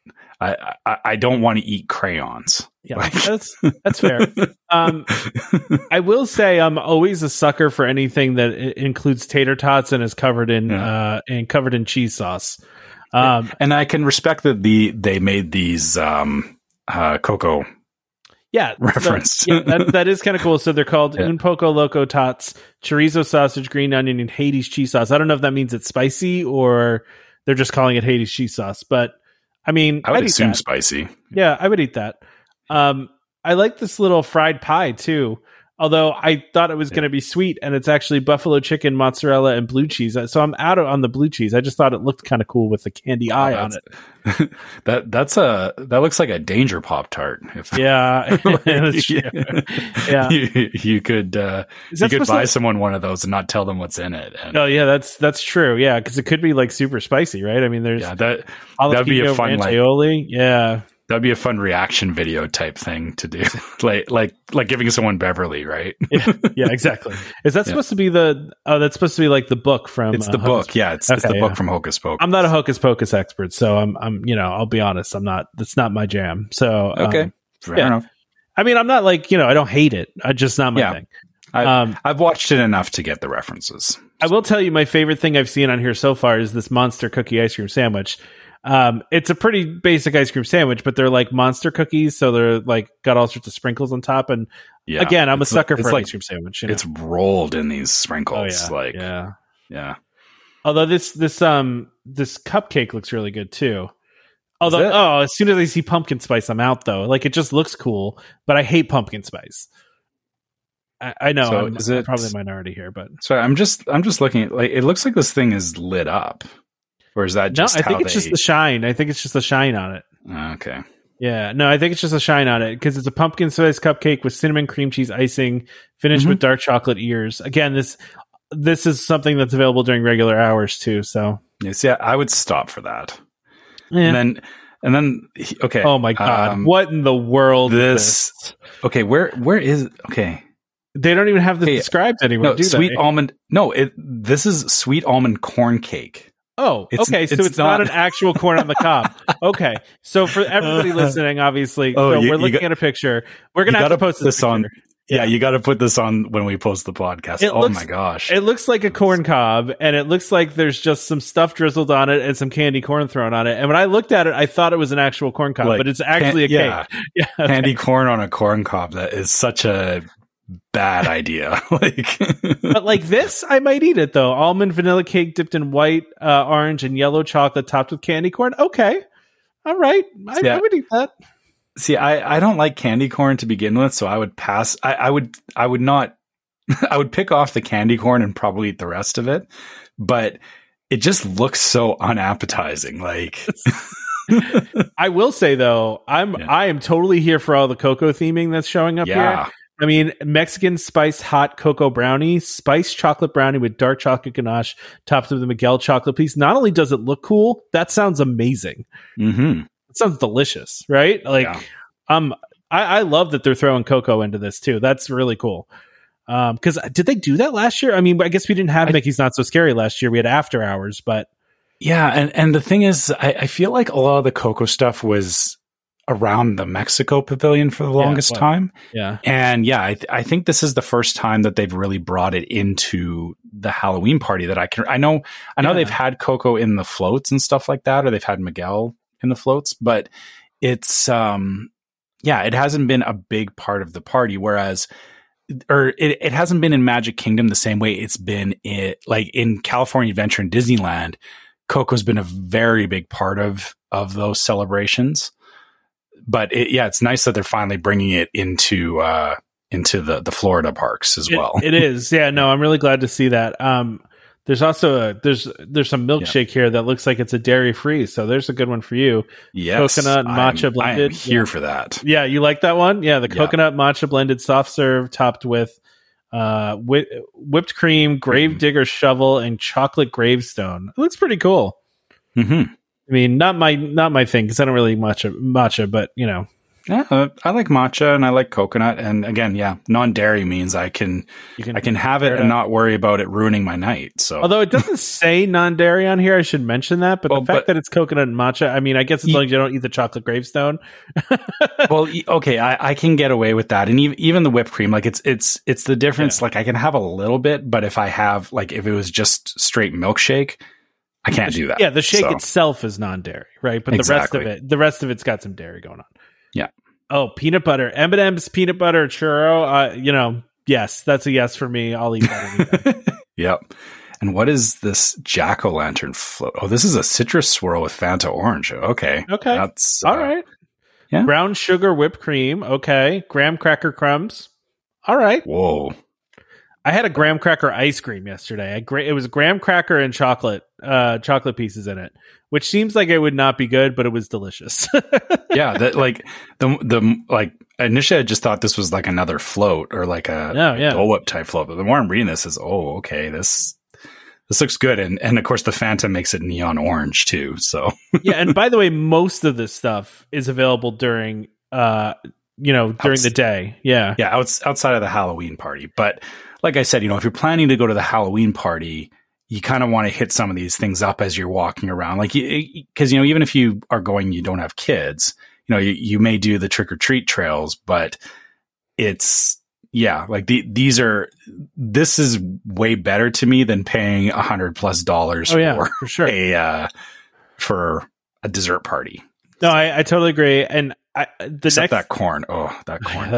[SPEAKER 2] I, I I don't want to eat crayons.
[SPEAKER 1] yeah,
[SPEAKER 2] Like-
[SPEAKER 1] that's that's fair. Um, I will say I'm always a sucker for anything that includes tater tots and is covered in
[SPEAKER 2] Yeah.
[SPEAKER 1] uh and covered in cheese sauce. Um,
[SPEAKER 2] and I can respect that the they made these um uh cocoa.
[SPEAKER 1] Yeah, so-
[SPEAKER 2] referenced.
[SPEAKER 1] yeah, that, that is kind of cool. So they're called
[SPEAKER 2] Yeah.
[SPEAKER 1] Un Poco Loco Tots, chorizo sausage, green onion, and Hades cheese sauce. I don't know if that means it's spicy or they're just calling it Hades cheese sauce. But I mean,
[SPEAKER 2] I would
[SPEAKER 1] I'd eat
[SPEAKER 2] assume spicy.
[SPEAKER 1] Yeah, I would eat that. Um, I like this little fried pie too. Although I thought it was going to be sweet, and it's actually buffalo chicken, mozzarella, and blue cheese. So I'm out on the blue cheese. I just thought it looked kind of cool with the candy eye on it.
[SPEAKER 2] that that's a that looks like a danger pop tart.
[SPEAKER 1] Yeah, true. Yeah.
[SPEAKER 2] you, you could uh, you could buy
[SPEAKER 1] to-
[SPEAKER 2] someone one of those and not tell them what's in it. And,
[SPEAKER 1] Oh yeah, that's that's true. Yeah, because it could be like super spicy, right? I mean, there's
[SPEAKER 2] yeah, that that'd be a fun like
[SPEAKER 1] aioli. Yeah,
[SPEAKER 2] that'd be a fun reaction video type thing to do, like like like giving someone Beverly, right?
[SPEAKER 1] yeah, yeah, exactly. Is that
[SPEAKER 2] Yeah.
[SPEAKER 1] supposed to be the? Oh, that's supposed to be like the book from.
[SPEAKER 2] It's
[SPEAKER 1] uh,
[SPEAKER 2] the
[SPEAKER 1] Hocus-
[SPEAKER 2] book, yeah. It's, it's
[SPEAKER 1] Okay,
[SPEAKER 2] the book from Hocus Pocus.
[SPEAKER 1] I'm not a hocus pocus expert, so I'm I'm you know I'll be honest, I'm not. That's not my jam. So um,
[SPEAKER 2] okay. Fair
[SPEAKER 1] yeah.
[SPEAKER 2] enough.
[SPEAKER 1] I mean, I'm not like you know I don't hate it. I just not my
[SPEAKER 2] Yeah.
[SPEAKER 1] thing.
[SPEAKER 2] I,
[SPEAKER 1] Um,
[SPEAKER 2] I've watched it enough to get the references.
[SPEAKER 1] I will tell you my favorite thing I've seen on here so far is this monster cookie ice cream sandwich. Um, it's a pretty basic ice cream sandwich, but they're like monster cookies, so they're like got all sorts of sprinkles on top. And
[SPEAKER 2] Yeah.
[SPEAKER 1] again, I'm a sucker for
[SPEAKER 2] like
[SPEAKER 1] ice cream sandwich. You know?
[SPEAKER 2] it's rolled in these
[SPEAKER 1] oh
[SPEAKER 2] sprinkles.
[SPEAKER 1] yeah,
[SPEAKER 2] Like
[SPEAKER 1] yeah.
[SPEAKER 2] yeah.
[SPEAKER 1] Although this this um this cupcake looks really good too. Although oh, as soon as I see pumpkin spice, I'm out though. Like it just looks cool, but I hate pumpkin spice. I, I know
[SPEAKER 2] So
[SPEAKER 1] I'm,
[SPEAKER 2] is
[SPEAKER 1] I'm
[SPEAKER 2] it-
[SPEAKER 1] probably a minority here, but
[SPEAKER 2] So I'm just I'm just looking at like it looks like this thing is lit up. Or is that
[SPEAKER 1] no,
[SPEAKER 2] just
[SPEAKER 1] I
[SPEAKER 2] how
[SPEAKER 1] think it's
[SPEAKER 2] they
[SPEAKER 1] just the shine. I think it's just the shine on it.
[SPEAKER 2] Okay.
[SPEAKER 1] Yeah, no, I think it's just a shine on it because it's a pumpkin spice cupcake with cinnamon cream cheese icing, finished
[SPEAKER 2] Mhm.
[SPEAKER 1] with dark chocolate ears. Again, this this is something that's available during regular hours too. So,
[SPEAKER 2] Yeah, see, I, I would stop for that.
[SPEAKER 1] yeah.
[SPEAKER 2] And then and then okay.
[SPEAKER 1] oh my god,
[SPEAKER 2] um,
[SPEAKER 1] what in the world? is
[SPEAKER 2] this-
[SPEAKER 1] this?
[SPEAKER 2] Okay, where where is okay.
[SPEAKER 1] They don't even have this
[SPEAKER 2] Hey,
[SPEAKER 1] described anywhere.
[SPEAKER 2] No,
[SPEAKER 1] do
[SPEAKER 2] sweet
[SPEAKER 1] they?
[SPEAKER 2] almond. No, it this is sweet almond corn cake.
[SPEAKER 1] Oh,
[SPEAKER 2] It's-
[SPEAKER 1] okay. So
[SPEAKER 2] it's
[SPEAKER 1] it's, not,
[SPEAKER 2] not-
[SPEAKER 1] an actual corn on the cob. Okay. So for everybody listening, obviously,
[SPEAKER 2] Oh,
[SPEAKER 1] so
[SPEAKER 2] you-
[SPEAKER 1] we're looking
[SPEAKER 2] got-
[SPEAKER 1] at a picture. We're gonna have to post this,
[SPEAKER 2] on-
[SPEAKER 1] picture.
[SPEAKER 2] Yeah, you got to put this on when we post the podcast.
[SPEAKER 1] It
[SPEAKER 2] oh
[SPEAKER 1] looks-
[SPEAKER 2] my gosh.
[SPEAKER 1] It looks like a corn cob, and it looks like there's just some stuff drizzled on it and some candy corn thrown on it. And when I looked at it, I thought it was an actual corn cob,
[SPEAKER 2] Like,
[SPEAKER 1] but it's actually a
[SPEAKER 2] yeah,
[SPEAKER 1] cake. Yeah.
[SPEAKER 2] candy corn on a corn cob. That is such a bad idea. like,
[SPEAKER 1] but like this, I might eat it though. Almond vanilla cake dipped in white, uh, orange, and yellow chocolate, topped with candy corn. Okay, all right, I,
[SPEAKER 2] Yeah.
[SPEAKER 1] I would eat that.
[SPEAKER 2] see, I I don't like candy corn to begin with, so I would pass. I I would I would not I would pick off the candy corn and probably eat the rest of it, but it just looks so unappetizing. Like
[SPEAKER 1] I will say though, I'm
[SPEAKER 2] Yeah.
[SPEAKER 1] I am totally here for all the cocoa theming that's showing up
[SPEAKER 2] yeah,
[SPEAKER 1] here. I mean, Mexican spice hot cocoa brownie, spice chocolate brownie with dark chocolate ganache, topped with the Miguel chocolate piece. Not only does it look cool, that sounds amazing.
[SPEAKER 2] Mm-hmm.
[SPEAKER 1] It sounds delicious, right? Like,
[SPEAKER 2] Yeah.
[SPEAKER 1] um, I, I love that they're throwing cocoa into this too. That's really cool. Um, because did they do that last year? I mean, I guess we didn't have
[SPEAKER 2] I-
[SPEAKER 1] Mickey's Not So Scary last year. We had After Hours, but
[SPEAKER 2] yeah. And and the thing is, I, I feel like a lot of the cocoa stuff was around the Mexico Pavilion for the longest
[SPEAKER 1] was.
[SPEAKER 2] time.
[SPEAKER 1] yeah,
[SPEAKER 2] And yeah, I, th- I think this is the first time that they've really brought it into the Halloween party that I can. I know, I know
[SPEAKER 1] Yeah.
[SPEAKER 2] they've had Coco in the floats and stuff like that, or they've had Miguel in the floats, but it's, um, yeah, it hasn't been a big part of the party. Whereas, or it, it hasn't been in Magic Kingdom the same way it's been it like in California Adventure and Disneyland. Coco's been a very big part of of those celebrations but it, yeah, it's nice that they're finally bringing it into uh, into the the Florida parks as
[SPEAKER 1] It-
[SPEAKER 2] well.
[SPEAKER 1] it is. Yeah, no, I'm really glad to see that. Um, there's also a there's there's some milkshake here that looks like it's a dairy free, so there's a good one for you.
[SPEAKER 2] yes,
[SPEAKER 1] coconut
[SPEAKER 2] I'm-
[SPEAKER 1] matcha
[SPEAKER 2] I am
[SPEAKER 1] blended.
[SPEAKER 2] here
[SPEAKER 1] Yeah.
[SPEAKER 2] for that.
[SPEAKER 1] Yeah, you like that one? Yeah, the
[SPEAKER 2] Yeah.
[SPEAKER 1] coconut matcha blended soft serve topped with uh whi- whipped cream, gravedigger shovel, and chocolate gravestone. It looks pretty cool.
[SPEAKER 2] hmm
[SPEAKER 1] I mean, not my not my thing because I don't really matcha matcha, but you know,
[SPEAKER 2] Yeah, uh, I like matcha and I like coconut, and again, yeah, non dairy means I can
[SPEAKER 1] can
[SPEAKER 2] I can have it and not worry about it ruining my night. So
[SPEAKER 1] Although it doesn't say non dairy on here, I should mention that. But
[SPEAKER 2] Well,
[SPEAKER 1] the fact
[SPEAKER 2] but-
[SPEAKER 1] that it's coconut and matcha, I mean, I guess as long as you don't eat the chocolate gravestone.
[SPEAKER 2] well, okay, I, I can get away with that, and even even the whipped cream, like it's it's it's the difference. Like I can have a little bit, but if I have like if it was just straight milkshake, I can't do that.
[SPEAKER 1] Yeah, the shake
[SPEAKER 2] So,
[SPEAKER 1] itself is non dairy, right? But the rest of it, the rest of it's got some dairy going on.
[SPEAKER 2] Yeah.
[SPEAKER 1] Oh, peanut butter, M and M's peanut butter churro. Uh, you know, yes, that's a yes for me. I'll eat that.
[SPEAKER 2] Yep. And what is this jack o' lantern float? Oh, this is a citrus swirl with Fanta orange. Okay.
[SPEAKER 1] Okay.
[SPEAKER 2] That's
[SPEAKER 1] All
[SPEAKER 2] uh,
[SPEAKER 1] right.
[SPEAKER 2] yeah.
[SPEAKER 1] Brown sugar whipped cream. Okay. Graham cracker crumbs. All right.
[SPEAKER 2] Whoa.
[SPEAKER 1] I had a graham cracker ice cream yesterday. I gra- it was graham cracker and chocolate, uh, chocolate pieces in it, which seems like it would not be good, but it was delicious.
[SPEAKER 2] Yeah. That like the the like initially I just thought this was like another float or like a
[SPEAKER 1] No, yeah.
[SPEAKER 2] Dole Whip type float. But the more I'm reading this is oh okay this this looks good and and of course the Fanta makes it neon orange too. So
[SPEAKER 1] yeah, and by the way, most of this stuff is available during, uh, you know, during
[SPEAKER 2] Outs-
[SPEAKER 1] the day. Yeah.
[SPEAKER 2] yeah, outs, outside of the Halloween party. But like I said, you know, if you're planning to go to the Halloween party, you kind of want to hit some of these things up as you're walking around. Like, because, you know, even if you are going, you don't have kids, you know, you, you may do the trick or treat trails, but it's, yeah, like the, these are, this is way better to me than paying a hundred plus dollars
[SPEAKER 1] Oh yeah,
[SPEAKER 2] for
[SPEAKER 1] for sure.
[SPEAKER 2] a, uh, for a dessert party.
[SPEAKER 1] No, I, I totally agree. And I, the
[SPEAKER 2] Except
[SPEAKER 1] next,
[SPEAKER 2] that corn. Oh, that corn.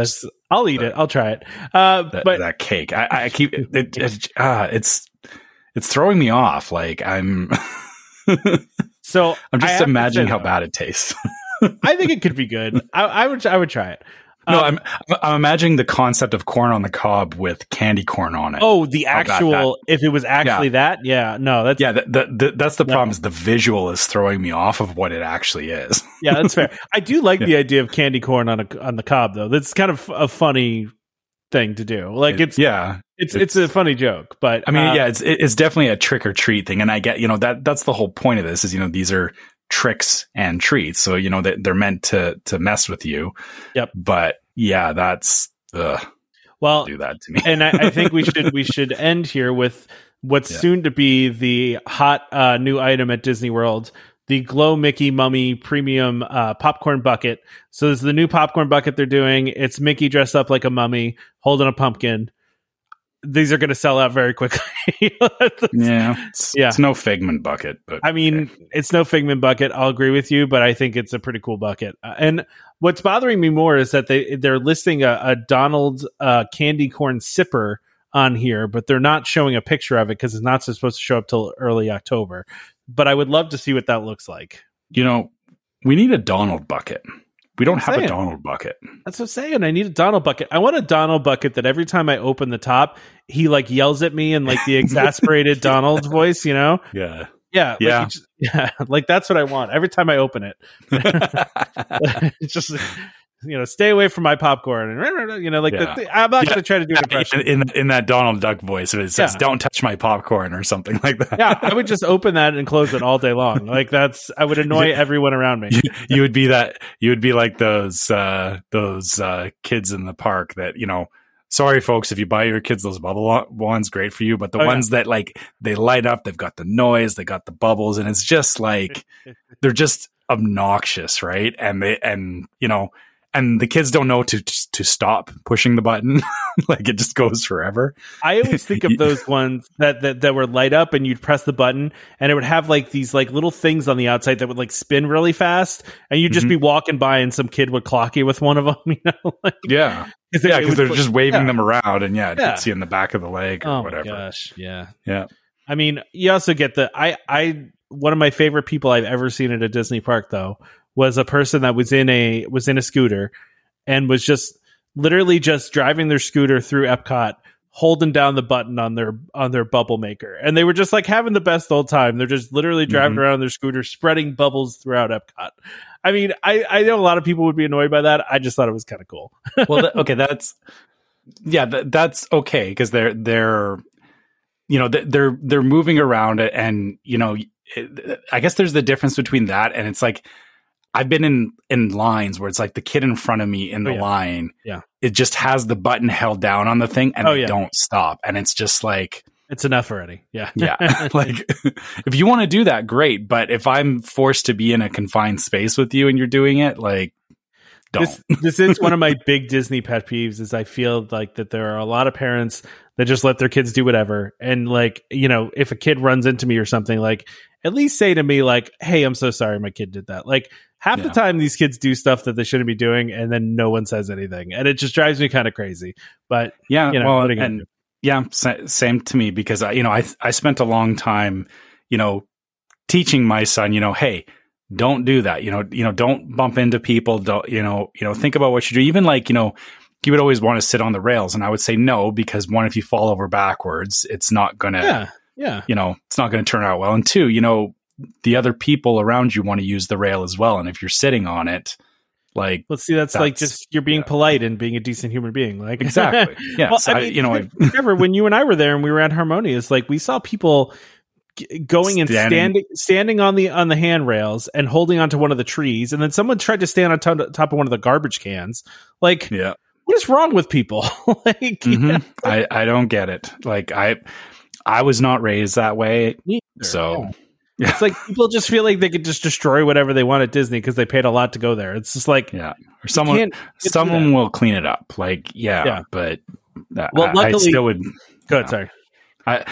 [SPEAKER 1] I'll eat it. I'll try it. Uh,
[SPEAKER 2] that,
[SPEAKER 1] but
[SPEAKER 2] that cake. I, I keep it, it, it uh, it's it's throwing me off. Like I'm
[SPEAKER 1] so
[SPEAKER 2] I'm just imagining
[SPEAKER 1] say,
[SPEAKER 2] how bad it tastes.
[SPEAKER 1] I think it could be good. I, I would. I would try it.
[SPEAKER 2] no,
[SPEAKER 1] Um,
[SPEAKER 2] I'm I'm imagining the concept of corn on the cob with candy corn on it.
[SPEAKER 1] Oh, the actual. If it was actually that, yeah. No, that's
[SPEAKER 2] yeah. That, that, that- that's the
[SPEAKER 1] No.
[SPEAKER 2] problem. Is the visual is throwing me off of what it actually is.
[SPEAKER 1] yeah, that's fair. I do like the idea of candy corn on a on the cob, though. That's kind of a funny thing to do. Like it's
[SPEAKER 2] yeah.
[SPEAKER 1] It's it's a funny joke, but
[SPEAKER 2] I mean,
[SPEAKER 1] uh,
[SPEAKER 2] yeah, it's it's definitely a trick or treat thing, and I get you know that that's the whole point of this is you know these are tricks and treats, so you know that they're meant to to mess with you.
[SPEAKER 1] Yep.
[SPEAKER 2] But yeah, that's ugh,
[SPEAKER 1] Well,
[SPEAKER 2] do that to me.
[SPEAKER 1] and I, I think we should we should end here with what's
[SPEAKER 2] Yeah.
[SPEAKER 1] soon to be the hot uh, new item at Disney World. The Glow Mickey Mummy Premium uh, Popcorn Bucket. So this is the new popcorn bucket they're doing. It's Mickey dressed up like a mummy, holding a pumpkin. These are going to sell out very quickly.
[SPEAKER 2] Yeah, it's,
[SPEAKER 1] Yeah.
[SPEAKER 2] it's no Figment bucket, but
[SPEAKER 1] I mean, it's no Figment bucket. I'll agree with you, but I think it's a pretty cool bucket. Uh, and what's bothering me more is that they they're listing a, a Donald uh, candy corn sipper on here, but they're not showing a picture of it because it's not supposed to show up till early October. But I would love to see what that looks like.
[SPEAKER 2] you know, we need a Donald bucket We don't have
[SPEAKER 1] saying.
[SPEAKER 2] a Donald bucket.
[SPEAKER 1] That's what I'm saying. I need a Donald bucket. I want a Donald bucket that every time I open the top, he like yells at me in like the exasperated Donald voice, you know?
[SPEAKER 2] Yeah.
[SPEAKER 1] Yeah. like,
[SPEAKER 2] Yeah.
[SPEAKER 1] he just- yeah. Like that's what I want every time I open it. it's just, you know, stay away from my popcorn. And, you know, like
[SPEAKER 2] Yeah.
[SPEAKER 1] the, I'm not
[SPEAKER 2] Yeah.
[SPEAKER 1] going to try to do an impression.
[SPEAKER 2] in, in in that Donald Duck voice, it says
[SPEAKER 1] Yeah.
[SPEAKER 2] "Don't touch my popcorn" or something like that.
[SPEAKER 1] yeah. I would just open that and close it all day long. Like that's, I would annoy everyone around me.
[SPEAKER 2] you, you would be that. You would be like those uh, those uh, kids in the park that you know. Sorry, folks, if you buy your kids those bubble ones, great for you. But the
[SPEAKER 1] Oh,
[SPEAKER 2] ones that like they light up, they've got the noise, they got the bubbles, and it's just like they're just obnoxious, right? And they and you know, and the kids don't know to to stop pushing the button, like it just goes forever.
[SPEAKER 1] I always think of those ones that, that that were light up and you'd press the button and it would have like these like little things on the outside that would like spin really fast and you'd just
[SPEAKER 2] Mhm.
[SPEAKER 1] be walking by and some kid would clock you with one of them, you know? Like,
[SPEAKER 2] Yeah,
[SPEAKER 1] 'cause it-
[SPEAKER 2] yeah, because they're
[SPEAKER 1] put-
[SPEAKER 2] just waving
[SPEAKER 1] yeah.
[SPEAKER 2] them around, and yeah, it
[SPEAKER 1] Yeah.
[SPEAKER 2] you in the back of the leg or
[SPEAKER 1] Oh
[SPEAKER 2] whatever.
[SPEAKER 1] my gosh, yeah.
[SPEAKER 2] Yeah.
[SPEAKER 1] I mean, you also get the I I one of my favorite people I've ever seen at a Disney park though was a person that was in a was in a scooter and was just literally just driving their scooter through Epcot holding down the button on their on their bubble maker. And they were just like having the best old time. They're just literally driving
[SPEAKER 2] Mhm.
[SPEAKER 1] around on their scooter spreading bubbles throughout Epcot. I mean I I know a lot of people would be annoyed by that. I just thought it was kind of cool.
[SPEAKER 2] Well, th- okay, that's yeah, th- that's okay because they're they're you know th- they're they're moving around and you know, it, I guess there's the difference between that and it's like I've been in in lines where it's like the kid in front of me in the
[SPEAKER 1] Oh, yeah.
[SPEAKER 2] line,
[SPEAKER 1] Yeah.
[SPEAKER 2] it just has the button held down on the thing and
[SPEAKER 1] Oh,
[SPEAKER 2] they
[SPEAKER 1] yeah.
[SPEAKER 2] don't stop, and it's just like.
[SPEAKER 1] it's enough already yeah
[SPEAKER 2] yeah like if you want to do that great but if i'm forced to be in a confined space with you and you're doing it like don't
[SPEAKER 1] this this is one of my big Disney pet peeves is I feel like that there are a lot of parents that just let their kids do whatever. And like you know if a kid runs into me or something like at least say to me like hey I'm so sorry my kid did that. Like half the time these kids do stuff that they shouldn't be doing and then no one says anything. And it just drives me kind of crazy. But
[SPEAKER 2] yeah
[SPEAKER 1] you know,
[SPEAKER 2] well
[SPEAKER 1] what are you gonna
[SPEAKER 2] and yeah sa- same to me because I, you know i i spent a long time you know teaching my son you know hey don't do that. You know you know don't bump into people. Don't you know you know think about what you do. Even like you know he would always want to sit on the rails and i would say no because one if you fall over backwards it's not gonna
[SPEAKER 1] yeah yeah
[SPEAKER 2] you know, it's not going to turn out well. And two, you know, the other people around you want to use the rail as well. And if you're sitting on it, like
[SPEAKER 1] let's see that's, like just you're being
[SPEAKER 2] yeah.
[SPEAKER 1] polite and being a decent human being like
[SPEAKER 2] exactly, yeah
[SPEAKER 1] Well, I
[SPEAKER 2] I
[SPEAKER 1] mean,
[SPEAKER 2] you know, I,
[SPEAKER 1] Trevor, when you and I were there and we were at Harmonious, like we saw people g- going and
[SPEAKER 2] Standing.
[SPEAKER 1] standing standing on the on the handrails and holding onto one of the trees, and then someone tried to stand on top, top of one of the garbage cans. Like,
[SPEAKER 2] yeah,
[SPEAKER 1] what is wrong with people? like,
[SPEAKER 2] Mhm. I I don't get it. Like I, I was not raised that way,
[SPEAKER 1] yeah,
[SPEAKER 2] so
[SPEAKER 1] it's like people just feel like they could just destroy whatever they want at Disney because they paid a lot to go there. It's just like
[SPEAKER 2] yeah. Or someone,
[SPEAKER 1] can't get through
[SPEAKER 2] someone will clean it up. Like yeah,
[SPEAKER 1] Yeah.
[SPEAKER 2] but that,
[SPEAKER 1] Well,
[SPEAKER 2] I, I
[SPEAKER 1] luckily-
[SPEAKER 2] still would.
[SPEAKER 1] good.
[SPEAKER 2] Yeah.
[SPEAKER 1] Sorry.
[SPEAKER 2] I,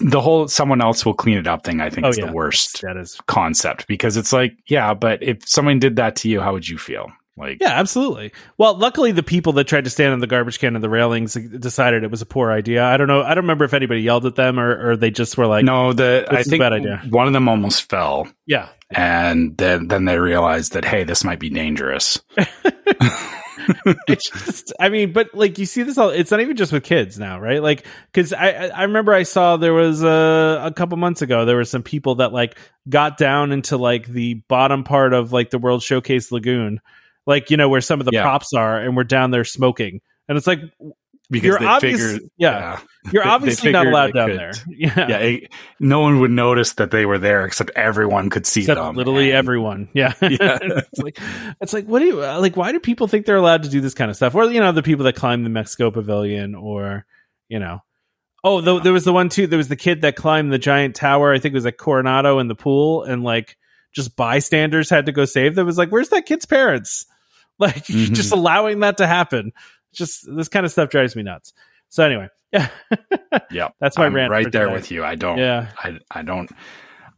[SPEAKER 2] the whole someone else will clean it up thing. I think
[SPEAKER 1] Oh,
[SPEAKER 2] is
[SPEAKER 1] yeah.
[SPEAKER 2] the worst
[SPEAKER 1] That is
[SPEAKER 2] concept because it's like yeah, but if someone did that to you, how would you feel? Like
[SPEAKER 1] Yeah, absolutely. Well, luckily, the people that tried to stand on the garbage can and the railings decided it was a poor idea. I don't know. I don't remember if anybody yelled at them or, or they just were like,
[SPEAKER 2] no, the I think
[SPEAKER 1] bad idea.
[SPEAKER 2] one of them almost fell,
[SPEAKER 1] yeah.
[SPEAKER 2] and then then they realized that hey, this might be dangerous.
[SPEAKER 1] It's just, I mean, but like you see this all, it's not even just with kids now, right? Like, cause I, I I remember I saw there was a, a couple months ago, there were some people that like got down into like the bottom part of like the World Showcase Lagoon, like, you know, where some of the
[SPEAKER 2] Yeah.
[SPEAKER 1] props are and we're down there smoking. And it's like,
[SPEAKER 2] Because
[SPEAKER 1] You're
[SPEAKER 2] they
[SPEAKER 1] obvious-
[SPEAKER 2] figured,
[SPEAKER 1] yeah. you're
[SPEAKER 2] They- they
[SPEAKER 1] obviously not allowed down
[SPEAKER 2] could-
[SPEAKER 1] there. Yeah.
[SPEAKER 2] yeah, it- no one would notice that they were there except everyone could see
[SPEAKER 1] Except
[SPEAKER 2] them.
[SPEAKER 1] literally
[SPEAKER 2] and-
[SPEAKER 1] everyone. Yeah.
[SPEAKER 2] Yeah.
[SPEAKER 1] it's like, it's like, what do you, uh, like, why do people think they're allowed to do this kind of stuff? Or, you know, the people that climb the Mexico pavilion or, you know, oh, the, there was the one too, there was the kid that climbed the giant tower. I think it was like Coronado in the pool and like just bystanders had to go save them. It was like, where's that kid's parents? Like
[SPEAKER 2] Mhm.
[SPEAKER 1] just allowing that to happen. Just this kind of stuff drives me nuts. So anyway, yeah,
[SPEAKER 2] Yep,
[SPEAKER 1] that's my
[SPEAKER 2] I'm
[SPEAKER 1] rant.
[SPEAKER 2] right there with you. I don't.
[SPEAKER 1] Yeah.
[SPEAKER 2] I I don't.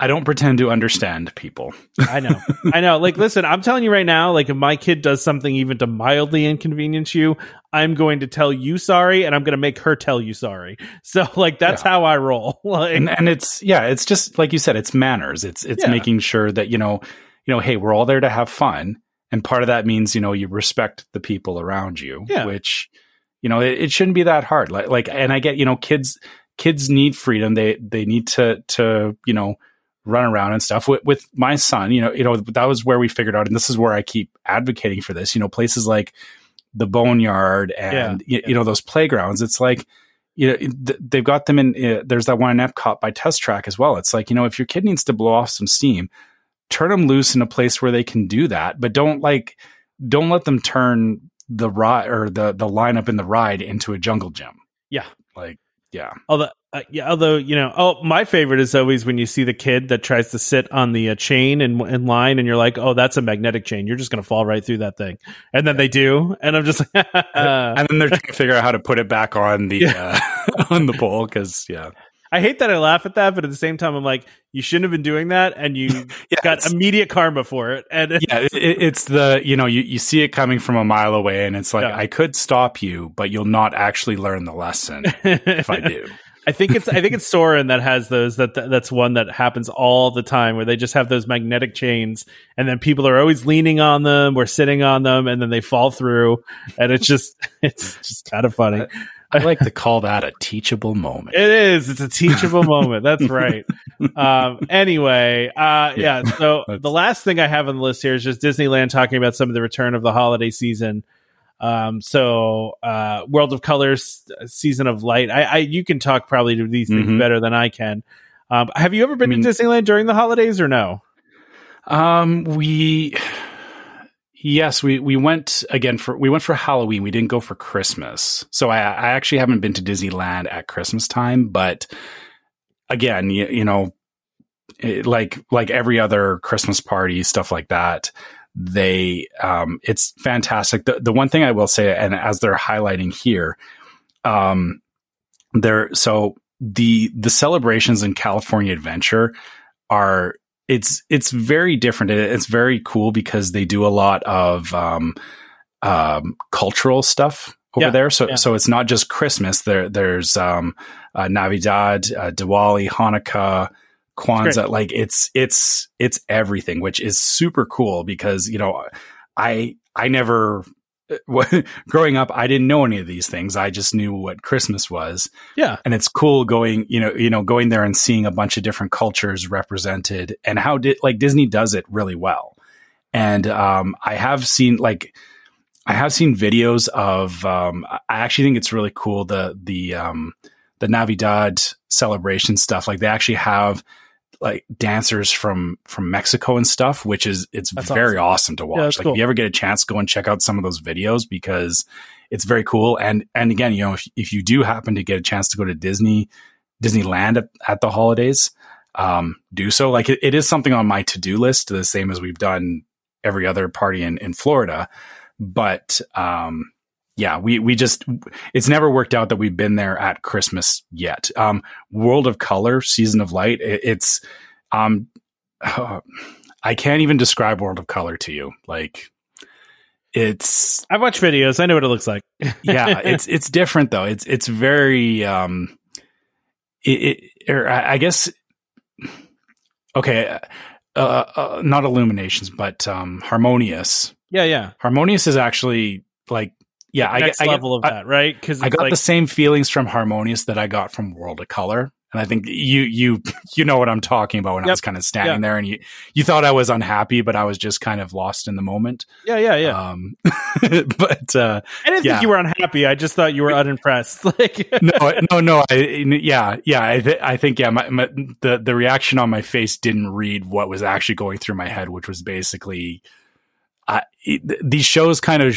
[SPEAKER 2] I don't pretend to understand people.
[SPEAKER 1] I know. I know. Like, listen, I'm telling you right now, like, if my kid does something even to mildly inconvenience you, I'm going to tell you sorry and I'm going to make her tell you sorry. So, like, that's
[SPEAKER 2] Yeah.
[SPEAKER 1] how I roll. like,
[SPEAKER 2] and and it's yeah, it's just like you said, it's manners. It's it's
[SPEAKER 1] Yeah.
[SPEAKER 2] making sure that you know, you know, hey, we're all there to have fun, and part of that means you know you respect the people around you,
[SPEAKER 1] Yeah.
[SPEAKER 2] which you know it, it shouldn't be that hard. Like like, and I get you know kids kids need freedom. They they need to to you know run around and stuff. With with my son, you know you know that was where we figured out, and this is where I keep advocating for this. You know places like the boneyard and
[SPEAKER 1] Yeah,
[SPEAKER 2] you, you know those playgrounds. It's like you know th- they've got them in. Uh, there's that one in Epcot by Test Track as well. It's like you know if your kid needs to blow off some steam, turn them loose in a place where they can do that, but don't like don't let them turn the ride or the the lineup in the ride into a jungle gym.
[SPEAKER 1] Yeah.
[SPEAKER 2] like yeah,
[SPEAKER 1] Although, uh, yeah, although you know, oh, my favorite is always when you see the kid that tries to sit on the uh, chain in, in line, and you're like, oh, that's a magnetic chain. You're just gonna fall right through that thing, and then they do, and I'm just like,
[SPEAKER 2] and then they're trying to figure out how to put it back on the uh, on the pole because yeah,
[SPEAKER 1] I hate that I laugh at that, but at the same time, I'm like, you shouldn't have been doing that, and you
[SPEAKER 2] yeah,
[SPEAKER 1] got immediate karma for it. And
[SPEAKER 2] yeah, it, it- it's the you know you, you see it coming from a mile away, and it's like
[SPEAKER 1] Yeah.
[SPEAKER 2] I could stop you, but you'll not actually learn the lesson if I do.
[SPEAKER 1] I think it's I think it's Soarin' that has those that that's one that happens all the time where they just have those magnetic chains and then people are always leaning on them or sitting on them and then they fall through and it's just it's just kind of funny.
[SPEAKER 2] Uh, I like to call that a teachable moment.
[SPEAKER 1] It is. It's a teachable moment. That's right. Um, anyway, uh, yeah.
[SPEAKER 2] Yeah.
[SPEAKER 1] So the last thing I have on the list here is just Disneyland talking about some of the return of the holiday season. Um, so uh, World of Colors, Season of Light. I, I you can talk probably to these things
[SPEAKER 2] Mhm.
[SPEAKER 1] better than I can. Um, have you ever been
[SPEAKER 2] I mean-
[SPEAKER 1] to Disneyland during the holidays or no?
[SPEAKER 2] Um, we yes, we we went again for we went for Halloween. We didn't go for Christmas, so I I actually haven't been to Disneyland at Christmas time. But again, you, you know, it, like like every other Christmas party, stuff like that. They um, it's fantastic. The the one thing I will say, and as they're highlighting here, um, there so the the celebrations in California Adventure are it's it's very different. It's very cool because they do a lot of um, um, cultural stuff over
[SPEAKER 1] Yeah,
[SPEAKER 2] there. So
[SPEAKER 1] yeah.
[SPEAKER 2] so it's not just Christmas. There there's um, uh, Navidad, uh, Diwali, Hanukkah, Kwanzaa. Like it's it's it's everything, which is super cool because you know I I never. growing up, I didn't know any of these things. I just knew what Christmas was
[SPEAKER 1] Yeah.
[SPEAKER 2] and it's cool going you know you know going there and seeing a bunch of different cultures represented and how did like disney does it really well and um i have seen like i have seen videos of um i actually think it's really cool the the um the navidad celebration stuff like they actually have like dancers from from mexico and stuff which is it's
[SPEAKER 1] That's
[SPEAKER 2] very awesome, to watch
[SPEAKER 1] that's
[SPEAKER 2] like
[SPEAKER 1] cool.
[SPEAKER 2] if you ever get a chance go and check out some of those videos because it's very cool. And and again, you know, if, if you do happen to get a chance to go to Disney, Disneyland at, at the holidays, um, do so. Like it, it is something on my to do list, the same as we've done every other party in in Florida. But um, yeah, we we just it's never worked out that we've been there at Christmas yet. Um, World of Color, Season of Light, it, it's um, I can't even describe World of Color to you. Like it's
[SPEAKER 1] I watch videos. I know what it looks like.
[SPEAKER 2] yeah, it's it's different though. It's it's very um, it, it or I I guess okay, uh, uh, not illuminations, but um, harmonious.
[SPEAKER 1] yeah, yeah.
[SPEAKER 2] Harmonious is actually like yeah, I
[SPEAKER 1] Next
[SPEAKER 2] I
[SPEAKER 1] level of
[SPEAKER 2] I-
[SPEAKER 1] that, right? Because
[SPEAKER 2] I got
[SPEAKER 1] like,
[SPEAKER 2] the same feelings from Harmonious that I got from World of Color. And I think you you you know what I'm talking about when I was kind of standing
[SPEAKER 1] Yeah.
[SPEAKER 2] there and you you thought I was unhappy, but I was just kind of lost in the moment.
[SPEAKER 1] yeah, yeah, yeah.
[SPEAKER 2] Um but uh
[SPEAKER 1] I didn't
[SPEAKER 2] yeah.
[SPEAKER 1] think you were unhappy. I just thought you were unimpressed. Like,
[SPEAKER 2] no no no I, yeah yeah I, th- I think yeah my, my, the the reaction on my face didn't read what was actually going through my head which was basically I it- these shows kind of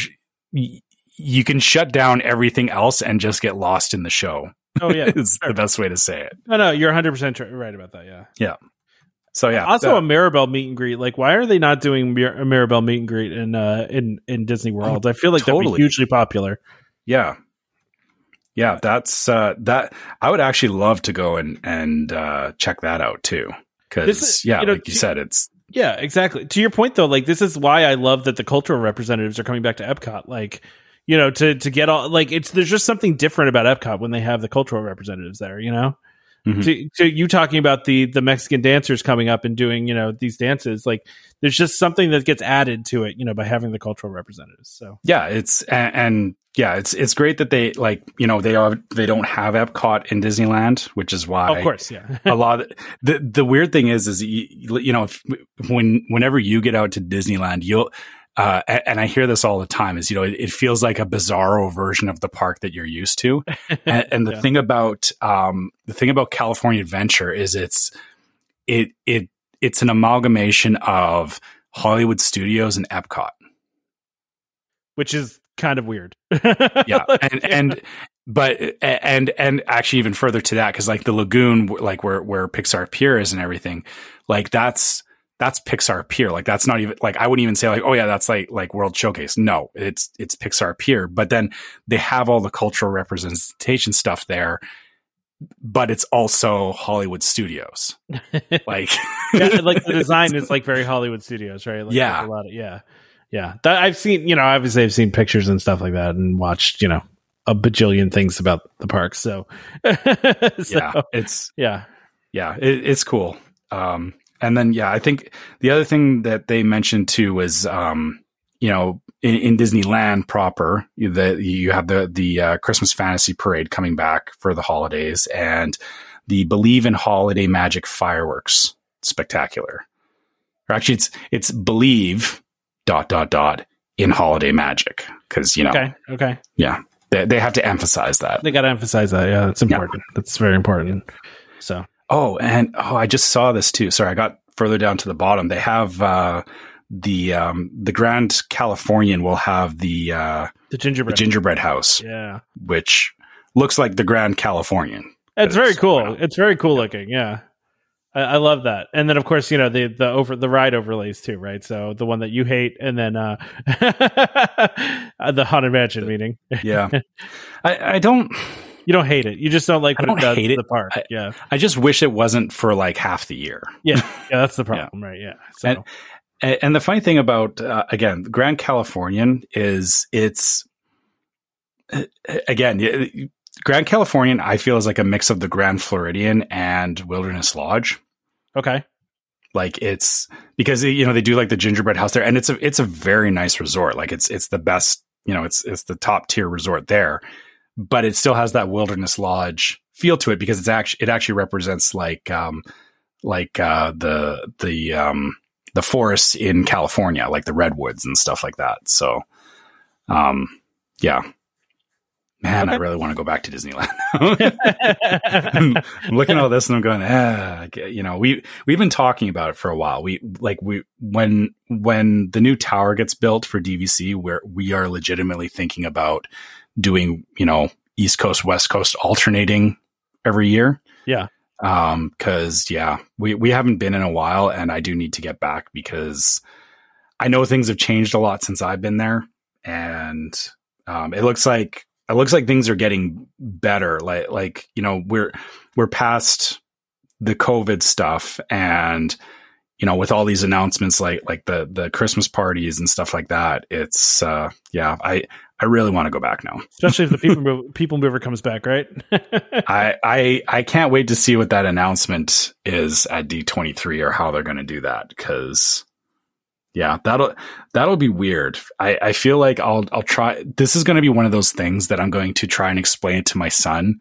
[SPEAKER 2] you can shut down everything else and just get lost in the show.
[SPEAKER 1] oh yeah.
[SPEAKER 2] is the best way to say it.
[SPEAKER 1] No, no, you're 100 percent right about that. Yeah. Yeah.
[SPEAKER 2] So yeah.
[SPEAKER 1] also, a Mirabel meet and greet. Like, why are they not doing Mir- a Mirabel meet and greet in uh, in in Disney World? I feel like that'd be hugely popular.
[SPEAKER 2] yeah. Yeah, that's uh that I would actually love to go and and uh check that out too. Cuz yeah,
[SPEAKER 1] you know,
[SPEAKER 2] like you said it's
[SPEAKER 1] Yeah, exactly. To your point, though, like this is why I love that the cultural representatives are coming back to Epcot. Like, you know, to to get all like it's there's just something different about Epcot when they have the cultural representatives there. You know,
[SPEAKER 2] Mhm.
[SPEAKER 1] to, to you talking about the the Mexican dancers coming up and doing you know these dances, like there's just something that gets added to it, you know, by having the cultural representatives. So
[SPEAKER 2] Yeah, it's and, and yeah, it's it's great that they like you know they are they don't have Epcot in Disneyland, which is why
[SPEAKER 1] of course, yeah,
[SPEAKER 2] a lot of, the the weird thing is is you, you know if, when whenever you get out to Disneyland you'll uh, and I hear this all the time is you know it, it feels like a bizarro version of the park that you're used to and, and the
[SPEAKER 1] Yeah.
[SPEAKER 2] thing about um, the thing about California Adventure is it's it it it's an amalgamation of Hollywood Studios and Epcot
[SPEAKER 1] which is kind of weird.
[SPEAKER 2] yeah and and but and and actually even further to that because like the lagoon like where where pixar pier is and everything like that's that's pixar pier like that's not even like i wouldn't even say like oh yeah that's like like world showcase no it's it's pixar pier but then they have all the cultural representation stuff there but it's also hollywood studios like
[SPEAKER 1] yeah, like the design is like very Hollywood Studios, right? Like,
[SPEAKER 2] Yeah.
[SPEAKER 1] there's a lot of yeah, yeah. That, I've seen, you know, obviously I've seen pictures and stuff like that, and watched, you know, a bajillion things about the park. So, so,
[SPEAKER 2] yeah it's
[SPEAKER 1] yeah,
[SPEAKER 2] yeah, it, it's cool. Um, and then yeah, I think the other thing that they mentioned too was um, you know in, in Disneyland proper you- the you have the the uh, Christmas Fantasy Parade coming back for the holidays and the Believe in Holiday Magic fireworks spectacular. Or actually, it's it's Believe dot dot dot in Holiday Magic because you know
[SPEAKER 1] okay, okay.
[SPEAKER 2] yeah they they have to emphasize that.
[SPEAKER 1] They got to emphasize that. Yeah, that's important. That's very important. So,
[SPEAKER 2] Oh, and oh, I just saw this too. Sorry, I got further down to the bottom. They have uh, the um, the Grand Californian will have the, uh,
[SPEAKER 1] the
[SPEAKER 2] the
[SPEAKER 1] gingerbread.
[SPEAKER 2] gingerbread house,
[SPEAKER 1] yeah,
[SPEAKER 2] which looks like the Grand Californian.
[SPEAKER 1] it's very
[SPEAKER 2] It's-
[SPEAKER 1] cool.
[SPEAKER 2] wow.
[SPEAKER 1] It's very cool looking. Yeah. I, I love that, and then of course you know the the over the ride overlays too, right? So the one that you hate, and then uh, uh, the haunted mansion meeting.
[SPEAKER 2] Yeah, I, I don't.
[SPEAKER 1] You don't hate it. You just don't like
[SPEAKER 2] I
[SPEAKER 1] what
[SPEAKER 2] don't
[SPEAKER 1] it does
[SPEAKER 2] hate it.
[SPEAKER 1] the park.
[SPEAKER 2] I-
[SPEAKER 1] yeah,
[SPEAKER 2] I just wish it wasn't for like half the year.
[SPEAKER 1] yeah, yeah. That's the problem, right? Yeah. So
[SPEAKER 2] And- And the funny thing about uh, again, Grand Californian is it's again Grand Californian. I feel is like a mix of the Grand Floridian and Wilderness Lodge.
[SPEAKER 1] okay,
[SPEAKER 2] like it's because you know they do like the gingerbread house there and it's a it's a very nice resort like it's it's the best you know it's it's the top tier resort there but it still has that wilderness lodge feel to it because it's actually it actually represents like um like uh the the um the forests in California like the redwoods and stuff like that. So um yeah. Man I really want to go back to Disneyland. I'm, I'm looking at all this and I'm going, ah, you know, we we've been talking about it for a while. We like we when when the new tower gets built for DVC, where we are legitimately thinking about doing, you know, East Coast West Coast alternating every year.
[SPEAKER 1] Yeah.
[SPEAKER 2] Um, because yeah, we we haven't been in a while, and I do need to get back because I know things have changed a lot since I've been there, and um, it looks like it looks like things are getting better. Like like you know we're we're past the COVID stuff, and you know with all these announcements like like the the Christmas parties and stuff like that. It's uh, yeah, I I really want to go back now.
[SPEAKER 1] especially if the people mover, people mover comes back, right?
[SPEAKER 2] I I I can't wait to see what that announcement is at D twenty three or how they're going to do that because yeah that'll that'll be weird. I I feel like I'll I'll try. This is going to be one of those things that I'm going to try and explain it to my son,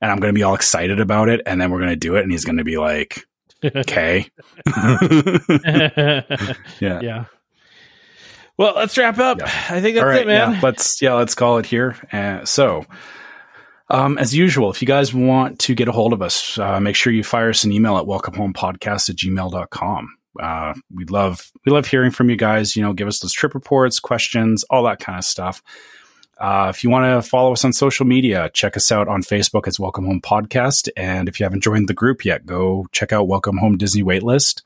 [SPEAKER 2] and I'm going to be all excited about it, and then we're going to do it, and he's going to be like, okay, yeah.
[SPEAKER 1] yeah. Well, let's wrap up.
[SPEAKER 2] Yeah.
[SPEAKER 1] I think that's
[SPEAKER 2] right,
[SPEAKER 1] it, man.
[SPEAKER 2] Yeah, let's yeah, let's call it here. Uh, so, um, as usual, if you guys want to get a hold of us, uh, make sure you fire us an email at welcomehomepodcast at gmail.com. Uh, we love we love hearing from you guys. You know, give us those trip reports, questions, all that kind of stuff. Uh, if you want to follow us on social media, check us out on Facebook. as Welcome Home Podcast. And if you haven't joined the group yet, go check out Welcome Home Disney Waitlist.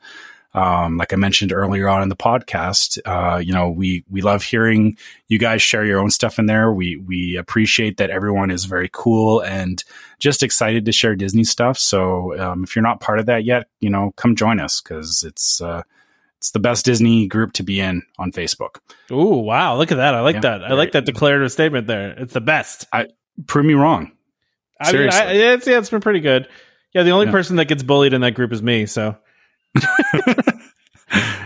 [SPEAKER 2] Um, like I mentioned earlier on in the podcast, uh, you know, we, we love hearing you guys share your own stuff in there. We, we appreciate that everyone is very cool and just excited to share Disney stuff. So, um, if you're not part of that yet, you know, come join us because it's, uh, it's the best Disney group to be in on Facebook.
[SPEAKER 1] Ooh, wow! Look at that. I like
[SPEAKER 2] Yeah.
[SPEAKER 1] that. I like that declarative statement there. It's the best.
[SPEAKER 2] I prove me wrong.
[SPEAKER 1] I mean,
[SPEAKER 2] Seriously.
[SPEAKER 1] I, it's, yeah, it's been pretty good. Yeah, the only
[SPEAKER 2] Yeah.
[SPEAKER 1] person that gets bullied in that group is me. So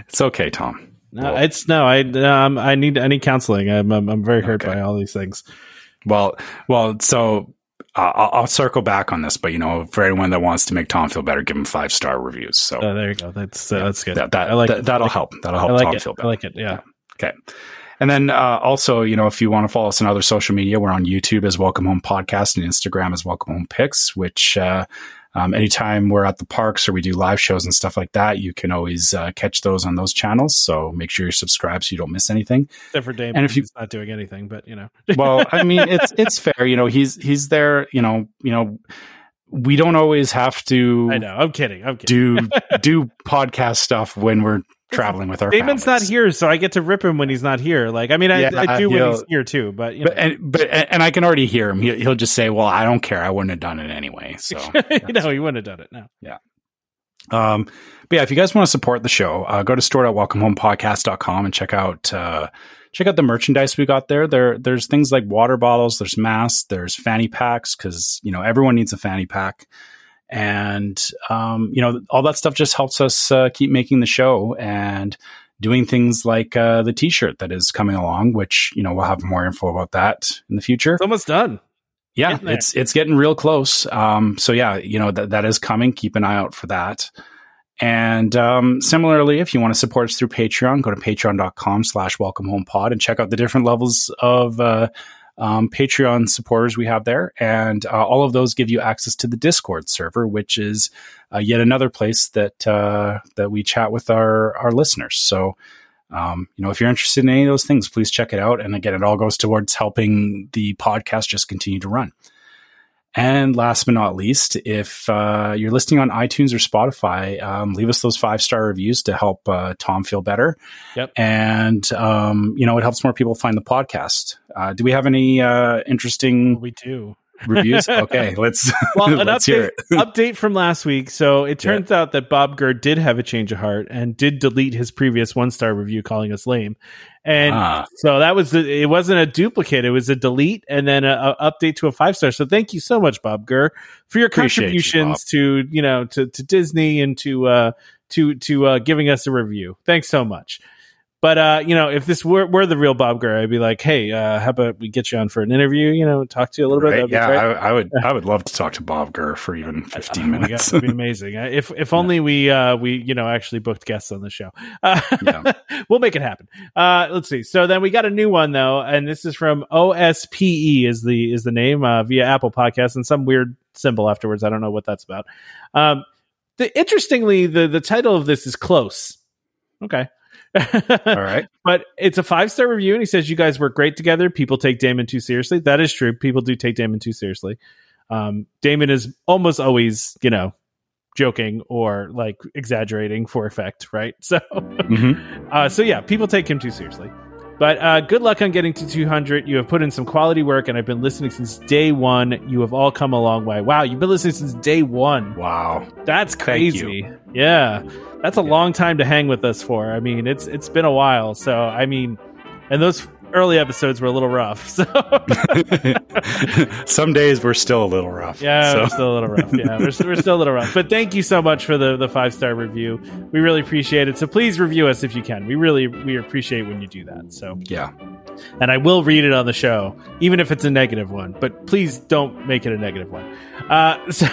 [SPEAKER 2] it's okay, Tom.
[SPEAKER 1] no,
[SPEAKER 2] Well-
[SPEAKER 1] it's no. I um, I need I need counseling. I'm I'm, I'm very hurt
[SPEAKER 2] Okay.
[SPEAKER 1] by all these things.
[SPEAKER 2] Well, well, so uh, I'll, I'll circle back on this, but you know, for anyone that wants to make Tom feel better, give him five star reviews. So
[SPEAKER 1] Oh, there you go. That's uh, that's good.
[SPEAKER 2] That, that,
[SPEAKER 1] I like
[SPEAKER 2] that, that'll
[SPEAKER 1] like
[SPEAKER 2] help. That'll help
[SPEAKER 1] like
[SPEAKER 2] Tom
[SPEAKER 1] it.
[SPEAKER 2] feel
[SPEAKER 1] I like it. Yeah.
[SPEAKER 2] Okay. And then uh, also, you know, if you want to follow us on other social media, we're on YouTube as Welcome Home Podcast and Instagram as Welcome Home Pics, which uh, um, anytime we're at the parks or we do live shows and stuff like that, you can always uh, catch those on those channels. So make sure you're subscribed so you don't miss anything.
[SPEAKER 1] Except for Damon,
[SPEAKER 2] And if you-
[SPEAKER 1] he's not doing anything, but you know,
[SPEAKER 2] Well, I mean, it's it's fair. You know, he's he's there. You know, you know, we don't always have to
[SPEAKER 1] I know. I'm kidding. I'm kidding.
[SPEAKER 2] do do podcast stuff when we're traveling with our.
[SPEAKER 1] Damon's not here, so I get to rip him when he's not here. Like, I mean, I,
[SPEAKER 2] Yeah,
[SPEAKER 1] I do when he's here too, but you
[SPEAKER 2] But
[SPEAKER 1] know,
[SPEAKER 2] and but and I can already hear him. He'll, he'll just say, "Well, I don't care. I wouldn't have done it anyway." So,
[SPEAKER 1] you know, he wouldn't have done it. No. Yeah.
[SPEAKER 2] Um, but yeah, if you guys want to support the show, uh, go to store.welcomehomepodcast.com and check out uh, check out the merchandise we got there. There there's things like water bottles, there's masks, there's fanny packs because you know everyone needs a fanny pack. And um, you know all that stuff just helps us uh, keep making the show and doing things like uh, the T-shirt that is coming along, which you know we'll have more info about that in the future.
[SPEAKER 1] It's almost done.
[SPEAKER 2] yeah it's it's getting real close um so yeah you know that that is coming keep an eye out for that and um similarly if you want to support us through patreon go to patreon.com slash welcome home pod and check out the different levels of uh um, Patreon supporters we have there, and uh, all of those give you access to the Discord server, which is uh, yet another place that uh, that we chat with our our listeners. So, um, you know, if you're interested in any of those things, please check it out. And again, it all goes towards helping the podcast just continue to run. And last but not least, if uh, you're listening on iTunes or Spotify, um, leave us those five star reviews to help uh, Tom feel better.
[SPEAKER 1] Yep.
[SPEAKER 2] And, um, you know, it helps more people find the podcast. Uh, do we have any uh, interesting
[SPEAKER 1] We do.
[SPEAKER 2] Reviews? Okay, let's,
[SPEAKER 1] Well, an
[SPEAKER 2] let's hear
[SPEAKER 1] update,
[SPEAKER 2] it.
[SPEAKER 1] update from last week. So it turns out that Bob Gurr did have a change of heart and did delete his previous one star review calling us lame. And
[SPEAKER 2] Ah.
[SPEAKER 1] so that was the, it wasn't a duplicate. It was a delete and then a, a update to a five star. So thank you so much, Bob Gurr, for your
[SPEAKER 2] Appreciate you,
[SPEAKER 1] contributions to, you know, to, to Disney and to, uh, to, to, uh, giving us a review. Thanks so much. But uh, you know, if this were, were the real Bob Gurr, I'd be like, "Hey, uh, how about we get you on for an interview? You know, talk to you a little bit."
[SPEAKER 2] Right?
[SPEAKER 1] Be
[SPEAKER 2] Yeah,
[SPEAKER 1] great.
[SPEAKER 2] I, I would. I would love to talk to Bob Gurr for even 15
[SPEAKER 1] Oh my God,
[SPEAKER 2] minutes.
[SPEAKER 1] that'd be amazing. Uh, If if only we uh we you know actually booked guests on the show. Uh,
[SPEAKER 2] Yeah.
[SPEAKER 1] we'll make it happen. Uh let's see. So then we got a new one though, and this is from OSPE is the is the name uh, via Apple Podcast and some weird symbol afterwards. I don't know what that's about. Um the interestingly the the title of this is close. Okay.
[SPEAKER 2] All right.
[SPEAKER 1] But it's a five star review, and he says you guys work great together. People take Damon too seriously. That is true. People do take Damon too seriously. Um, Damon is almost always, you know, joking or like exaggerating for effect, right? So,
[SPEAKER 2] Mhm.
[SPEAKER 1] uh, so yeah, people take him too seriously. But uh, good luck on getting to 200. You have put in some quality work, and I've been listening since day one. You have all come a long way. Wow, you've been listening since day one.
[SPEAKER 2] Wow.
[SPEAKER 1] That's crazy. Yeah. That's a long time to hang with us for. I mean, it's it's been a while. So, I mean, and those early episodes were a little rough. So,
[SPEAKER 2] Some days we're still a little rough.
[SPEAKER 1] yeah,
[SPEAKER 2] So-
[SPEAKER 1] we're still a little rough. Yeah, we're, we're still a little rough. But thank you so much for the the five star review. We really appreciate it. So please review us if you can. We really we appreciate when you do that. So,
[SPEAKER 2] yeah.
[SPEAKER 1] and I will read it on the show, even if it's a negative one. But please don't make it a negative one. Uh, so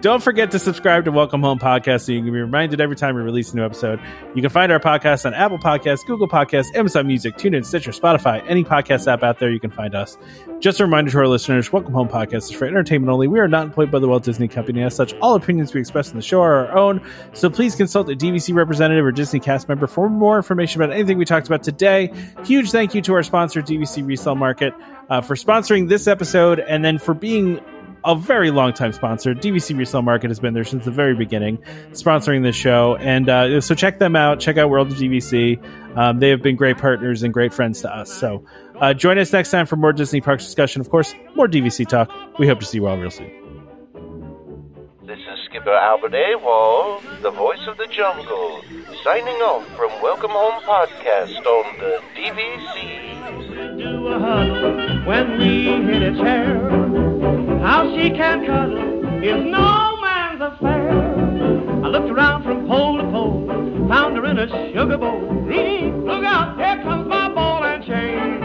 [SPEAKER 1] don't forget to subscribe to Welcome Home Podcast so you can be reminded every time we release a new episode. You can find our podcast on Apple Podcasts, Google Podcasts, Amazon Music, TuneIn, Stitcher, Spotify, any podcast app out there. You can find us. Just a reminder to our listeners: Welcome Home Podcast is for entertainment only. We are not employed by the Walt Disney Company. As such, all opinions we express in the show are our own. So please consult a DVC representative or Disney cast member for more information about anything we talked about today. Huge thank you to our sponsor, DVC Resale Market, uh, for sponsoring this episode and then for being a very long time sponsor. DVC Resale Market has been there since the very beginning, sponsoring this show. And uh, so check them out. Check out World of DVC. Um, they have been great partners and great friends to us. So uh, join us next time for more Disney Parks discussion. Of course, more DVC talk. We hope to see you all real soon.
[SPEAKER 3] This is Skipper Albert Awol, the voice of the jungle, signing off from Welcome Home Podcast on the DVC.
[SPEAKER 4] do a huddle when we hit a chair. How she can cuddle is no man's affair. I looked around from pole to pole, found her in a sugar bowl. Look out, here comes my ball and chain.